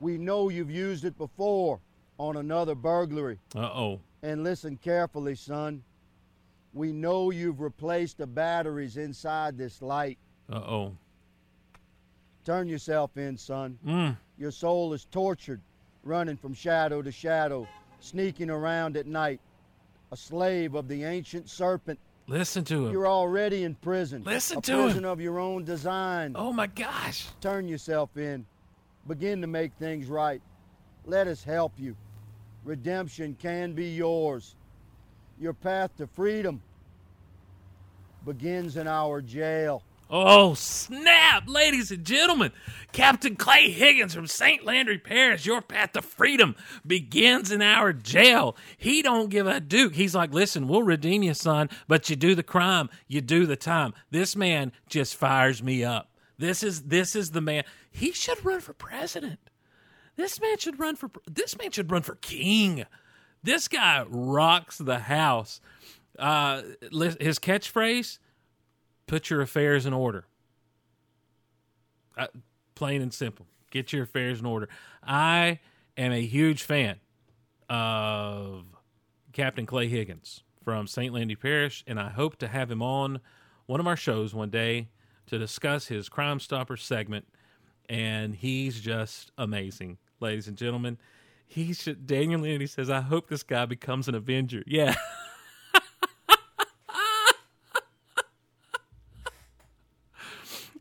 We know you've used it before on another burglary. Uh oh. And listen carefully, son. We know you've replaced the batteries inside this light. Uh oh. Turn yourself in, son. Mm. Your soul is tortured, running from shadow to shadow, sneaking around at night, a slave of the ancient serpent. Listen to him. You're already in prison. Listen to him. A prison of your own design. Oh my gosh. Turn yourself in. Begin to make things right. Let us help you. Redemption can be yours. Your path to freedom begins in our jail. Oh, snap! Ladies and gentlemen, Captain Clay Higgins from St. Landry Parish, your path to freedom begins in our jail. He don't give a duke. He's like, listen, we'll redeem you, son, but you do the crime, you do the time. This man just fires me up. This is this is the man. He should run for president. This man should run for this man should run for king. This guy rocks the house. Uh, his catchphrase: "Put your affairs in order." Uh, plain and simple. Get your affairs in order. I am a huge fan of Captain Clay Higgins from St. Landry Parish, and I hope to have him on one of our shows one day to discuss his Crime Stopper segment. And he's just amazing, ladies and gentlemen. He should. Daniel Landy says, "I hope this guy becomes an Avenger." Yeah.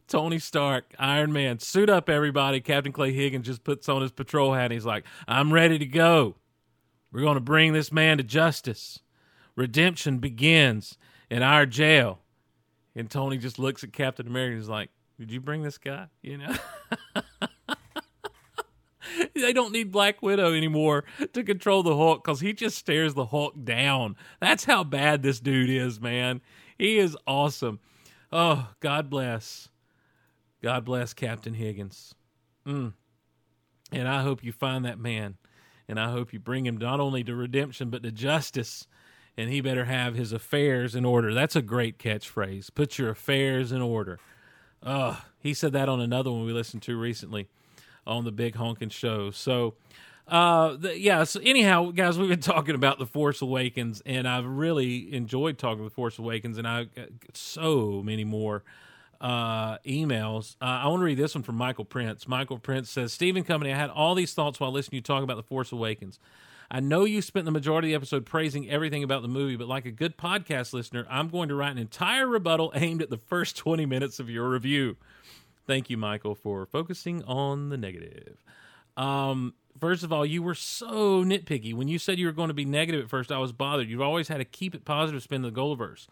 Tony Stark, Iron Man, suit up, everybody. Captain Clay Higgins just puts on his patrol hat. And he's like, I'm ready to go. We're going to bring this man to justice. Redemption begins in our jail. And Tony just looks at Captain America and is like, Did you bring this guy? You know? they don't need Black Widow anymore to control the Hulk because he just stares the Hulk down. That's how bad this dude is, man. He is awesome. Oh, God bless. God bless Captain Higgins. Mm. And I hope you find that man. And I hope you bring him not only to redemption, but to justice. And he better have his affairs in order. That's a great catchphrase. Put your affairs in order. Uh, he said that on another one we listened to recently on the Big Honkin' Show. So, uh, the, yeah. So anyhow, guys, we've been talking about the Force Awakens, and I've really enjoyed talking the Force Awakens, and I got so many more uh, emails. Uh, I want to read this one from Michael Prince. Michael Prince says, Stephen Company, I had all these thoughts while listening to you talk about The Force Awakens. I know you spent the majority of the episode praising everything about the movie, but like a good podcast listener, I'm going to write an entire rebuttal aimed at the first 20 minutes of your review. Thank you, Michael, for focusing on the negative. Um, first of all, you were so nitpicky. When you said you were going to be negative at first, I was bothered. You've always had a keep it positive spin to the Golaverse.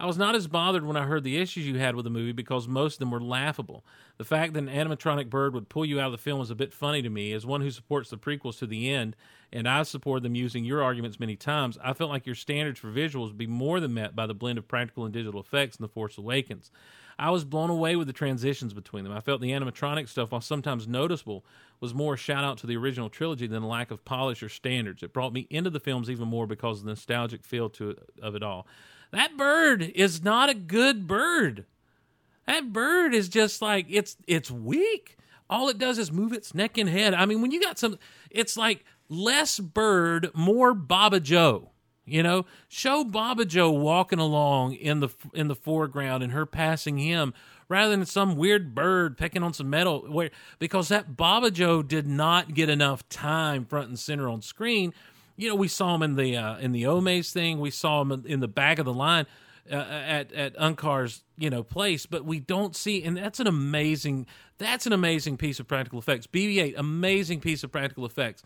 I was not as bothered when I heard the issues you had with the movie because most of them were laughable. The fact that an animatronic bird would pull you out of the film was a bit funny to me. As one who supports the prequels to the end, and I support them using your arguments many times, I felt like your standards for visuals would be more than met by the blend of practical and digital effects in The Force Awakens. I was blown away with the transitions between them. I felt the animatronic stuff, while sometimes noticeable, was more a shout out to the original trilogy than a lack of polish or standards. It brought me into the films even more because of the nostalgic feel to of it all. That bird is not a good bird. That bird is just like it's it's weak. All it does is move its neck and head. I mean, when you got some, it's like less bird, more Bobbajo. You know, show Bobbajo walking along in the in the foreground and her passing him, rather than some weird bird pecking on some metal. Where because that Bobbajo did not get enough time front and center on screen. You know, we saw him in the uh, in the Omaze thing. We saw him in the back of the line uh, at at Unkar's you know place, but we don't see. And that's an amazing that's an amazing piece of practical effects. BB-8, amazing piece of practical effects.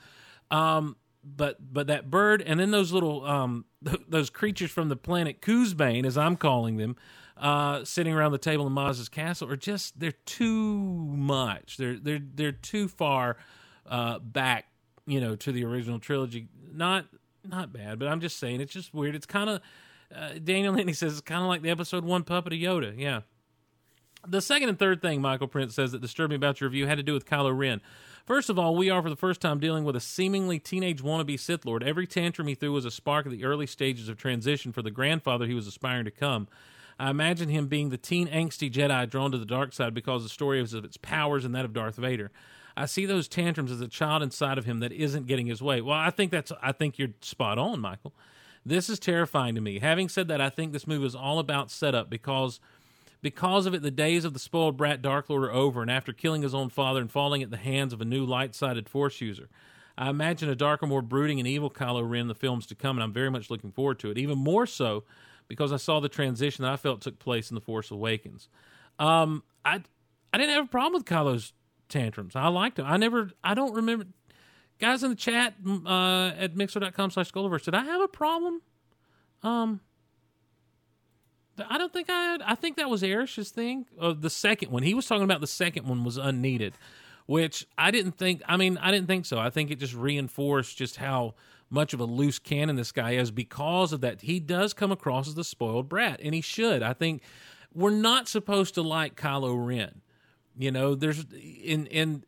Um, but but that bird and then those little um those creatures from the planet Kuzbane, as I'm calling them, uh, sitting around the table in Maz's castle are just they're too much. They're they're they're too far uh, back, you know, to the original trilogy. Not not bad, but I'm just saying it's just weird. It's kind of uh, Daniel Laney says it's kind of like the episode one puppet of Yoda. Yeah. The second and third thing Michael Prince says that disturbed me about your review had to do with Kylo Ren. First of all, we are for the first time dealing with a seemingly teenage wannabe Sith Lord. Every tantrum he threw was a spark of the early stages of transition for the grandfather he was aspiring to come. I imagine him being the teen angsty Jedi drawn to the dark side because the story is of its powers and that of Darth Vader. I see those tantrums as a child inside of him that isn't getting his way. Well, I think that's I think you're spot on, Michael. This is terrifying to me. Having said that, I think this movie is all about setup because because of it, the days of the spoiled brat Dark Lord are over, and after killing his own father and falling at the hands of a new light sided Force user. I imagine a darker, more brooding, and evil Kylo Ren in the films to come, and I'm very much looking forward to it. Even more so because I saw the transition that I felt took place in The Force Awakens. Um, I I didn't have a problem with Kylo's tantrums. I liked him. I never, I don't remember. Guys in the chat uh, at mixlr.com slash Golaverse, did I have a problem? Um, I don't think I. I think that was Erish's thing. Uh, the second one, he was talking about the second one was unneeded, which I didn't think. I mean, I didn't think so. I think it just reinforced just how much of a loose cannon this guy is because of that. He does come across as the spoiled brat, and he should. I think we're not supposed to like Kylo Ren. You know, there's in in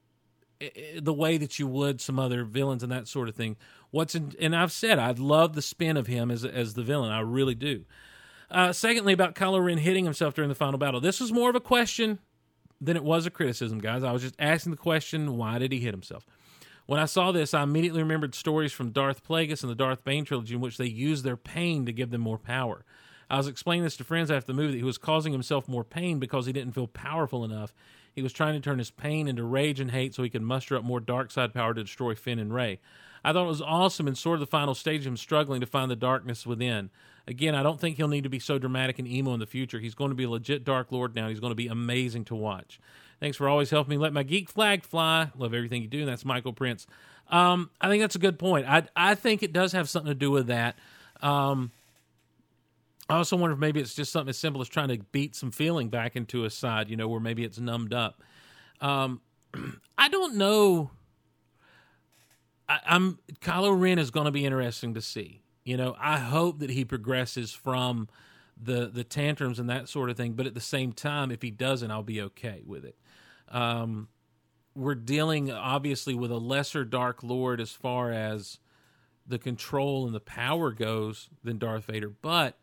the way that you would some other villains and that sort of thing. What's in, and I've said I love the spin of him as as the villain. I really do. Uh, secondly, about Kylo Ren hitting himself during the final battle. This was more of a question than it was a criticism, guys. I was just asking the question, why did he hit himself? When I saw this, I immediately remembered stories from Darth Plagueis and the Darth Bane trilogy in which they used their pain to give them more power. I was explaining this to friends after the movie that he was causing himself more pain because he didn't feel powerful enough. He was trying to turn his pain into rage and hate so he could muster up more dark side power to destroy Finn and Rey. I thought it was awesome and sort of the final stage of him struggling to find the darkness within. Again, I don't think he'll need to be so dramatic and emo in the future. He's going to be a legit Dark Lord now. He's going to be amazing to watch. Thanks for always helping me let my geek flag fly. Love everything you do. And that's Michael Prince. Um, I think that's a good point. I I think it does have something to do with that. Um, I also wonder if maybe it's just something as simple as trying to beat some feeling back into his side, you know, where maybe it's numbed up. Um, I don't know. I, I'm Kylo Ren is going to be interesting to see. You know, I hope that he progresses from the the tantrums and that sort of thing. But at the same time, if he doesn't, I'll be okay with it. Um, we're dealing obviously with a lesser Dark Lord as far as the control and the power goes than Darth Vader, but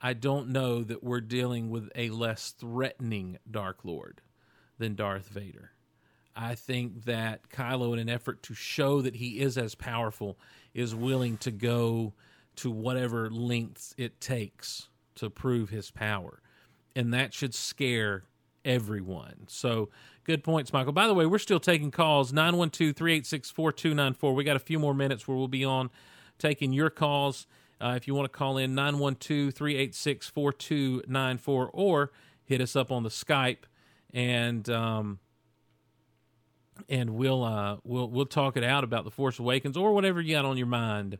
I don't know that we're dealing with a less threatening Dark Lord than Darth Vader. I think that Kylo, in an effort to show that he is as powerful, is willing to go to whatever lengths it takes to prove his power. And that should scare everyone. So, good points, Michael. By the way, we're still taking calls 912 386 4294. We got a few more minutes where we'll be on taking your calls. Uh, if you want to call in 912 386 4294 or hit us up on the Skype and um, and we'll uh, we'll we'll talk it out about the Force Awakens or whatever you got on your mind.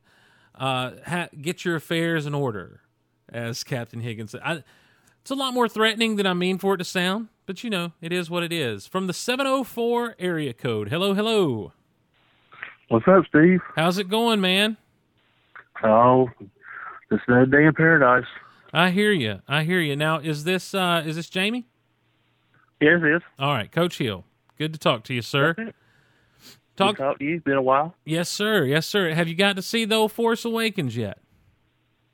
Uh, ha- get your affairs in order, as Captain Higgins said. I, it's a lot more threatening than I mean for it to sound, but you know it is what it is. From the seven zero four area code. Hello, hello. What's up, Steve? How's it going, man? Oh, it's another day in paradise. I hear you. I hear you. Now, is this uh, is this Jamie? Yes, it is. All right, Coach Hill. Good to talk to you, sir. Talk, talk to you. Been a while. Yes, sir. Yes, sir. Have you got to see the old Force Awakens yet?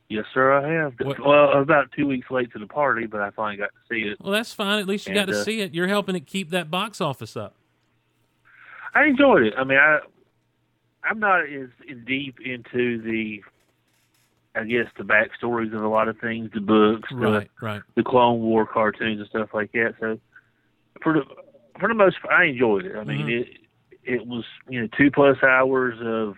Yes, sir. I have. Well, I was about two weeks late to the party, but I finally got to see it. Well, that's fine. At least you got to uh, see it. You're helping it keep that box office up. I enjoyed it. I mean, I I'm not as deep into the, I guess, the backstories of a lot of things, the books, Right, the, right. the Clone War cartoons and stuff like that. So, for the for the most, I enjoyed it. I mean, Mhm. it it was you know two plus hours of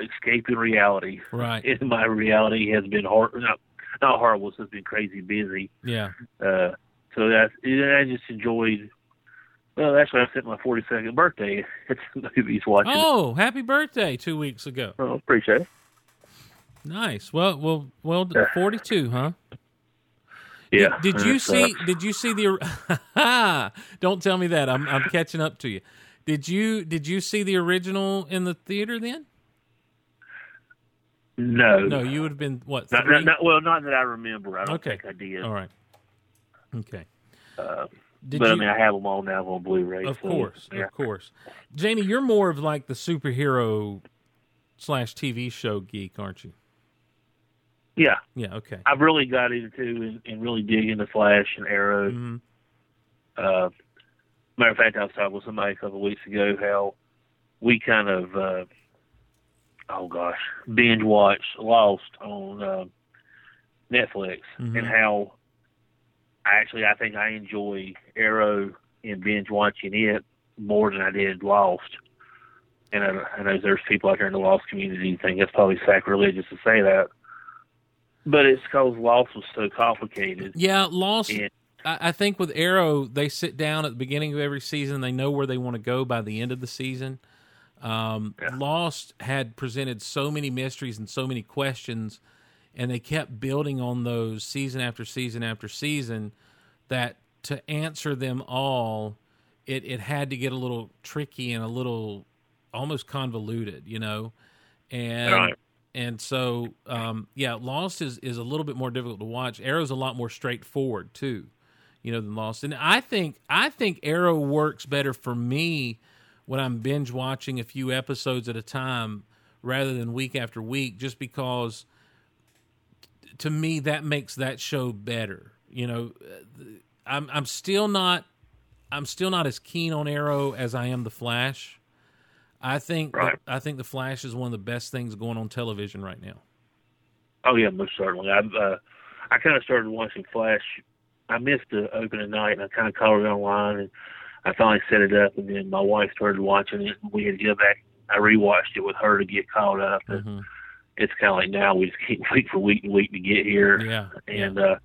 escaping reality. Right. And my reality has been hard, not not horrible. It's just been crazy busy. Yeah. Uh, so that I just enjoyed. Well, actually, I spent my 42nd birthday at the movies watching. Oh, happy birthday two weeks ago. Oh, appreciate it. Nice. Well, well, well. Forty-two, huh? Yeah. Did, did you It see? Did you see the? Don't tell me that. I'm I'm catching up to you. Did you Did you see the original in the theater then? No. No, you would have been what? Not, not, not, well, not that I remember. I don't Okay. think I did. All right. Okay. Uh, Did but I mean, I have them all now on Blu-ray. Of so, course, yeah. of course. Jamie, you're more of like the superhero slash TV show geek, aren't you? Yeah. Yeah. Okay. I've really got into and, and really dig into Flash and Arrow. Mm-hmm. Uh, matter of fact, I was talking with somebody a couple of weeks ago how we kind of, uh, oh gosh, binge watched Lost on uh, Netflix, Mhm. and how I actually I think I enjoy Arrow and binge watching it more than I did Lost. And I, I know there's people out there in the Lost community who think that's probably sacrilegious to say that, but it's because Lost was so complicated. Yeah, Lost. And- I, I think with Arrow, they sit down at the beginning of every season. They know where they want to go by the end of the season. Um, Lost had presented so many mysteries and so many questions, and they kept building on those season after season after season. That to answer them all, it it had to get a little tricky and a little almost convoluted, you know, and Right. And so um, yeah, Lost is is a little bit more difficult to watch. Arrow's a lot more straightforward too, you know, than Lost. And I think I think Arrow works better for me when I'm binge watching a few episodes at a time rather than week after week, just because to me that makes that show better. You know, I'm I'm still not I'm still not as keen on Arrow as I am the Flash. I think Right. I think the Flash is one of the best things going on television right now. Oh yeah, most certainly. I uh, I kind of started watching Flash. I missed the opening night, and I kind of caught it online, and I finally set it up, and then my wife started watching it, and we had to go back. I rewatched it with her to get caught up. And Mm-hmm. It's kind of like now we just keep week for week and week to get here. Yeah, And uh,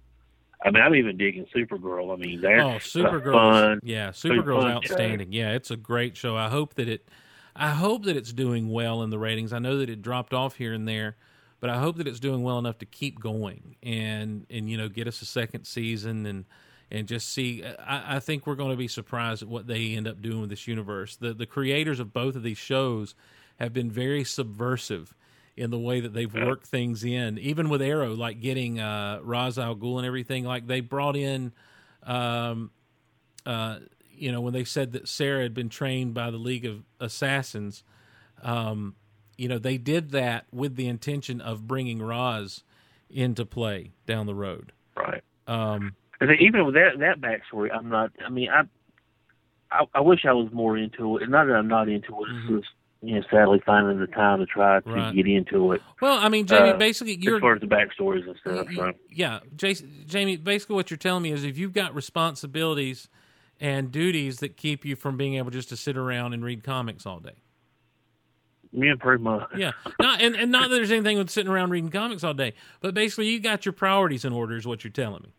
I mean, I'm even digging Supergirl. I mean, that's Oh, Supergirl! fun. Yeah, Supergirl's fun outstanding. Yeah, it's a great show. I hope that it, I hope that it's doing well in the ratings. I know that it dropped off here and there, but I hope that it's doing well enough to keep going and and you know get us a second season and and just see. I, I think we're going to be surprised at what they end up doing with this universe. The the creators of both of these shows have been very subversive in the way that they've worked things in, even with Arrow, like getting uh, Ra's al Ghul and everything. Like they brought in, um, uh, you know, when they said that Sarah had been trained by the League of Assassins, um, you know, they did that with the intention of bringing Ra's into play down the road. Right. Um, even with that that backstory, I'm not. I mean, I, I I wish I was more into it. Not that I'm not into it. It's just you know, sadly finding the time to try to Mm-hmm. Right. get into it. well, I mean, Jamie, Uh, basically, you're as far as the backstories and stuff. So. yeah, Jason, Jamie. Basically, what you're telling me is if you've got responsibilities and duties that keep you from being able just to sit around and read comics all day. Yeah, pretty much. Yeah, not and, and not that there's anything with sitting around reading comics all day, but basically you got your priorities in order, is what you're telling me.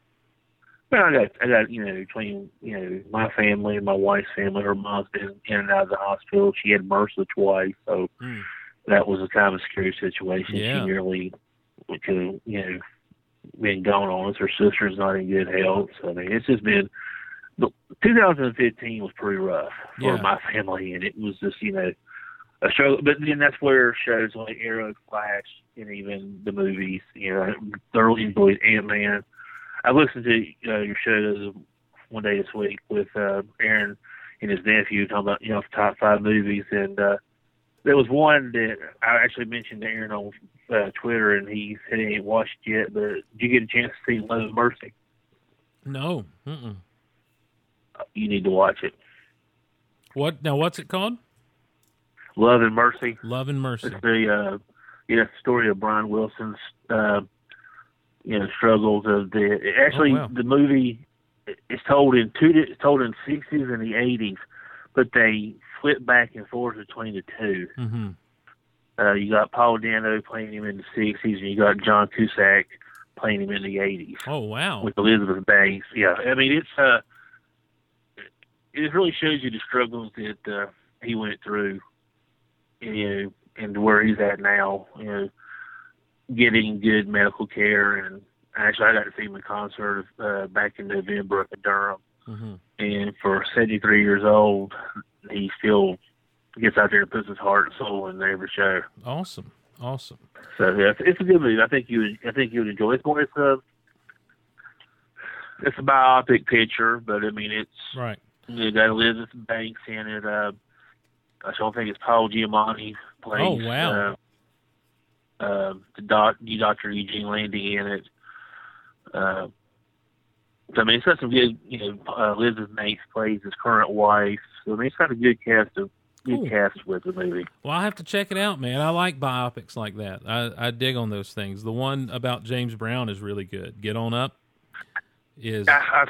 Well, I got, I got, you know, between, you know, my family and my wife's family, her mom's been in and out of the hospital. She had MRSA twice, so Mm. that was a kind of a scary situation. Yeah. She nearly could, you know, been gone on us. Her sister's not in good health. So, I mean, it's just been, but 2015 was pretty rough for Yeah. my family, and it was just, you know, a show. But then that's where shows like Arrow, Flash, and even the movies, you know, I thoroughly enjoyed Ant Man. I listened to uh, your show one day this week with uh, Aaron and his nephew talking about you know top five movies, and uh, there was one that I actually mentioned to Aaron on uh, Twitter, and he said he ain't watched yet. But did you get a chance to see Love and Mercy? No, Mm-mm. You need to watch it. what now? What's it called? Love and Mercy. Love and Mercy. It's the uh, yeah story of Brian Wilson's uh, you know struggles of the actually Oh, wow. the movie is told in two it's told in sixties and the eighties, but they flip back and forth between the two. Mm-hmm. Uh, you got Paul Dano playing him in the sixties, and you got John Cusack playing him in the eighties Oh wow. with Elizabeth Banks. Yeah, I mean it's uh, it really shows you the struggles that uh, he went through, you know, and where he's at now. You know, getting good medical care, and actually I got to see him in concert uh, back in November up in Durham. Mm-hmm. And for 73 years old, he still gets out there and puts his heart and soul in every show. Awesome. Awesome. So yeah, it's, a good movie. I think you would, I think you would enjoy it. It's more it's a it's a biopic picture, but I mean it's Right. You got Elizabeth Banks in it. Uh, I don't think it's Paul Giamatti plays. Oh, wow. Uh, uh, the doc, the Doctor Eugene Landy in it. Uh, so I mean, it's got some good. You know, uh, Elizabeth Banks plays his current wife. So I mean, it's got a good cast of good Cool. cast with the movie. Well, I have to check it out, man. I like biopics like that. I, I dig on those things. The one about James Brown is really good. Get on up is I, I,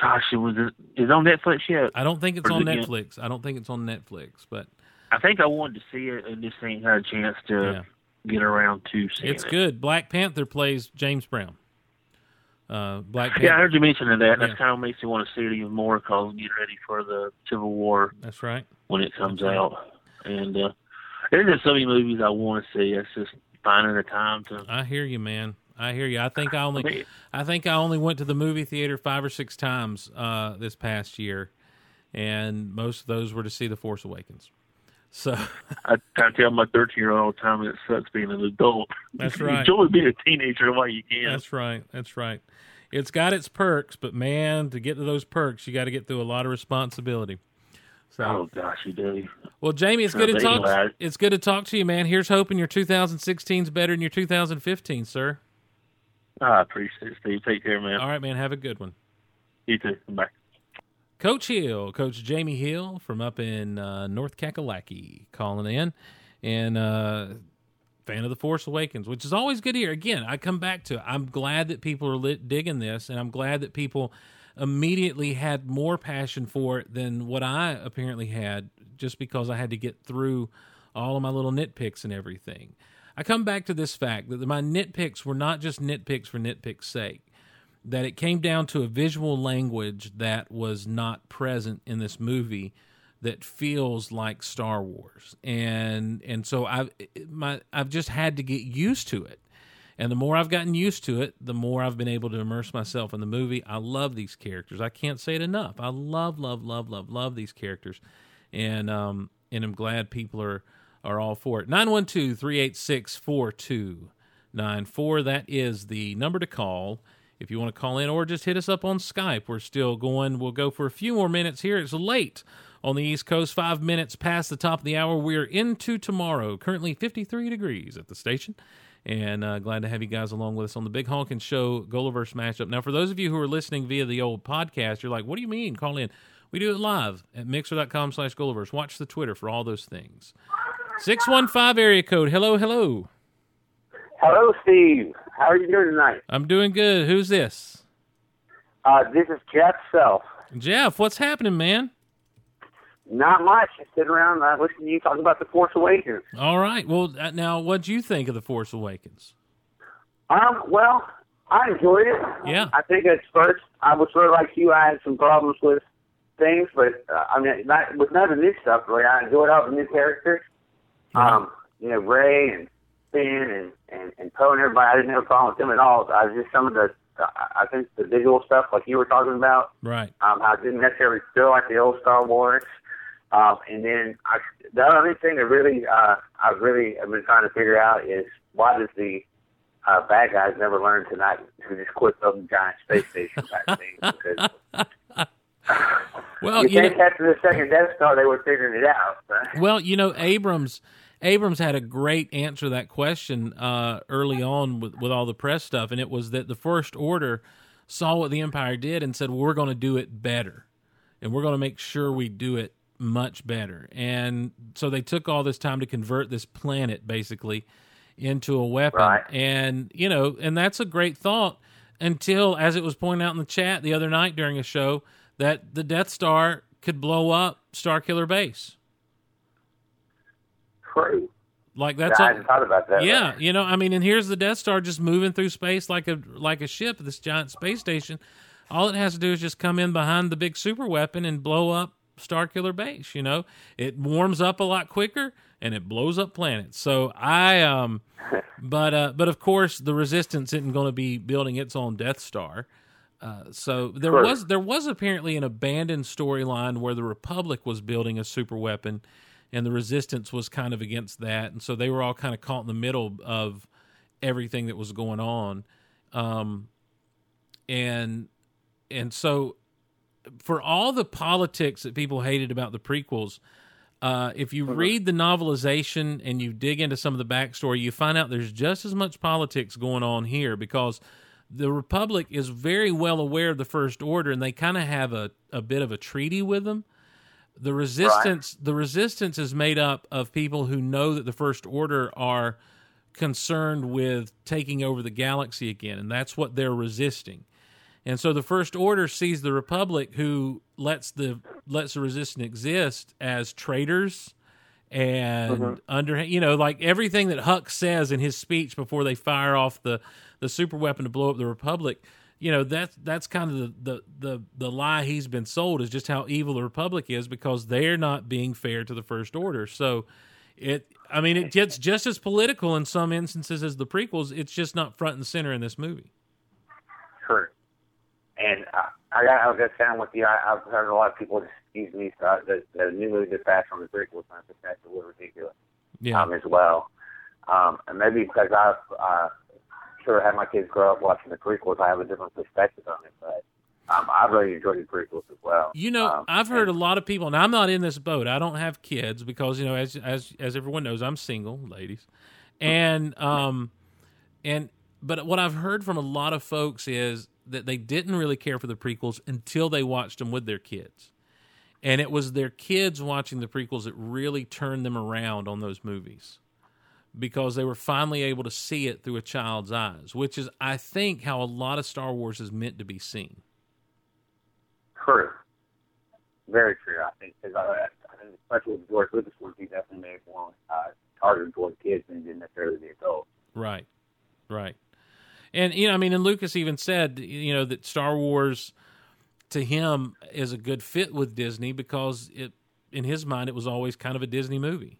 gosh, it was is it on Netflix yet? I don't think it's Or on it- Netflix. I don't think it's on Netflix, but I think I wanted to see it and just ain't had a chance to get around to seeing it's it. good. Black Panther plays James Brown. Uh, Black Panther. Yeah, I heard you mention that. Yeah. That kind of makes me want to see it even more because I'm getting ready for the Civil War That's right. when it comes right. out. And uh, there's just so many movies I want to see. It's just finding the time to. I hear you, man. I hear you. I think I only, I think I only went to the movie theater five or six times uh, this past year, and most of those were to see The Force Awakens. So I, I tell my 13 year old all the time it sucks being an adult. That's right. Enjoy being a teenager while you can. That's right. That's right. It's got its perks, but man, to get to those perks, you got to get through a lot of responsibility. So, Oh gosh, you do. well, Jamie, it's good to talk. It's good to talk to you, man. Here's hoping your 2016 is better than your 2015, sir. I appreciate it, Steve. Take care, man. All right, man. Have a good one. You too. Bye. Coach Hill, Coach Jamie Hill from up in uh, North Kakalaki, calling in, and uh, fan of the Force Awakens, which is always good to hear. Again, I come back to it. I'm glad that people are lit, digging this, and I'm glad that people immediately had more passion for it than what I apparently had, just because I had to get through all of my little nitpicks and everything. I come back to this fact that my nitpicks were not just nitpicks for nitpick's sake that it came down to a visual language that was not present in this movie that feels like Star Wars. And and so I've my I've just had to get used to it. And the more I've gotten used to it, the more I've been able to immerse myself in the movie. I love these characters. I can't say it enough. I love, love, love, love, love these characters. And um and I'm glad people are are all for it. 912 386 4294. That is the number to call if you want to call in or just hit us up on Skype. We're still going. We'll go for a few more minutes here. It's late on the East Coast, five minutes past the top of the hour. We're into tomorrow. Currently 53 degrees at the station. And uh, glad to have you guys along with us on the Big Honkin' Show Golaverse matchup. Now, for those of you who are listening via the old podcast, you're like, what do you mean? Call in. We do it live at mixlr.com slash Golaverse. Watch the Twitter for all those things. 615 area code. Hello, hello. Hello, Steve. How are you doing tonight? I'm doing good. Who's this? Uh, this is Jeff Self. Jeff, what's happening, man? Not much. Just sitting around uh, listen to you talk about the Force Awakens. All right. Well, uh, now, what do you think of The Force Awakens? Um, well, I enjoyed it. Yeah. I think at first I was sort of like you. I had some problems with things, but uh, I mean, not with none of the new stuff. Really, I enjoyed all the new characters. Um, you know, Rey and Finn and and, and Poe and everybody. I didn't have a problem with them at all. I was just some of the. I I think the visual stuff, like you were talking about, Right. um, I didn't necessarily feel like the old Star Wars. Um, and then I, the other thing that really uh, I really have been trying to figure out is why does the uh, bad guys never learn to not to just quit building giant space stations type things? Because Well, you you think know- after the second Death Star they were figuring it out. But Well, you know, Abrams Abrams had a great answer to that question uh, early on with, with all the press stuff, and it was that the First Order saw what the Empire did and said, well, "We're going to do it better, and we're going to make sure we do it much better." And so they took all this time to convert this planet basically into a weapon, Right. and you know, and that's a great thought. Until, as it was pointed out in the chat the other night during a show, that the Death Star could blow up Starkiller Base. True. Like that's I a- hadn't thought about that. yeah, you know, I mean, and here's the Death Star just moving through space like a like a ship, this giant space station. All it has to do is just come in behind the big super weapon and blow up Starkiller Base. You know, it warms up a lot quicker and it blows up planets. So I, um, but uh, but of course the Resistance isn't going to be building its own Death Star. Uh, so there Sure. was there was apparently an abandoned storyline where the Republic was building a super weapon, and the Resistance was kind of against that, and so they were all kind of caught in the middle of everything that was going on, um, and and so for all the politics that people hated about the prequels, uh, if you read the novelization and you dig into some of the backstory, you find out there's just as much politics going on here because the Republic is very well aware of the First Order and they kind of have a, a bit of a treaty with them. The resistance the resistance is made up of people who know that the First Order are concerned with taking over the galaxy again, and that's what they're resisting. And so the First Order sees the Republic, who lets the lets the Resistance exist, as traitors and Mhm. under you know like everything that Hux says in his speech before they fire off the the super weapon to blow up the Republic. You know that's that's kind of the, the the the lie he's been sold is just how evil the Republic is because they're not being fair to the First Order. So it. I mean, it gets just as political in some instances as the prequels. It's just not front and center in this movie. True. And uh, I, I was just saying with you, I, I've heard a lot of people excuse me uh, the, the new movie The Fast from the prequels, and I think that's a little ridiculous Yeah. um, as well. Um, and maybe because I've uh, sure had my kids grow up watching the prequels, I have a different perspective on it. But um, I really enjoyed the prequels as well. You know, Um, I've heard a lot of people, and I'm not in this boat. I don't have kids because you know, as as as everyone knows, I'm single, ladies, and um, and but what I've heard from a lot of folks is that they didn't really care for the prequels until they watched them with their kids, and it was their kids watching the prequels that really turned them around on those movies because they were finally able to see it through a child's eyes, which is, I think, how a lot of Star Wars is meant to be seen. True. Very true. I think because I, I think especially with George Lucas he definitely made one uh, targeted toward kids and didn't necessarily the adults. Right, right. And you know, I mean, and Lucas even said, you know, that Star Wars to him is a good fit with Disney because it, in his mind, it was always kind of a Disney movie,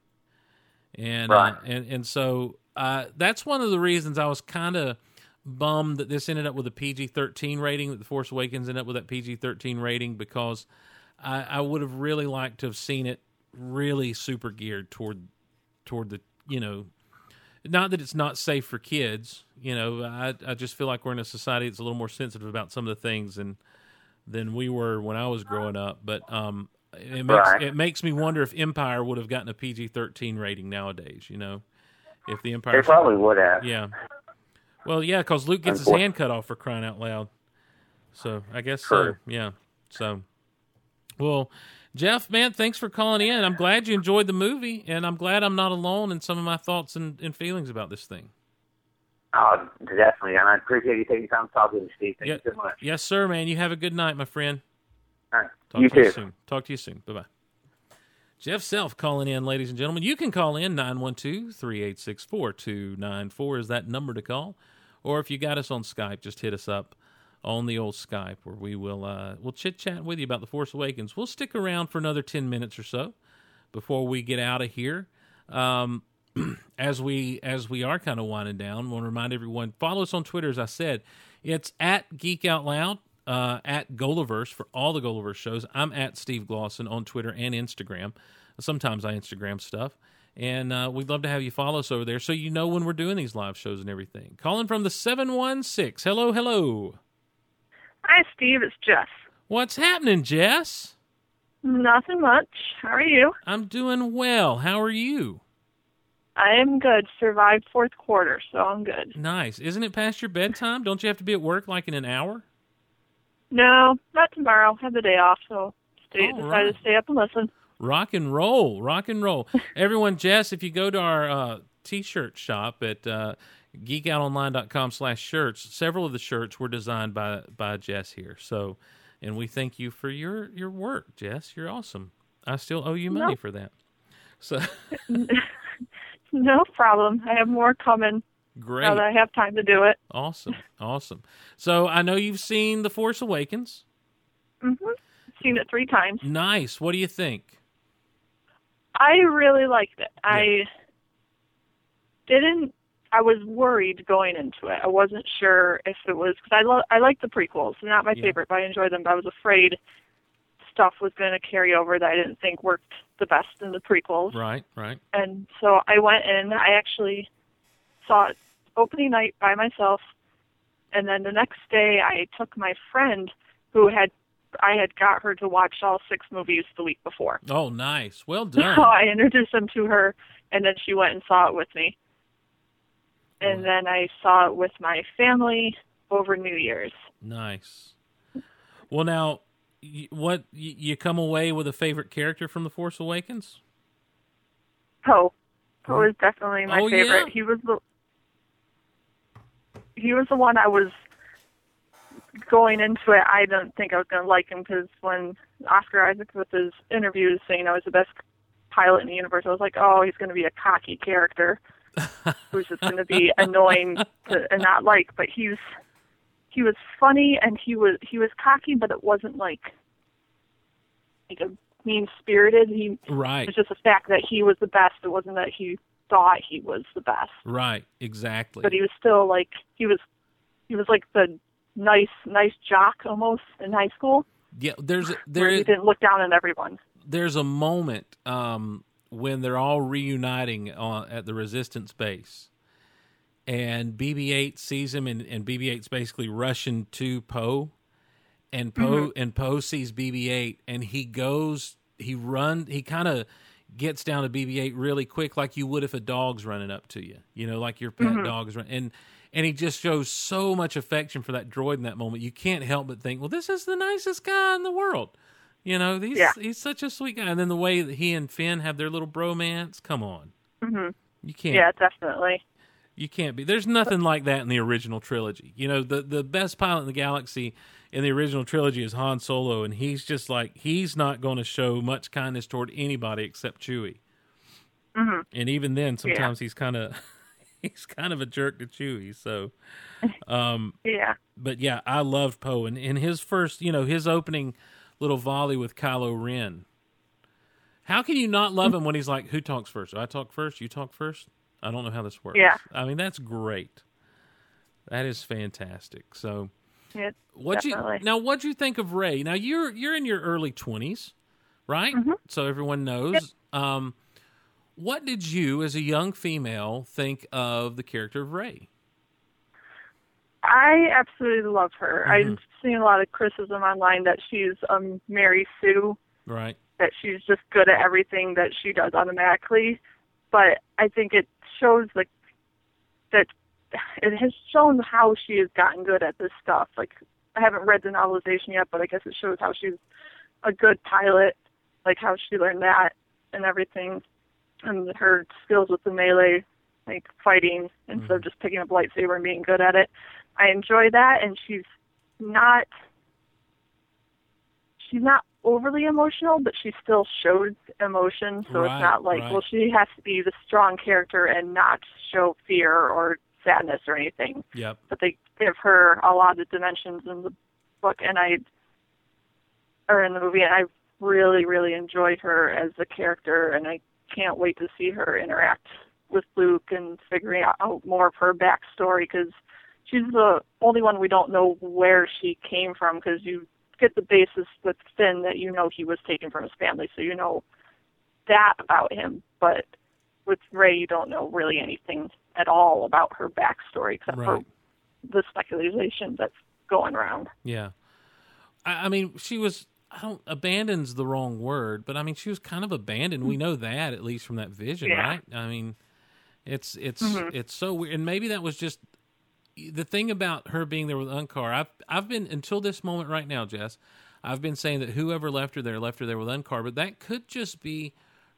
and Right. uh, and and so uh, that's one of the reasons I was kind of bummed that this ended up with a PG thirteen rating. That the Force Awakens ended up with that PG thirteen rating because I, I would have really liked to have seen it really super geared toward toward the you know not that it's not safe for kids you know i i just feel like we're in a society that's a little more sensitive about some of the things than than we were when i was growing up but um it makes Right. it makes me wonder if empire would have gotten a pg-13 rating nowadays you know if the empire They probably would have. yeah well yeah because luke gets his hand cut off for crying out loud so i guess True. so yeah so well, Jeff, man, thanks for calling in. I'm glad you enjoyed the movie, and I'm glad I'm not alone in some of my thoughts and, and feelings about this thing. Oh, definitely. And I appreciate you taking time to talk with me, Steve. Thank Yeah. you so much. Yes, sir, man. You have a good night, my friend. All right. Talk you to you soon. Talk to you soon. Bye bye. Jeff Self calling in, ladies and gentlemen. You can call in 912 386 4294 is that number to call. Or if you got us on Skype, just hit us up on the old Skype where we will uh, we'll chit chat with you about the Force Awakens. We'll stick around for another ten minutes or so before we get out of here. Um, as we as we are kind of winding down, want to remind everyone follow us on Twitter. As I said, it's at Geek Out Loud, uh, at Golaverse for all the Golaverse shows. I'm at Steve Glosson on Twitter and Instagram. Sometimes I Instagram stuff, and uh, we'd love to have you follow us over there so you know when we're doing these live shows and everything. Calling from the seven one six. Hello, hello. Hi, Steve. It's Jess. What's happening, Jess? Nothing much. How are you? I'm doing well. How are you? I am good. Survived fourth quarter, so I'm good. Nice. Isn't it past your bedtime? Don't you have to be at work like in an hour? No, not tomorrow. Have the day off, so stay, All decided right. to stay up and listen. Rock and roll, rock and roll. Everyone, Jess, if you go to our uh, t-shirt shop at uh, geekoutonline.com slash shirts, several of the shirts were designed by by Jess here. So, and we thank you for your your work, Jess. You're awesome. I still owe you money No. for that. So no problem. I have more coming great, now that I have time to do it. awesome, awesome. So I know you've seen The Force Awakens. hmm Seen it three times. Nice. What do you think? I really liked it. I didn't. I was worried going into it. I wasn't sure if it was because I lo- I like the prequels. They're not my Yeah. favorite, but I enjoy them. But I was afraid stuff was going to carry over that I didn't think worked the best in the prequels. Right, right. And so I went in. I actually saw it opening night by myself, and then the next day I took my friend who had I had got her to watch all six movies the week before. Oh, nice. Well done. So. I introduced them to her, and then she went and saw it with me. And then I saw it with my family over New Year's. Nice. Well, now, what you come away with a favorite character from The Force Awakens? Poe. Poe hmm? is definitely my Oh, favorite. yeah? He was the he was the one I was going into it. I didn't think I was going to like him because when Oscar Isaac with his interviews saying I was the best pilot in the universe, I was like, oh, he's going to be a cocky character who's just going to be annoying to, and not like. But he's he was funny and he was he was cocky, but it wasn't like like a mean spirited. He Right. It was just the fact that he was the best. It wasn't that he thought he was the best, Right. Exactly. but he was still like he was he was like the nice nice jock almost in high school yeah. There's there where he didn't look down on everyone. there's a moment um, when they're all reuniting on, at the resistance base, and BB-8 sees him, and, and BB-8's basically rushing to Poe, and Poe Mhm. and Poe sees BB-8, and he goes, he run, he kind of gets down to BB-8 really quick, like you would if a dog's running up to you, you know, like your pet Mhm. dog is running, and and he just shows so much affection for that droid in that moment. You can't help but think, well, this is the nicest guy in the world. You know, he's Yeah. he's such a sweet guy. And then the way that he and Finn have their little bromance, come on. hmm You can't Yeah, definitely. you can't be. There's nothing like that in the original trilogy. You know, the the best pilot in the galaxy in the original trilogy is Han Solo and he's just like he's not going to show much kindness toward anybody except Chewie. hmm And even then sometimes he's kind of he's kind of a jerk to Chewie, so um Yeah. but yeah, I loved Poe and in his first, you know, his opening little volley with Kylo Ren. How can you not love him when he's like, "Who talks first? I talk first. You talk first. I don't know how this works." Yeah. I mean that's great. That is fantastic. So, What you now? What'd you think of Rey? Now you're you're in your early twenties, right? Mm-hmm. So everyone knows. Um, what did you, as a young female, think of the character of Rey? I absolutely love her. Mhm. I've seen a lot of criticism online that she's um Mary Sue, Right. that she's just good at everything that she does automatically. But I think it shows like that it has shown how she has gotten good at this stuff. Like I haven't read the novelization yet, but I guess it shows how she's a good pilot, like how she learned that and everything, and her skills with the melee, like fighting instead of mm-hmm. just picking up lightsaber and being good at it. I enjoy that, and she's not she's not overly emotional, but she still shows emotion. So Right, it's not like, right. well, she has to be the strong character and not show fear or sadness or anything. Yep. But they give her a lot of dimensions in the book, and I or in the movie, and I really, really enjoyed her as a character, and I can't wait to see her interact with Luke and figuring out more of her backstory because she's the only one we don't know where she came from because you get the basis with Finn that you know he was taken from his family, so you know that about him. But with Rey, you don't know really anything at all about her backstory except Right. for the speculation that's going around. Yeah. I, I mean, she was. I don't abandon's the wrong word, but I mean, she was kind of abandoned. We know that at least from that vision, Yeah. right? I mean, it's it's Mhm. it's so weird, and maybe that was just the thing about her being there with Unkar. I've I've been until this moment right now, Jess. I've been saying that whoever left her there left her there with Unkar, but that could just be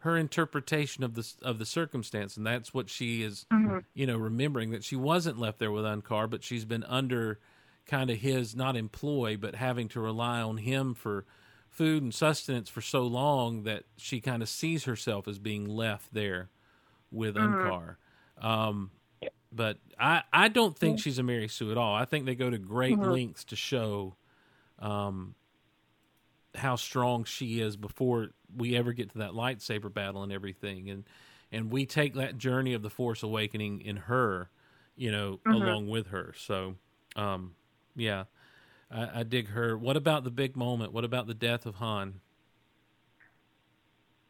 her interpretation of the of the circumstance, and that's what she is, Mhm. you know, remembering that she wasn't left there with Unkar, but she's been under kind of his not employ, but having to rely on him for food and sustenance for so long that she kind of sees herself as being left there with Mhm. Unkar. Um, but I, I don't think she's a Mary Sue at all. I think they go to great Mhm. lengths to show um, how strong she is before we ever get to that lightsaber battle and everything. And and we take that journey of the Force Awakening in her, you know, Mhm. along with her. So, um, yeah, I, I dig her. What about the big moment? What about the death of Han?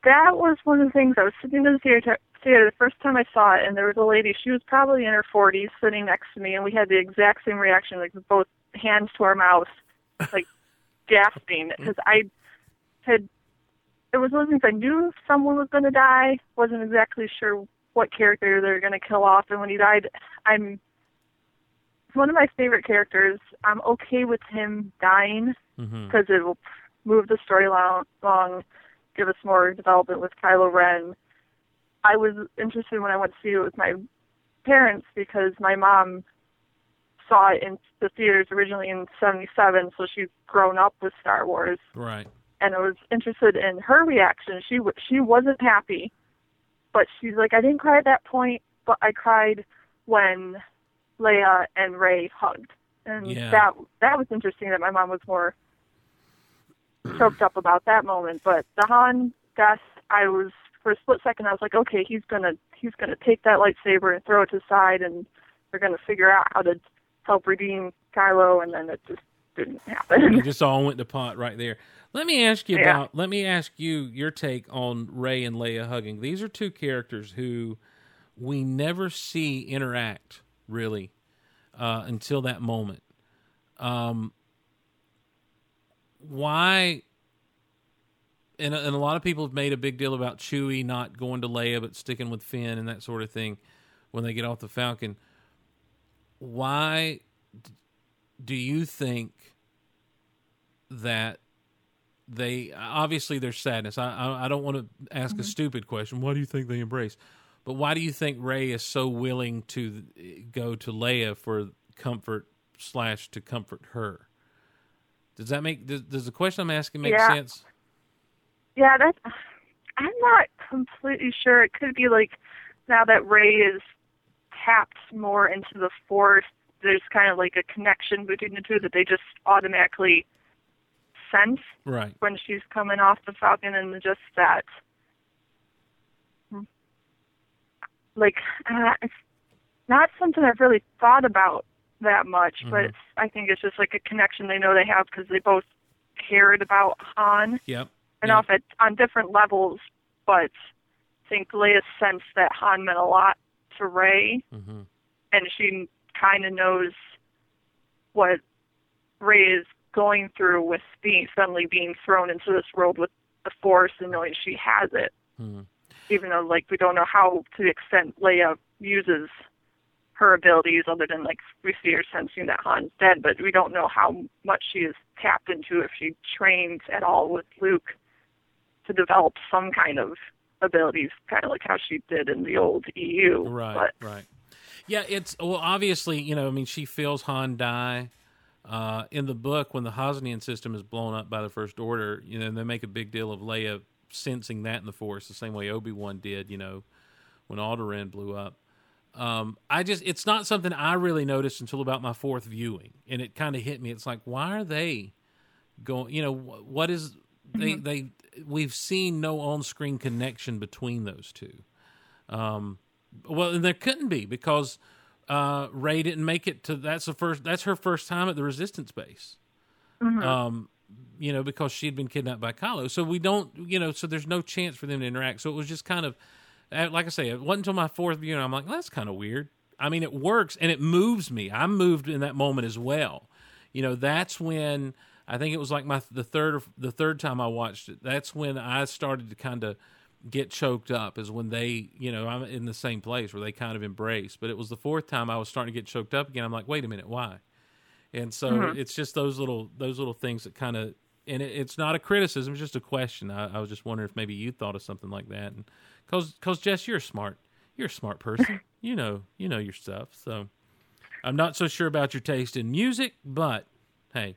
that was one of the things I was sitting in the theater, theater the first time I saw it, and there was a lady. She was probably in her 40s, sitting next to me, and we had the exact same reaction, like both hands to our mouth, like gasping, because I had. It was one of the things I knew someone was going to die. wasn't exactly sure what character they were going to kill off, and when he died, I'm. One of my favorite characters. I'm okay with him dying Mm-hmm. because it will move the story along, along, give us more development with Kylo Ren. I was interested when I went to see it with my parents because my mom saw it in the theaters originally in '77, so she's grown up with Star Wars, Right. and I was interested in her reaction. She w- she wasn't happy, but she's like, I didn't cry at that point, but I cried when Leia and Rey hugged, and Yeah. that that was interesting. That my mom was more choked up about that moment. But the Han death, I was for a split second, I was like, okay, he's gonna he's gonna take that lightsaber and throw it to the side, and they're gonna figure out how to help redeem Kylo, and then it just didn't happen. it just all went to pot right there. Let me ask you Yeah. about. Let me ask you your take on Rey and Leia hugging. These are two characters who we never see interact really uh, until that moment. Um, why? And, and a lot of people have made a big deal about Chewie not going to Leia but sticking with Finn and that sort of thing when they get off the Falcon. Why do you think that they obviously there's sadness? I I, I don't want to ask a mm-hmm. stupid question. Why do you think they embrace? But why do you think Rey is so willing to go to Leia for comfort slash to comfort her? Does that make does, does the question I'm asking make Yeah. sense? Yeah, that I'm not completely sure. It could be like now that Rey is tapped more into the Force, there's kind of like a connection between the two that they just automatically sense Right. when she's coming off the Falcon, and just that, like, uh, it's not something I've really thought about that much, but Mhm. it's, I think it's just like a connection they know they have because they both cared about Han Yep. and off at on different levels, but I think Leia sensed that Han meant a lot to Rey, Mm-hmm. and she kind of knows what Rey is going through with being suddenly being thrown into this world with the Force and knowing she has it, Mm-hmm. even though like we don't know how to the extent Leia uses her abilities other than like we see her sensing that Han's dead, but we don't know how much she is tapped into if she trains at all with Luke to develop some kind of abilities, kind of like how she did in the old EU. Right, But right. Yeah, it's well, obviously, you know, I mean, she feels Han die. Uh, in the book, when the Hosnian system is blown up by the First Order, you know, they make a big deal of Leia sensing that in the Force, the same way Obi Wan did, you know, when Alderaan blew up. Um, I just, it's not something I really noticed until about my fourth viewing, and it kind of hit me. It's like, why are they going? You know, what is they Mhm. they? We've seen no on-screen connection between those two. Um, well, and there couldn't be because uh, Rey didn't make it to. That's the first. That's her first time at the Resistance base. Mhm. Um, you know, because she'd been kidnapped by Kylo. So we don't. You know, so there's no chance for them to interact. So it was just kind of, uh, like I say, it wasn't until my fourth viewing. I'm like, well, that's kind of weird. I mean, it works and it moves me. I'm moved in that moment as well. You know, that's when I think it was like my the third the third time I watched it. That's when I started to kind of get choked up is when they, you know, I'm in the same place where they kind of embrace. But it was the fourth time I was starting to get choked up again. I'm like, wait a minute, why? And so Mhm. it's just those little those little things that kind of, and it, it's not a criticism, it's just a question. I, I was just wondering if maybe you thought of something like that, and because because Jess, you're smart, you're a smart person, you know you know your stuff. So I'm not so sure about your taste in music, but hey,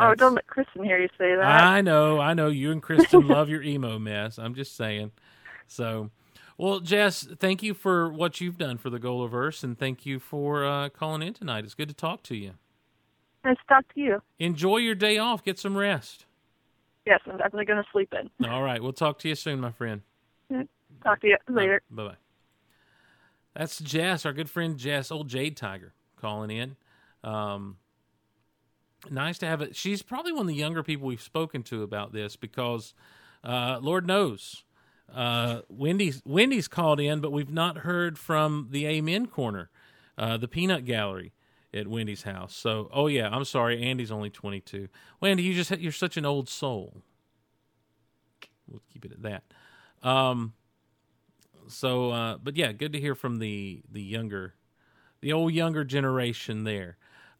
oh, don't let Kristen hear you say that. I know, I know. You and Kristen love your emo mess. I'm just saying. So, well, Jess, thank you for what you've done for the Golaverse, and thank you for uh, calling in tonight. It's good to talk to you. Nice to talk to you. Enjoy your day off. Get some rest. Yes, I'm definitely going to sleep in. All right, we'll talk to you soon, my friend. Talk to you later. Bye bye. That's Jess, our good friend Jess, old Jade Tiger, calling in. Um, nice to have it. She's probably one of the younger people we've spoken to about this because, uh, Lord knows, uh, Wendy's Wendy's called in, but we've not heard from the Amen Corner, uh, the Peanut Gallery at Wendy's house. So, oh yeah, I'm sorry, Andy's only 22. Wendy, you just you're such an old soul. We'll keep it at that. Um, so, uh, but yeah, good to hear from the the younger, the old younger generation there.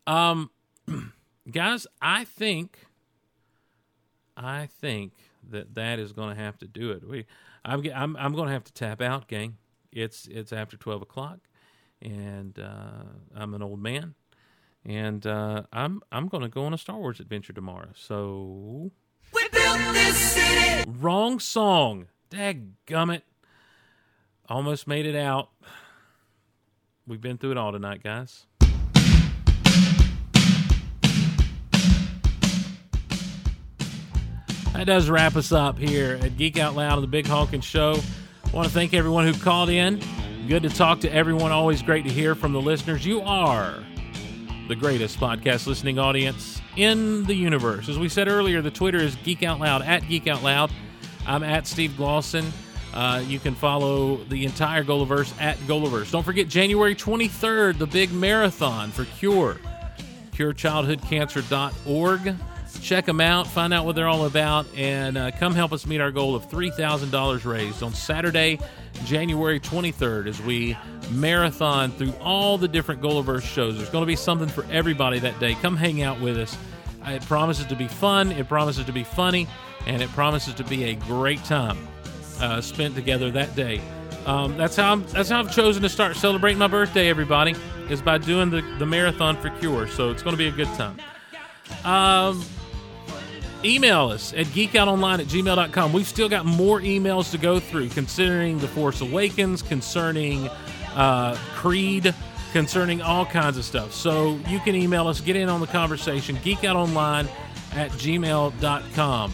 Um, guys, I think, I think that that is going to have to do it. We, I'm, I'm, I'm going to have to tap out, gang. It's it's after twelve o'clock, and uh, I'm an old man, and uh, I'm I'm going to go on a Star Wars adventure tomorrow. So We built this city. wrong song, gummit. Almost made it out. We've been through it all tonight, guys. That does wrap us up here at Geek Out Loud on the Big Honkin' Show. I want to thank everyone who called in. Good to talk to everyone. Always great to hear from the listeners. You are the greatest podcast listening audience in the universe. As we said earlier, the Twitter is Geek Out Loud at Geek Out Loud. I'm at Steve Glosson. Uh, you can follow the entire Golaverse at Golaverse. Don't forget January 23rd, the big marathon for Cure. CureChildhoodCancer.org. Check them out, find out what they're all about, and uh, come help us meet our goal of $3,000 raised on Saturday, January 23rd, as we marathon through all the different Golaverse shows. There's going to be something for everybody that day. Come hang out with us. It promises to be fun, it promises to be funny, and it promises to be a great time uh, spent together that day. Um, that's how I'm, that's how I've chosen to start celebrating my birthday. Everybody is by doing the, the marathon for Cure, so it's going to be a good time. Um, email us at geekoutonline at gmail.com. We've still got more emails to go through considering The Force Awakens, concerning uh, Creed, concerning all kinds of stuff. So you can email us, get in on the conversation, geekoutonline at gmail.com.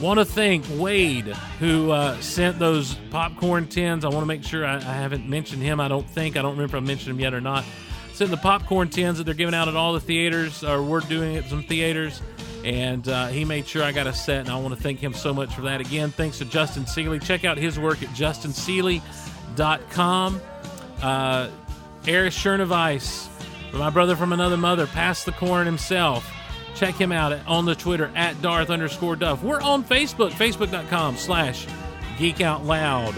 Want to thank Wade, who uh, sent those popcorn tins. I want to make sure I, I haven't mentioned him. I don't think. I don't remember if I mentioned him yet or not. Sent the popcorn tins that they're giving out at all the theaters, or we're doing at some theaters. And uh, he made sure I got a set, and I want to thank him so much for that. Again, thanks to Justin Seeley. Check out his work at justinseeley.com. Uh, Eris Chernovice, my brother from another mother, passed the corn himself. Check him out on the Twitter at Darth underscore Duff. We're on Facebook, facebook.com slash Geek Out Loud.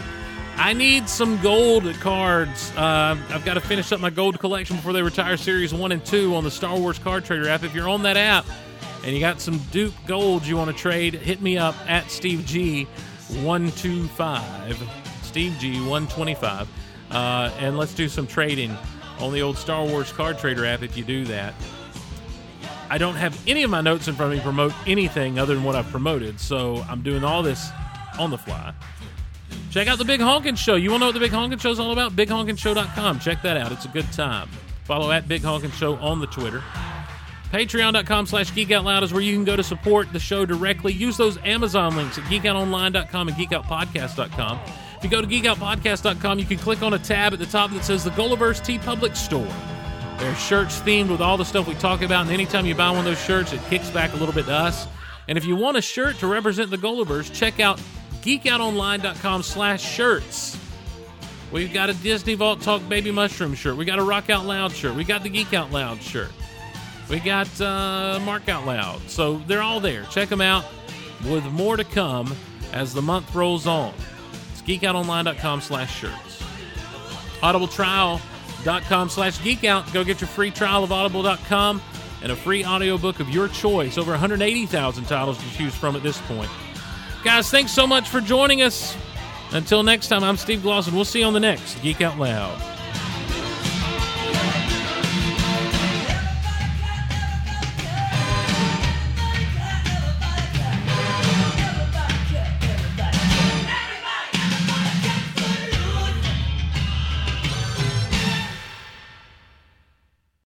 I need some gold cards. Uh, I've got to finish up my gold collection before they retire Series 1 and 2 on the Star Wars Card Trader app. If you're on that app and you got some Duke gold you want to trade, hit me up at Steve G125. Steve G125. Uh, and let's do some trading on the old Star Wars Card Trader app if you do that. I don't have any of my notes in front of me promote anything other than what I've promoted, so I'm doing all this on the fly. Check out the Big Honkin' Show. You want to know what the Big Honkin' Show is all about? BigHonkinShow.com. Check that out. It's a good time. Follow at Big Honkin' Show on the Twitter. Patreon.com slash Geek Out Loud is where you can go to support the show directly. Use those Amazon links at geekoutonline.com and geekoutpodcast.com. If you go to geekoutpodcast.com, you can click on a tab at the top that says the Golaverse TeePublic Store. There's shirts themed with all the stuff we talk about, and anytime you buy one of those shirts, it kicks back a little bit to us. And if you want a shirt to represent the Golaverse, check out geekoutonline.com slash shirts. We've got a Disney Vault Talk Baby Mushroom shirt. We got a Rock Out Loud shirt. We got the Geek Out Loud shirt. We got uh, Mark Out Loud. So they're all there. Check them out with more to come as the month rolls on. It's geekoutonline.com slash shirts. Audibletrial.com slash geekout. Go get your free trial of audible.com and a free audiobook of your choice. Over 180,000 titles to choose from at this point. Guys, thanks so much for joining us. Until next time, I'm Steve Glosson. We'll see you on the next Geek Out Loud.